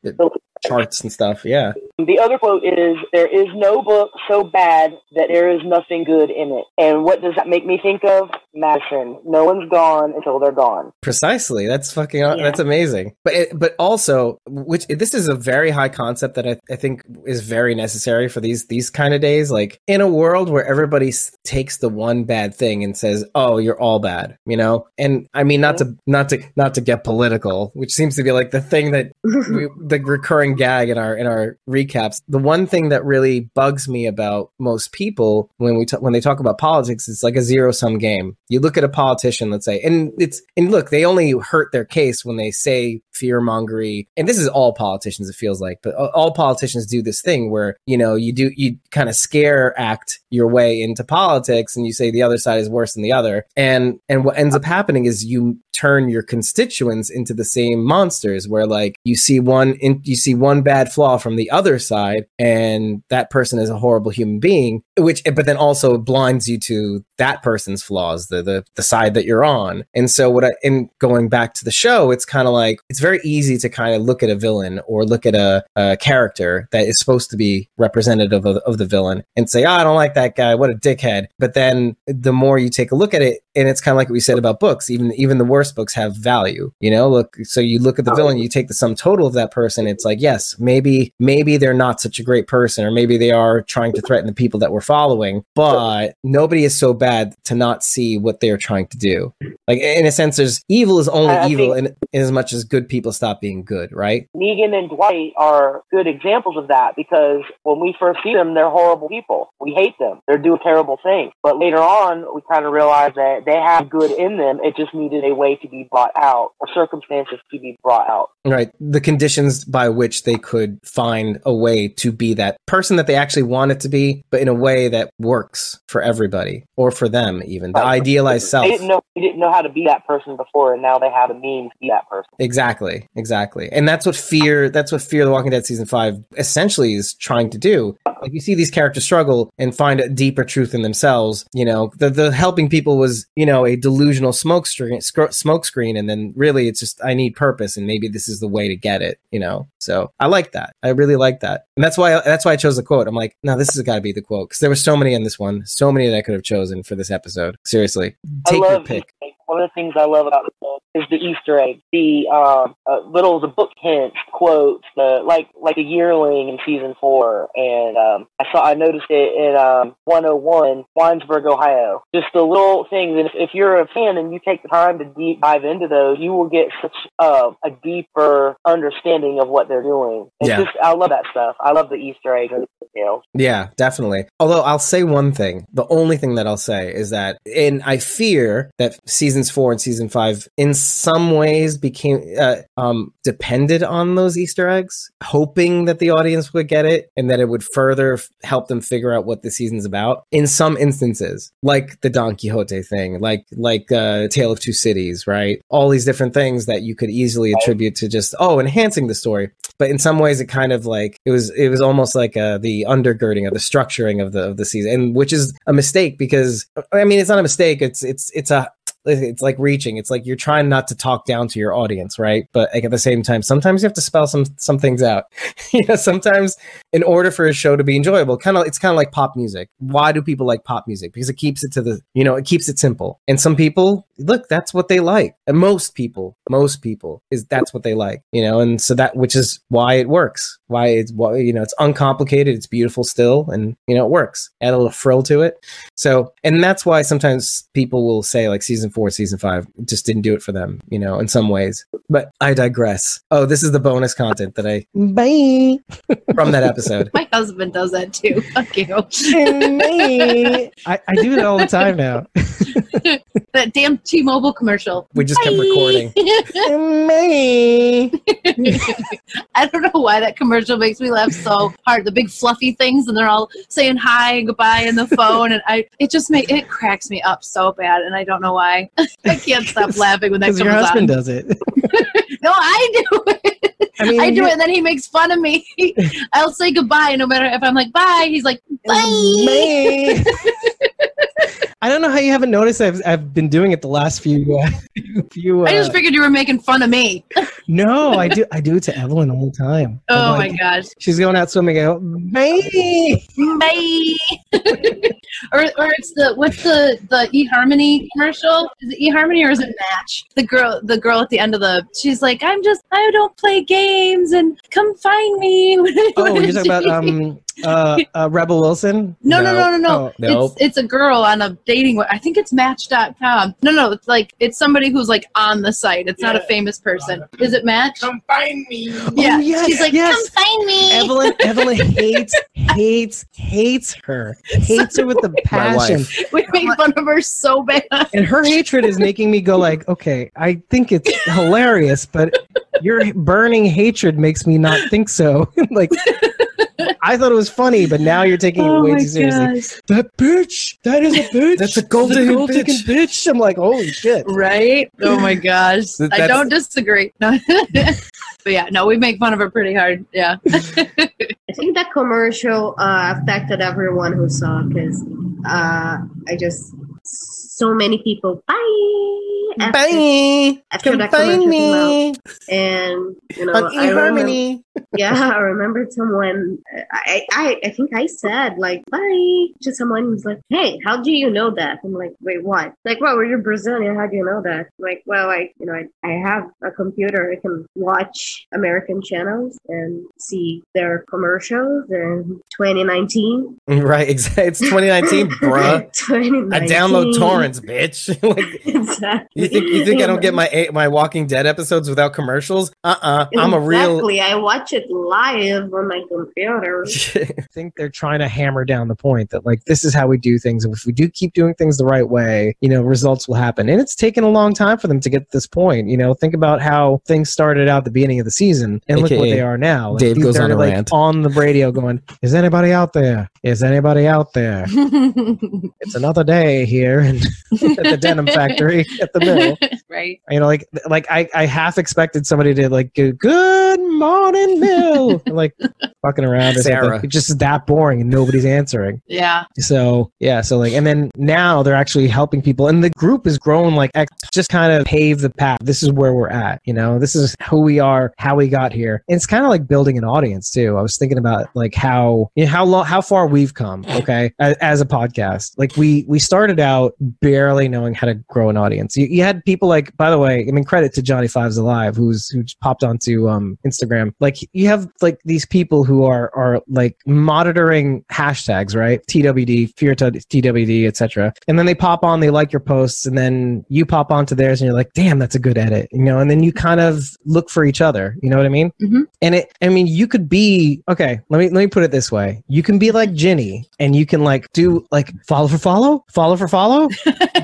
charts and stuff. Yeah. The other quote is, there is no book so bad that there is nothing good in it. And what does that make me think of? Madison. No one's gone until they're gone. Precisely. That's fucking. That's amazing. But it, but also, which this is a very high concept that I, I think is very necessary for these these kind of days. Like in a world where everybody takes the one bad thing and says, "Oh, you're all bad," you know. And I mean, not to not to not to get political, which seems to be like the thing that we, the recurring gag in our in our recaps. The one thing that really bugs me about most people when we t- when they talk about politics, it's like a zero sum game. You look at a politician, let's say, and it's and look, they only hurt their case when they say fear mongery. And this is all politicians, it feels like, but all politicians do this thing where, you know, you do, you kind of scare act your way into politics and you say the other side is worse than the other. And, and what ends up happening is you turn your constituents into the same monsters where like you see one in, you see one bad flaw from the other side and that person is a horrible human being which but then also blinds you to that person's flaws the the, the side that you're on and so what i in going back to the show it's kind of like it's very easy to kind of look at a villain or look at a, a character that is supposed to be representative of, of the villain and say oh, i don't like that guy. What a dickhead. But then the more you take a look at it and it's kind of like what we said about books even even the worst books have value you know look so you look at the villain you take the sum total of that person it's like yes maybe maybe they're not such a great person or maybe they are trying to threaten the people that we're following but nobody is so bad to not see what they're trying to do like in a sense there's evil is only I evil in, in as much as good people stop being good right Negan and Dwight are good examples of that because when we first see them, they're horrible people. We hate them. They're doing terrible things. But later on, we kind of realize that they have good in them. It just needed a way to be brought out or circumstances to be brought out. Right. The conditions by which they could find a way to be that person that they actually wanted to be, but in a way that works for everybody or for them, even the idealized self. They didn't know they didn't know how to be that person before, and now they have a means to be that person. Exactly, exactly. And that's what fear that's what Fear the Walking Dead season 5 essentially is trying to do. Like you see these characters struggle and find a deeper truth in themselves, you know, the the helping people was, you know, a delusional smoke screen smoke screen and then really it's just I need purpose and maybe this is the way to get it, you know. So, I like that. I really like that. And that's why that's why I chose the quote. I'm like, no, this has got to be the quote cuz there were so many in this one, so many that I could have chosen for this episode. Seriously. Take your pick. Eggs. One of the things I love about the book is the Easter egg, the um, uh, little the book hints, quotes, the like like a yearling in season four, and um, I saw I noticed it in um, 101 Winesburg, Ohio. Just the little things, and if, if you're a fan and you take the time to deep dive into those, you will get such uh, a deeper understanding of what they're doing. It's Yeah. just I love that stuff. I love the Easter eggs and the details. Yeah, definitely. Although I'll say one thing. The only thing that I'll say is that, and I fear that seasons four and season five, in some ways, became uh, um, depended on those Easter eggs, hoping that the audience would get it and that it would further f- help them figure out what the season's about. In some instances, like the Don Quixote thing, like like uh, Tale of Two Cities, right? All these different things that you could easily attribute to just oh, enhancing the story. But in some ways, it kind of like it was it was almost like uh, the undergirding of the structuring of the of the season, and which is a mistake because I mean it's not a mistake. It's it's it's a it's like reaching. It's like you're trying not to talk down to your audience, right? But like at the same time, sometimes you have to spell some some things out. you know, sometimes in order for a show to be enjoyable, kind of it's kind of like pop music. Why do people like pop music? Because it keeps it to the you know it keeps it simple. And some people look, that's what they like. And most people, most people is that's what they like. You know, and so that which is why it works. Why it's why you know it's uncomplicated. It's beautiful still, and you know it works. Add a little frill to it. So, and that's why sometimes people will say like season four, season five just didn't do it for them, you know, in some ways. But I digress. Oh, this is the bonus content that I Bye. from that episode. My husband does that too. Fuck you. I, I do it all the time now. that damn T-Mobile commercial. We just kept recording. I don't know why that commercial makes me laugh so hard. The big fluffy things, and they're all saying hi and goodbye in the phone, and I it just make it cracks me up so bad, and I don't know why. I can't stop laughing when that comes your husband on. does it. No, I do it. I mean, I do it, and then he makes fun of me. I'll say goodbye, no matter if I'm like bye. He's like bye. I don't know how you haven't noticed. I've I've been doing it the last few uh, few. Uh, I just figured you were making fun of me. no, I do I do it to Evelyn all the time. Oh I'm my gosh. She's going out swimming. I go, bye. Bye. Or or it's the what's the the eHarmony commercial? Is it eHarmony or is it Match? The girl the girl at the end of the she's like, I'm just I don't play games and come find me. Oh, you're talking about um uh, uh Rebel Wilson? No, no, no, no, no. Oh, no. It's it's a girl on a dating. I think it's Match.com. No, no, it's like it's somebody who's like on the site. It's not a famous person. Is it Match? Come find me. Yeah, Oh, yes, she's like, yes. come find me. Evelyn Evelyn hates hates hates her. Hates her with the passion. we make fun of her so bad. And her hatred is making me go like, okay, I think it's hilarious, but your burning hatred makes me not think so. like, I thought it was funny, but now you're taking Oh it way my too seriously. gosh. That bitch, that is a bitch. That's a golden, gold digging gold-digging bitch. bitch. I'm like, holy shit. Right? Oh my gosh. Th- I don't disagree. No. but yeah, no, we make fun of her pretty hard. Yeah. I think that commercial uh, affected everyone who saw because uh, I just so many people bye after, Bye. after Come that find me came out, and you know on I remember, eHarmony. yeah, I remember someone. Uh, I, I I think I said like bye to someone who's like, "Hey, how do you know that?" I'm like, "Wait, what?" Like, "Well, you're Brazilian. How do you know that?" I'm like, "Well, I you know I, I have a computer. I can watch American channels and see their commercials in 2019." Right, exactly. It's 2019, bruh. 2019. I download torrents, bitch. like, Exactly. you think you think I don't get my my Walking Dead episodes without commercials? Uh uh-uh. uh. i am a real. Exactly. I watch it live on my computer. I think they're trying to hammer down the point that like this is how we do things and if we do keep doing things the right way you know results will happen and it's taken a long time for them to get to this point you know think about how things started out at the beginning of the season and look what they are now Like, Dave goes on a like, rant. on the radio going is anybody out there is anybody out there it's another day here in, at the denim factory at the mill right. you know like like i i half expected somebody to like go, good morning mill like fucking around or Sarah. something. It's just that boring and nobody's answering Yeah. so yeah so like and then now they're actually helping people and the group has grown like ex- just kind of pave the path this is where we're at you know this is who we are how we got here and it's kind of like building an audience too i was thinking about like how you know, how long how far we've come okay as, as a podcast like we we started out barely knowing how to grow an audience. You, you had people like by the way i mean credit to johnny fives alive who's who popped onto um instagram. Like you have like these people who are are like monitoring hashtags right? Twd fear to twd etc and then they pop on they like your posts and then you pop onto theirs and you're like damn that's a good edit you know? And then you kind of look for each other you know what i mean? Mhm. and it i mean you could be okay let me let me put it this way. You can be like ginny and you can like do like follow for follow follow for follow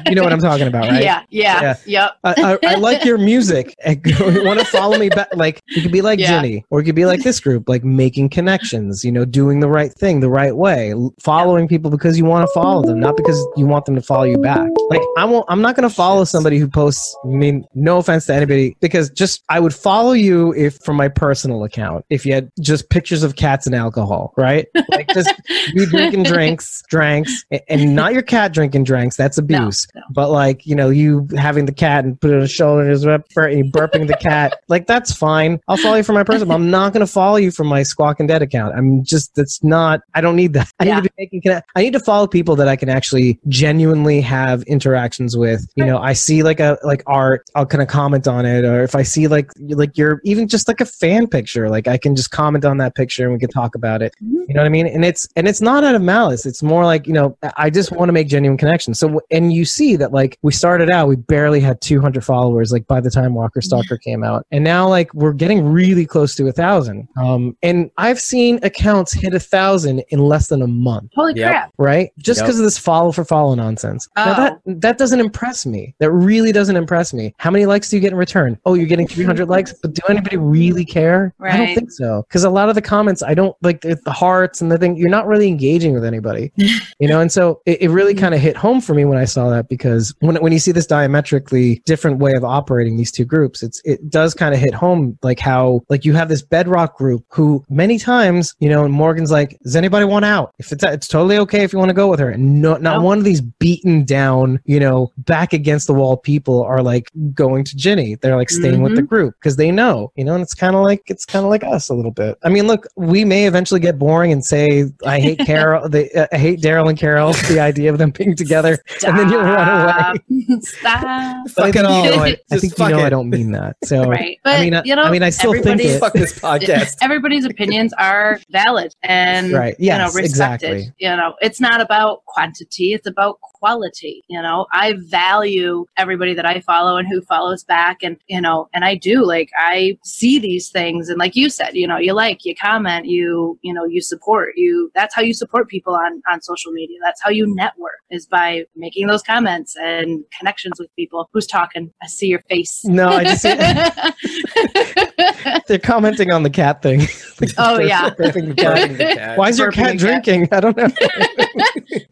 you know what i'm talking about right Yeah. Yeah. Yep. I, I, I like your music. You want to follow me back? Like you could be like Yeah. Jenny, or you could be like this group, like making connections. You know, doing the right thing the right way, following people because you want to follow them, not because you want them to follow you back. Like I won't. I'm not going to follow somebody who posts. I mean, no offense to anybody, because just I would follow you if from my personal account if you had just pictures of cats and alcohol, right? Like just you drinking drinks, drinks, and, and not your cat drinking drinks. That's abuse. But like you know, you having the cat and put it on his shoulder and, his rep- and you burping the cat, like that's fine. I'll follow you from my personal. I'm not going to follow you from my Squawking Dead account. I'm just that's not. I don't need that. I need to be making. conne- I need to follow people that I can actually genuinely have interactions with. You know, I see like a like art, I'll kind of comment on it, or if I see like like you're even just like a fan picture, like I can just comment on that picture and we can talk about it. Mm-hmm. You know what I mean? And it's and it's not out of malice. It's more like you know I just want to make genuine connections. So and you see that like we started out, we barely had 200 followers. Like by the time Walker Stalker came out, and now like we're getting really close to a thousand. Um, and I've seen accounts hit a thousand in less than a month. Holy Yep. crap. Right? Just Yep. because of this follow for follow nonsense. Now Oh. that that doesn't impress me. That really doesn't impress me. How many likes do you get in return? Oh, you're getting 300 likes, but do anybody really care? I don't think so. Because a lot of the comments, I don't like the, the hearts and the thing. You're not really engaging with anybody, you know. And so it, it really kind of hit home for me when I saw that because when when you see this diametrically different way of operating these two groups, it's it does kind of hit home like how like you have this bedrock group who many times you know Morgan's like, does anybody want out? If it's it's totally okay if you want to go with her, and no, not one of these beaten down you know back against the wall people are like going to Ginny. They're like staying with the Mhm. group because they know you know, and it's kind of like it's kind of like us a little bit. I mean, look, we may eventually get boring and say I hate Carol, the, uh, I hate Daryl and Carol, the idea of them being together, and then you'll run away. Stop. I Fuck it think all. You know, I, I think you fuck know I don't mean that. So Right. But, I mean, I, you know, I mean, I still think it. Fuck this podcast. Everybody's opinions are valid and Right. you know Yes, respected. exactly. You know, it's not about quantity; it's about quality. You know, I value everybody that I follow and who follows back, and you know, and I do like I see these things, and like you said, you know, you like, you comment, you you know, you support. You that's how you support people on on social media. That's how you network is by making those comments and connections with people. Who's talking? I see your face. No, I just They're commenting on the cat thing. Oh, yeah. Burping the the cat. cat. Why is your cat the cat. drinking? I don't know.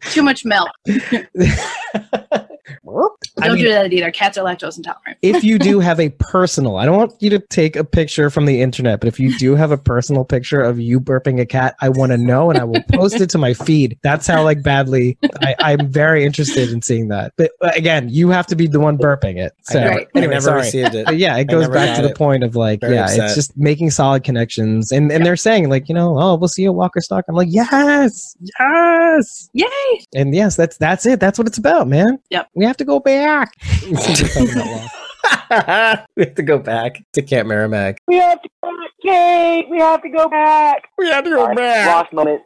Too much milk. I Don't mean- do that either. Cats are lactose intolerant. if you do have a personal, I don't want you to take a picture from the internet, but if you do have a personal picture of you burping a cat, I want to know and I will post it to my feed. That's how like badly I, I'm very interested in seeing that. But again, you have to be the one burping it. So I never, I anyway, never sorry. received it. But yeah, it goes back to got the it. point of like, Very yeah, upset. it's just making solid connections. And and they're saying like, you know, oh, we'll see you at Walker Stock. I'm like, yes, yes, Yay! and yes, that's that's it. That's what it's about, man. Yep. We have to go back. we have to go back to Camp Merrimack. We have to go back, Kate. We have to go back. We have to go Sorry, back. Lost moment.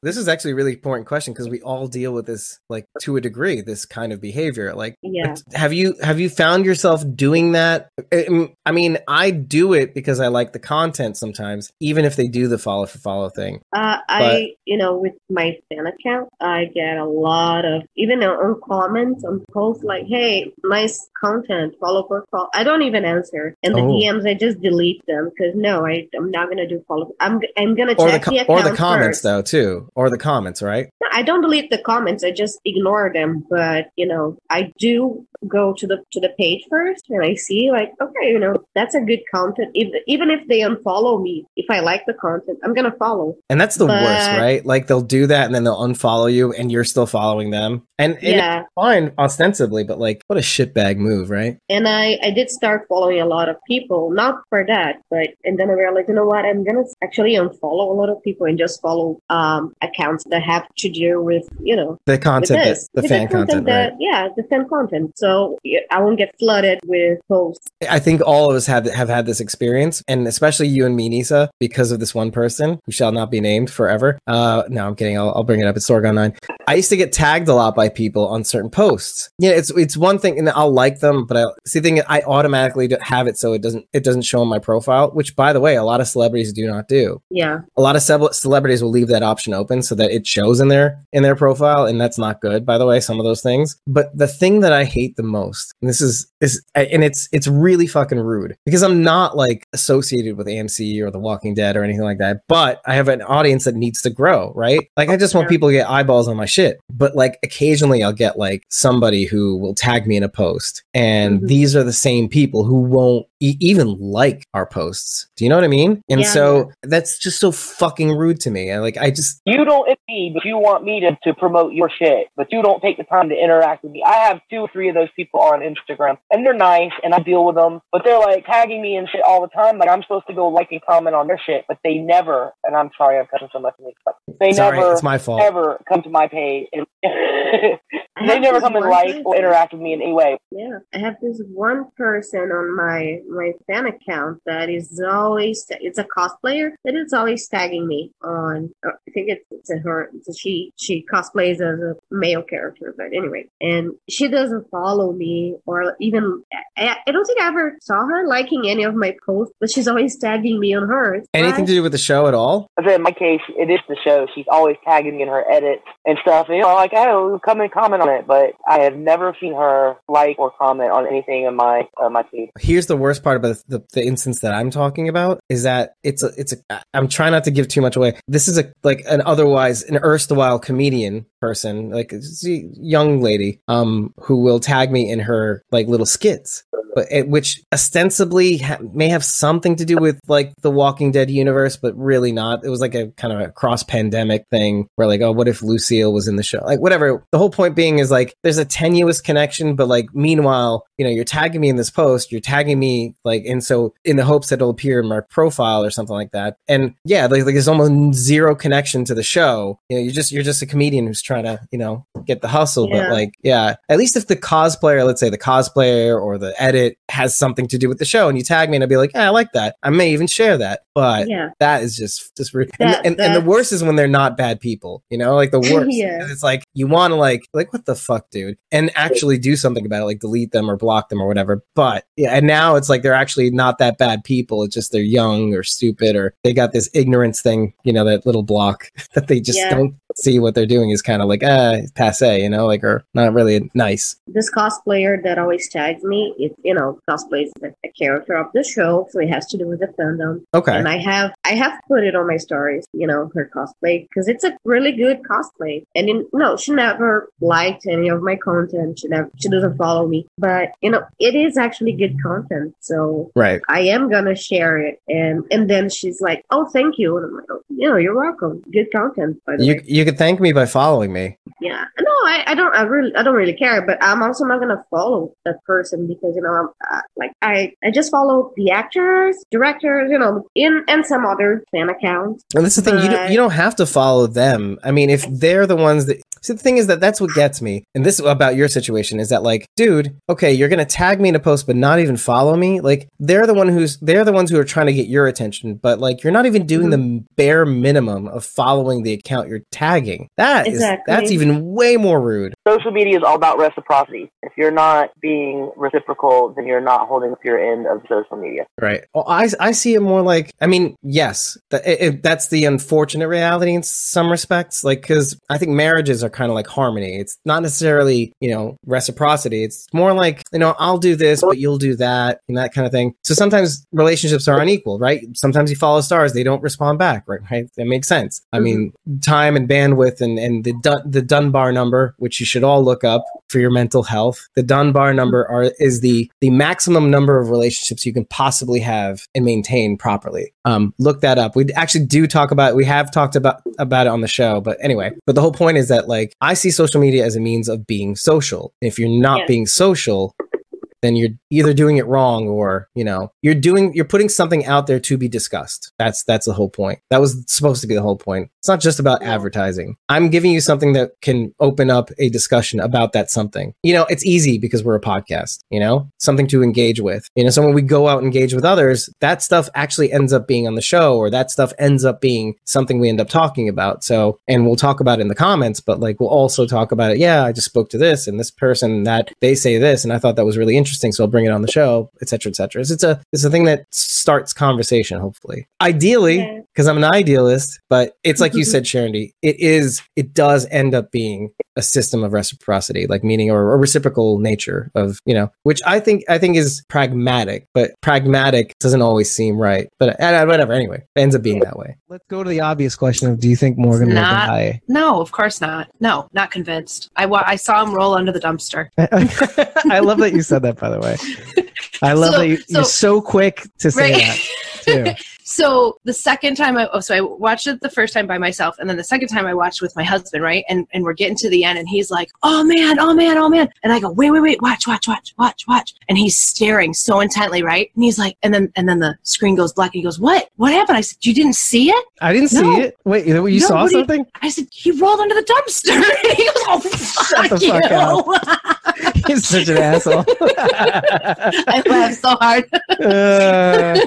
This is actually a really important question because we all deal with this, like to a degree, this kind of behavior. Like, Yeah. have you have you found yourself doing that? I I mean, I do it because I like the content sometimes, even if they do the follow for follow thing. Uh, I, you know, with my fan account, I get a lot of, even on- on comments, on posts like, hey, nice content, follow for follow. I don't even answer. And the Oh. DMs, I just delete them because no, I'm not going to do follow. I'm, I'm going to Or the check co- the, or the comments first. though too, or the comments, right? No, I don't delete the comments. I just ignore them. But you know, I do go to the to the page first, and I see like, okay, you know, that's a good content. Even even if they unfollow me, if I like the content, I'm gonna follow. And that's the worst, right? Like they'll do that and then they'll unfollow you, and you're still following them. And, and Yeah. it's fine ostensibly, but like, what a shitbag move, right? And I, I did start following a lot of people, not for that, but and then I realized, you know what, I'm gonna actually unfollow a lot of people and just follow um accounts that have to do with you know The content, that, the with fan content, that right? yeah, the fan content. So I won't get flooded with posts. I think all of us have have had this experience, and especially you and me, Nisa, because of this one person who shall not be named forever. Uh, no, I'm kidding. I'll, I'll bring it up. It's Sorgon Nine. I used to get tagged a lot by people on certain posts. Yeah, it's it's one thing, and I'll like them, but I see the thing. I automatically have it so it doesn't it doesn't show on my profile. Which, by the way, a lot of celebrities do not do. Yeah. A lot of cele- celebrities will leave that option open so that it shows in their in their profile, and that's not good. By the way, some of those things. But the thing that I hate the most, and this is is, and it's it's really fucking rude because I'm not like associated with AMC or The Walking Dead or anything like that. But I have an audience that needs to grow, right? Like I just want people to get eyeballs on my shit. But like occasionally I'll get like somebody who will tag me in a post, and mm-hmm. these are the same people who won't e- even like our posts. Do you know what I mean? And Yeah. so that's just so fucking rude to me. I like I just You don't me, but you want me to, to promote your shit, but you don't take the time to interact with me. I have two or three of those people on Instagram, and they're nice, and I deal with them, but they're like tagging me and shit all the time. Like I'm supposed to go like and comment on their shit, but they never. And I'm sorry, I'm cutting so much. of but They Sorry, never, it's my fault. ever come to my page. And they never come and one like person. or interact with me in any way. Yeah, I have this one person on my my fan account that is always it's a cosplayer that is always tagging me on. uh, I think it's, it's a her. It's a she. She cosplays as a male character, but anyway, and she doesn't follow me or even. I, I don't think I ever saw her liking any of my posts, but she's always tagging me on hers. anything to do with the show at all. In my case, it is the show. She's always tagging me in her edits and stuff. And, you know, like, oh, come and comment on it. But I have never seen her like or comment on anything in my uh, my feed. Here's the worst part about the, the instance that I'm talking about is that it's a it's a I'm trying not to give too much away. This is a like an otherwise an erstwhile comedian person, like a young lady, um, who will tag me in her like little skits, but which ostensibly ha- may have something to do with like the Walking Dead universe, but really not. It was like a kind of a cross pandemic thing where like, oh, what if Lucille was in the show? Like whatever. The whole point being is like there's a tenuous connection, but like meanwhile, you know, you're tagging me in this post, you're tagging me like, and so in the hopes that it'll appear in my profile or something like that. And yeah, like, like there's almost zero connection to the show. You know, you're just you're just a comedian who's trying to you know get the hustle, Yeah. but like yeah, at least if the cosplayer, let's say the cosplayer or the edit has something to do with the show, and you tag me and I'd be like, yeah, I like that. I may even share that, but Yeah. that is just just rude. That- and, and, and the worst is when they're not bad people. You know, like the worst. Yeah. It's like you want to like like like what the fuck, dude, and actually do something about it, like delete them or block them or whatever. But yeah, and now it's like they're actually not that bad people. It's just they're young or stupid or they got this ignorance thing, you know, that little block that they just Yeah. don't see what they're doing is kind of like ah passe, you know, like or not really nice. This cosplayer that always tags me. It you know cosplays a, a character of the show, so it has to do with the fandom. Okay. And I have I have put it on my stories, you know, her cosplay because it's a really good cosplay. And in, no, she never liked any of my content. She never she doesn't follow me, but you know, it is actually good content. So Right. I am gonna share it. And and then she's like, "Oh, thank you," and I'm like, "Oh, you know, you're welcome. Good content." By the You way. you could thank me by following me. Yeah, no, I, I don't, I really, I don't really care. But I'm also not gonna follow that person because you know, I'm uh, like, I, I just follow the actors, directors, you know, in and some other fan accounts. And that's the thing, you don't, you don't have to follow them. I mean, if they're the ones that. See, the thing is that that's what gets me. And this about your situation is that, like, dude, okay, you're going to tag me in a post, but not even follow me. Like, they're the one who's, they're the ones who are trying to get your attention, but like, you're not even doing the mm-hmm. bare minimum of following the account you're tagging. That is, Exactly. that's even way more rude. Social media is all about reciprocity. If you're not being reciprocal, then you're not holding up your end of social media. Right. Well, I, I see it more like, I mean, yes, that, it, it- that's the unfortunate reality in some respects. Like, cause I think marriages are kind of like harmony. It's not necessarily, you know, reciprocity. It's more like, you know, I'll do this, but you'll do that and that kind of thing. So sometimes relationships are unequal, right? Sometimes you follow stars, they don't respond back, right? Right. That makes sense. I mean, time and bandwidth and, and the, Dun- the Dunbar number, which you should all look up for your mental health. The Dunbar number are, is the, the maximum number of relationships you can possibly have and maintain properly. Um, look that up. We actually do talk about, we have talked about, about it on the show, but anyway, but the whole point is that like, I see social media as a means of being social. If you're not Yes. being social, then you're either doing it wrong or you know you're doing you're putting something out there to be discussed that's that's the whole point that was supposed to be the whole point it's not just about advertising. I'm giving you something that can open up a discussion about that something. You know it's easy because we're a podcast you know? Something to engage with. You know so when we go out and engage with others that stuff actually ends up being on the show or that stuff ends up being something we end up talking about. So and we'll talk about it in the comments but like we'll also talk about it yeah i just spoke to this and this person that they say this and i thought that was really interesting so i'll bring it on the show etc cetera, etc cetera. it's a it's a thing that starts conversation hopefully. Ideally because i'm an idealist but it's like you said sharon it is it does end up being a system of reciprocity like meaning or a reciprocal nature of you know which i think i think is pragmatic but pragmatic doesn't always seem right but uh, whatever anyway it ends up being that way Let's go to the obvious question of do you think Morgan will die? no, of course not. No, not convinced. I, wa- I saw him roll under the dumpster. I love that you said that, by the way. I love So- that you, you're so- so quick to say Right. that, too. So the second time I oh so I watched it the first time by myself and then the second time I watched with my husband, right? And and we're getting to the end and he's like, "Oh man, oh man, oh man." And I go, "Wait, wait, wait. Watch, watch, watch, watch, watch." And he's staring so intently, right? And he's like and then and then the screen goes black and he goes, "What? What happened?" I said, "You didn't see it?" I didn't see it. Wait, you No, saw do you- something? I said, "He rolled under the dumpster." He goes, "Oh, fuck, the fuck you." He's such an asshole. I laughed so hard. Uh,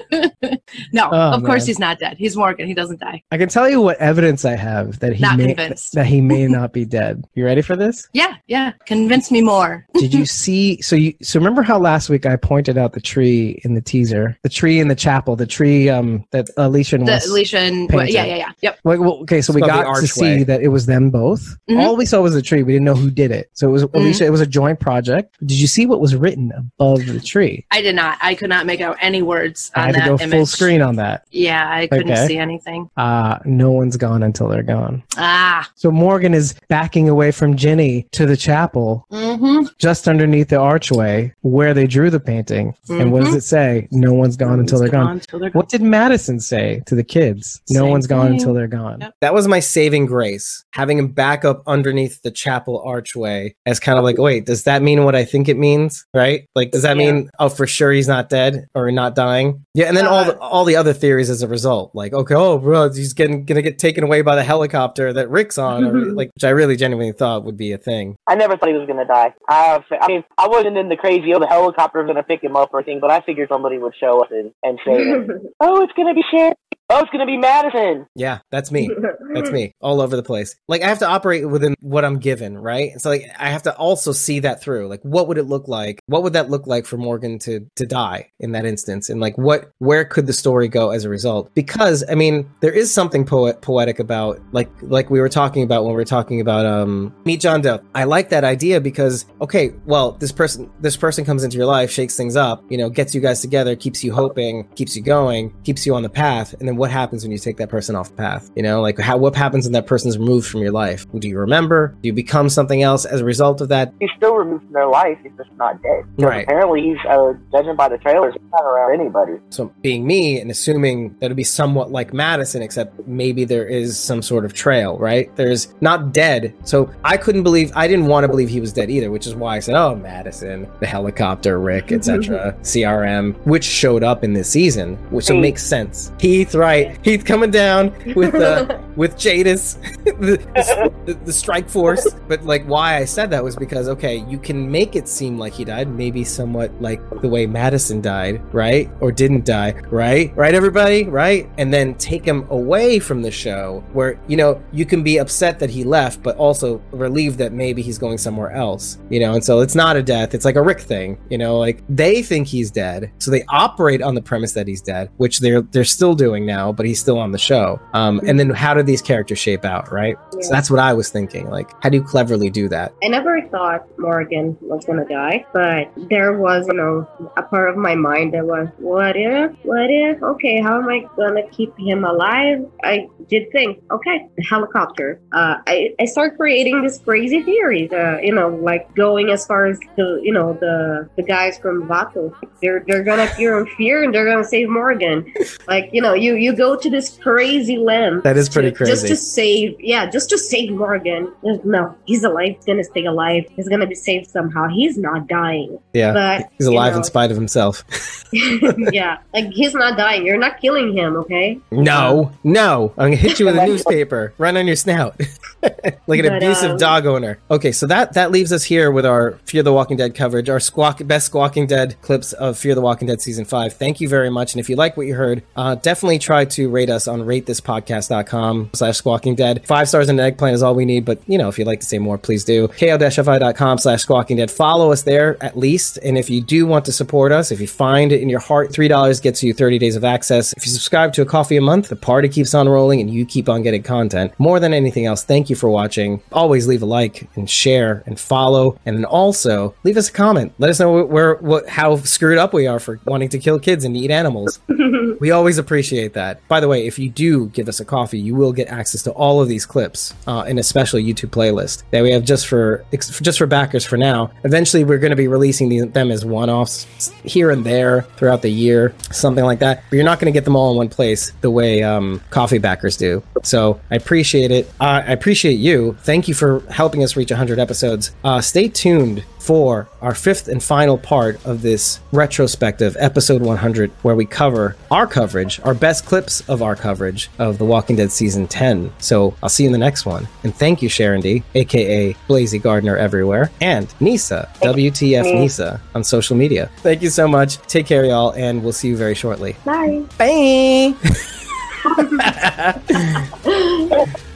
no, Oh, of course he's not dead. He's Morgan. He doesn't die. I can tell you what evidence I have that he Not may convinced. that he may not be dead. You ready for this? Yeah, yeah. Convince me more. Did you see? So you so remember how last week I pointed out the tree in the teaser, the tree in the chapel, the tree um that Alicia and The Wes Alicia and painted. yeah, yeah, yeah. Yep. Like, well, okay, so It's we got to see that it was them both. Mhm. All we saw was the tree. We didn't know who did it. So it was Alicia. It was a joint project. Did you see what was written above the tree? I did not. I could not make out any words I on had to go image. full screen on that. Yeah, I couldn't Okay. see anything. Uh, no one's gone until they're gone. Ah. So Morgan is backing away from Ginny to the chapel, Mm-hmm. just underneath the archway where they drew the painting. And what does Mhm. it say? No one's gone until they're gone gone. until they're What did Madison say to the kids? No Same one's gone thing. until they're gone. that was my saving grace having him back up underneath the chapel archway as kind of like wait does that mean what i think it means right like does that mean oh for sure he's not dead or not dying yeah and then all the all the other theories as a result like okay oh bro he's getting gonna get taken away by the helicopter that rick's on or, like which i really genuinely thought would be a thing I never thought he was gonna die. I, I mean, I wasn't in the crazy, oh, the helicopter's gonna pick him up or thing, but I figured somebody would show up and, and say, oh, it's gonna be Sharon. Oh, it's gonna be Madison. Yeah, that's me. That's me all over the place. Like I have to operate within what I'm given, right? So like I have to also see that through. Like what would it look like? What would that look like for Morgan to to die in that instance? And like what where could the story go as a result? Because I mean, there is something poet poetic about like like we were talking about when we were talking about um Meet John Doe. I like that idea because okay, well, this person this person comes into your life, shakes things up, you know, gets you guys together, keeps you hoping, keeps you going, keeps you on the path, and then what happens when you take that person off the path? You know, like how what happens when that person's removed from your life? Do you remember? Do you become something else as a result of that? He's still removed from their life. He's just not dead. Right. Apparently, he's uh, judging by the trailers. He's not around anybody. So being me and assuming that it'd be somewhat like Madison, except maybe there is some sort of trail, right? There's not dead. So I couldn't believe I didn't want to believe he was dead either, which is why I said, Oh, Madison, the helicopter, Rick, etc. CRM, which showed up in this season, which so makes sense. He. Heath, right. He's coming down with uh with Jadis, the, the, the strike force. But like why I said that was because okay, you can make it seem like he died, maybe somewhat like the way Madison died, right? Or didn't die, right? Right, everybody, right? And then take him away from the show where, you know, you can be upset that he left, but also relieved that maybe he's going somewhere else, you know? And so it's not a death, it's like a Rick thing, you know, like they think he's dead. So they operate on the premise that he's dead, which they're they're still doing now, but he's still on the show. Um, and then how do these characters shape out, right? Yeah. So that's what I was thinking. Like, how do you cleverly do that? I never thought Morgan was gonna die, but there was, you know, a part of my mind that was, what if? What if? Okay, how am I gonna keep him alive? I did think, okay, helicopter. Uh, I, I started creating this crazy theory, uh, you know, like going as far as the, you know, the the guys from Vato. They're they're gonna appear in fear and they're gonna save Morgan. Like, you know, you you go to this crazy limb. That is pretty to- Just to save, yeah, just to save Morgan. Uh, no, he's alive. He's gonna stay alive. He's gonna be saved somehow. He's not dying. Yeah, but he's you alive know, in spite of himself. yeah, like he's not dying. You're not killing him, okay? No, no. I'm gonna hit you with a newspaper Run on your snout. like an But, abusive um, dog owner. Okay, so that that leaves us here with our Fear the Walking Dead coverage, our squawk best Squawking Dead clips of Fear the Walking Dead season five. Thank you very much. And if you like what you heard, uh, definitely try to rate us on ratethispodcast.com slash squawking dead. Five stars and an eggplant is all we need, but you know, if you'd like to say more, please do. ko-fi.com slash squawking dead. Follow us there at least. And if you do want to support us, if you find it in your heart, $3 gets you 30 days of access. If you subscribe to a coffee a month, the party keeps on rolling and you keep on getting content. More than anything else, thank you for watching. Always leave a like and share and follow. And then also leave us a comment. Let us know where, what, how screwed up we are for wanting to kill kids and eat animals. We always appreciate that. By the way, if you do give us a coffee, you will get access to all of these clips uh, in a special YouTube playlist that we have just for just for backers for now. Eventually, we're going to be releasing these, them as one-offs here and there throughout the year, something like that. But you're not going to get them all in one place the way um, coffee backers do. So I appreciate it. Uh, I appreciate you. Thank you for helping us reach 100 episodes. Uh, stay tuned for our fifth and final part of this retrospective, episode 100, where we cover our coverage, our best clips of our coverage of The Walking Dead season 10. So I'll see you in the next one. And thank you, Sharon D, aka Blazy Gardner everywhere, and Nisa, WTF. Nisa, on social media. Thank you so much. Take care, y'all, and we'll see you very shortly. Bye. Bye.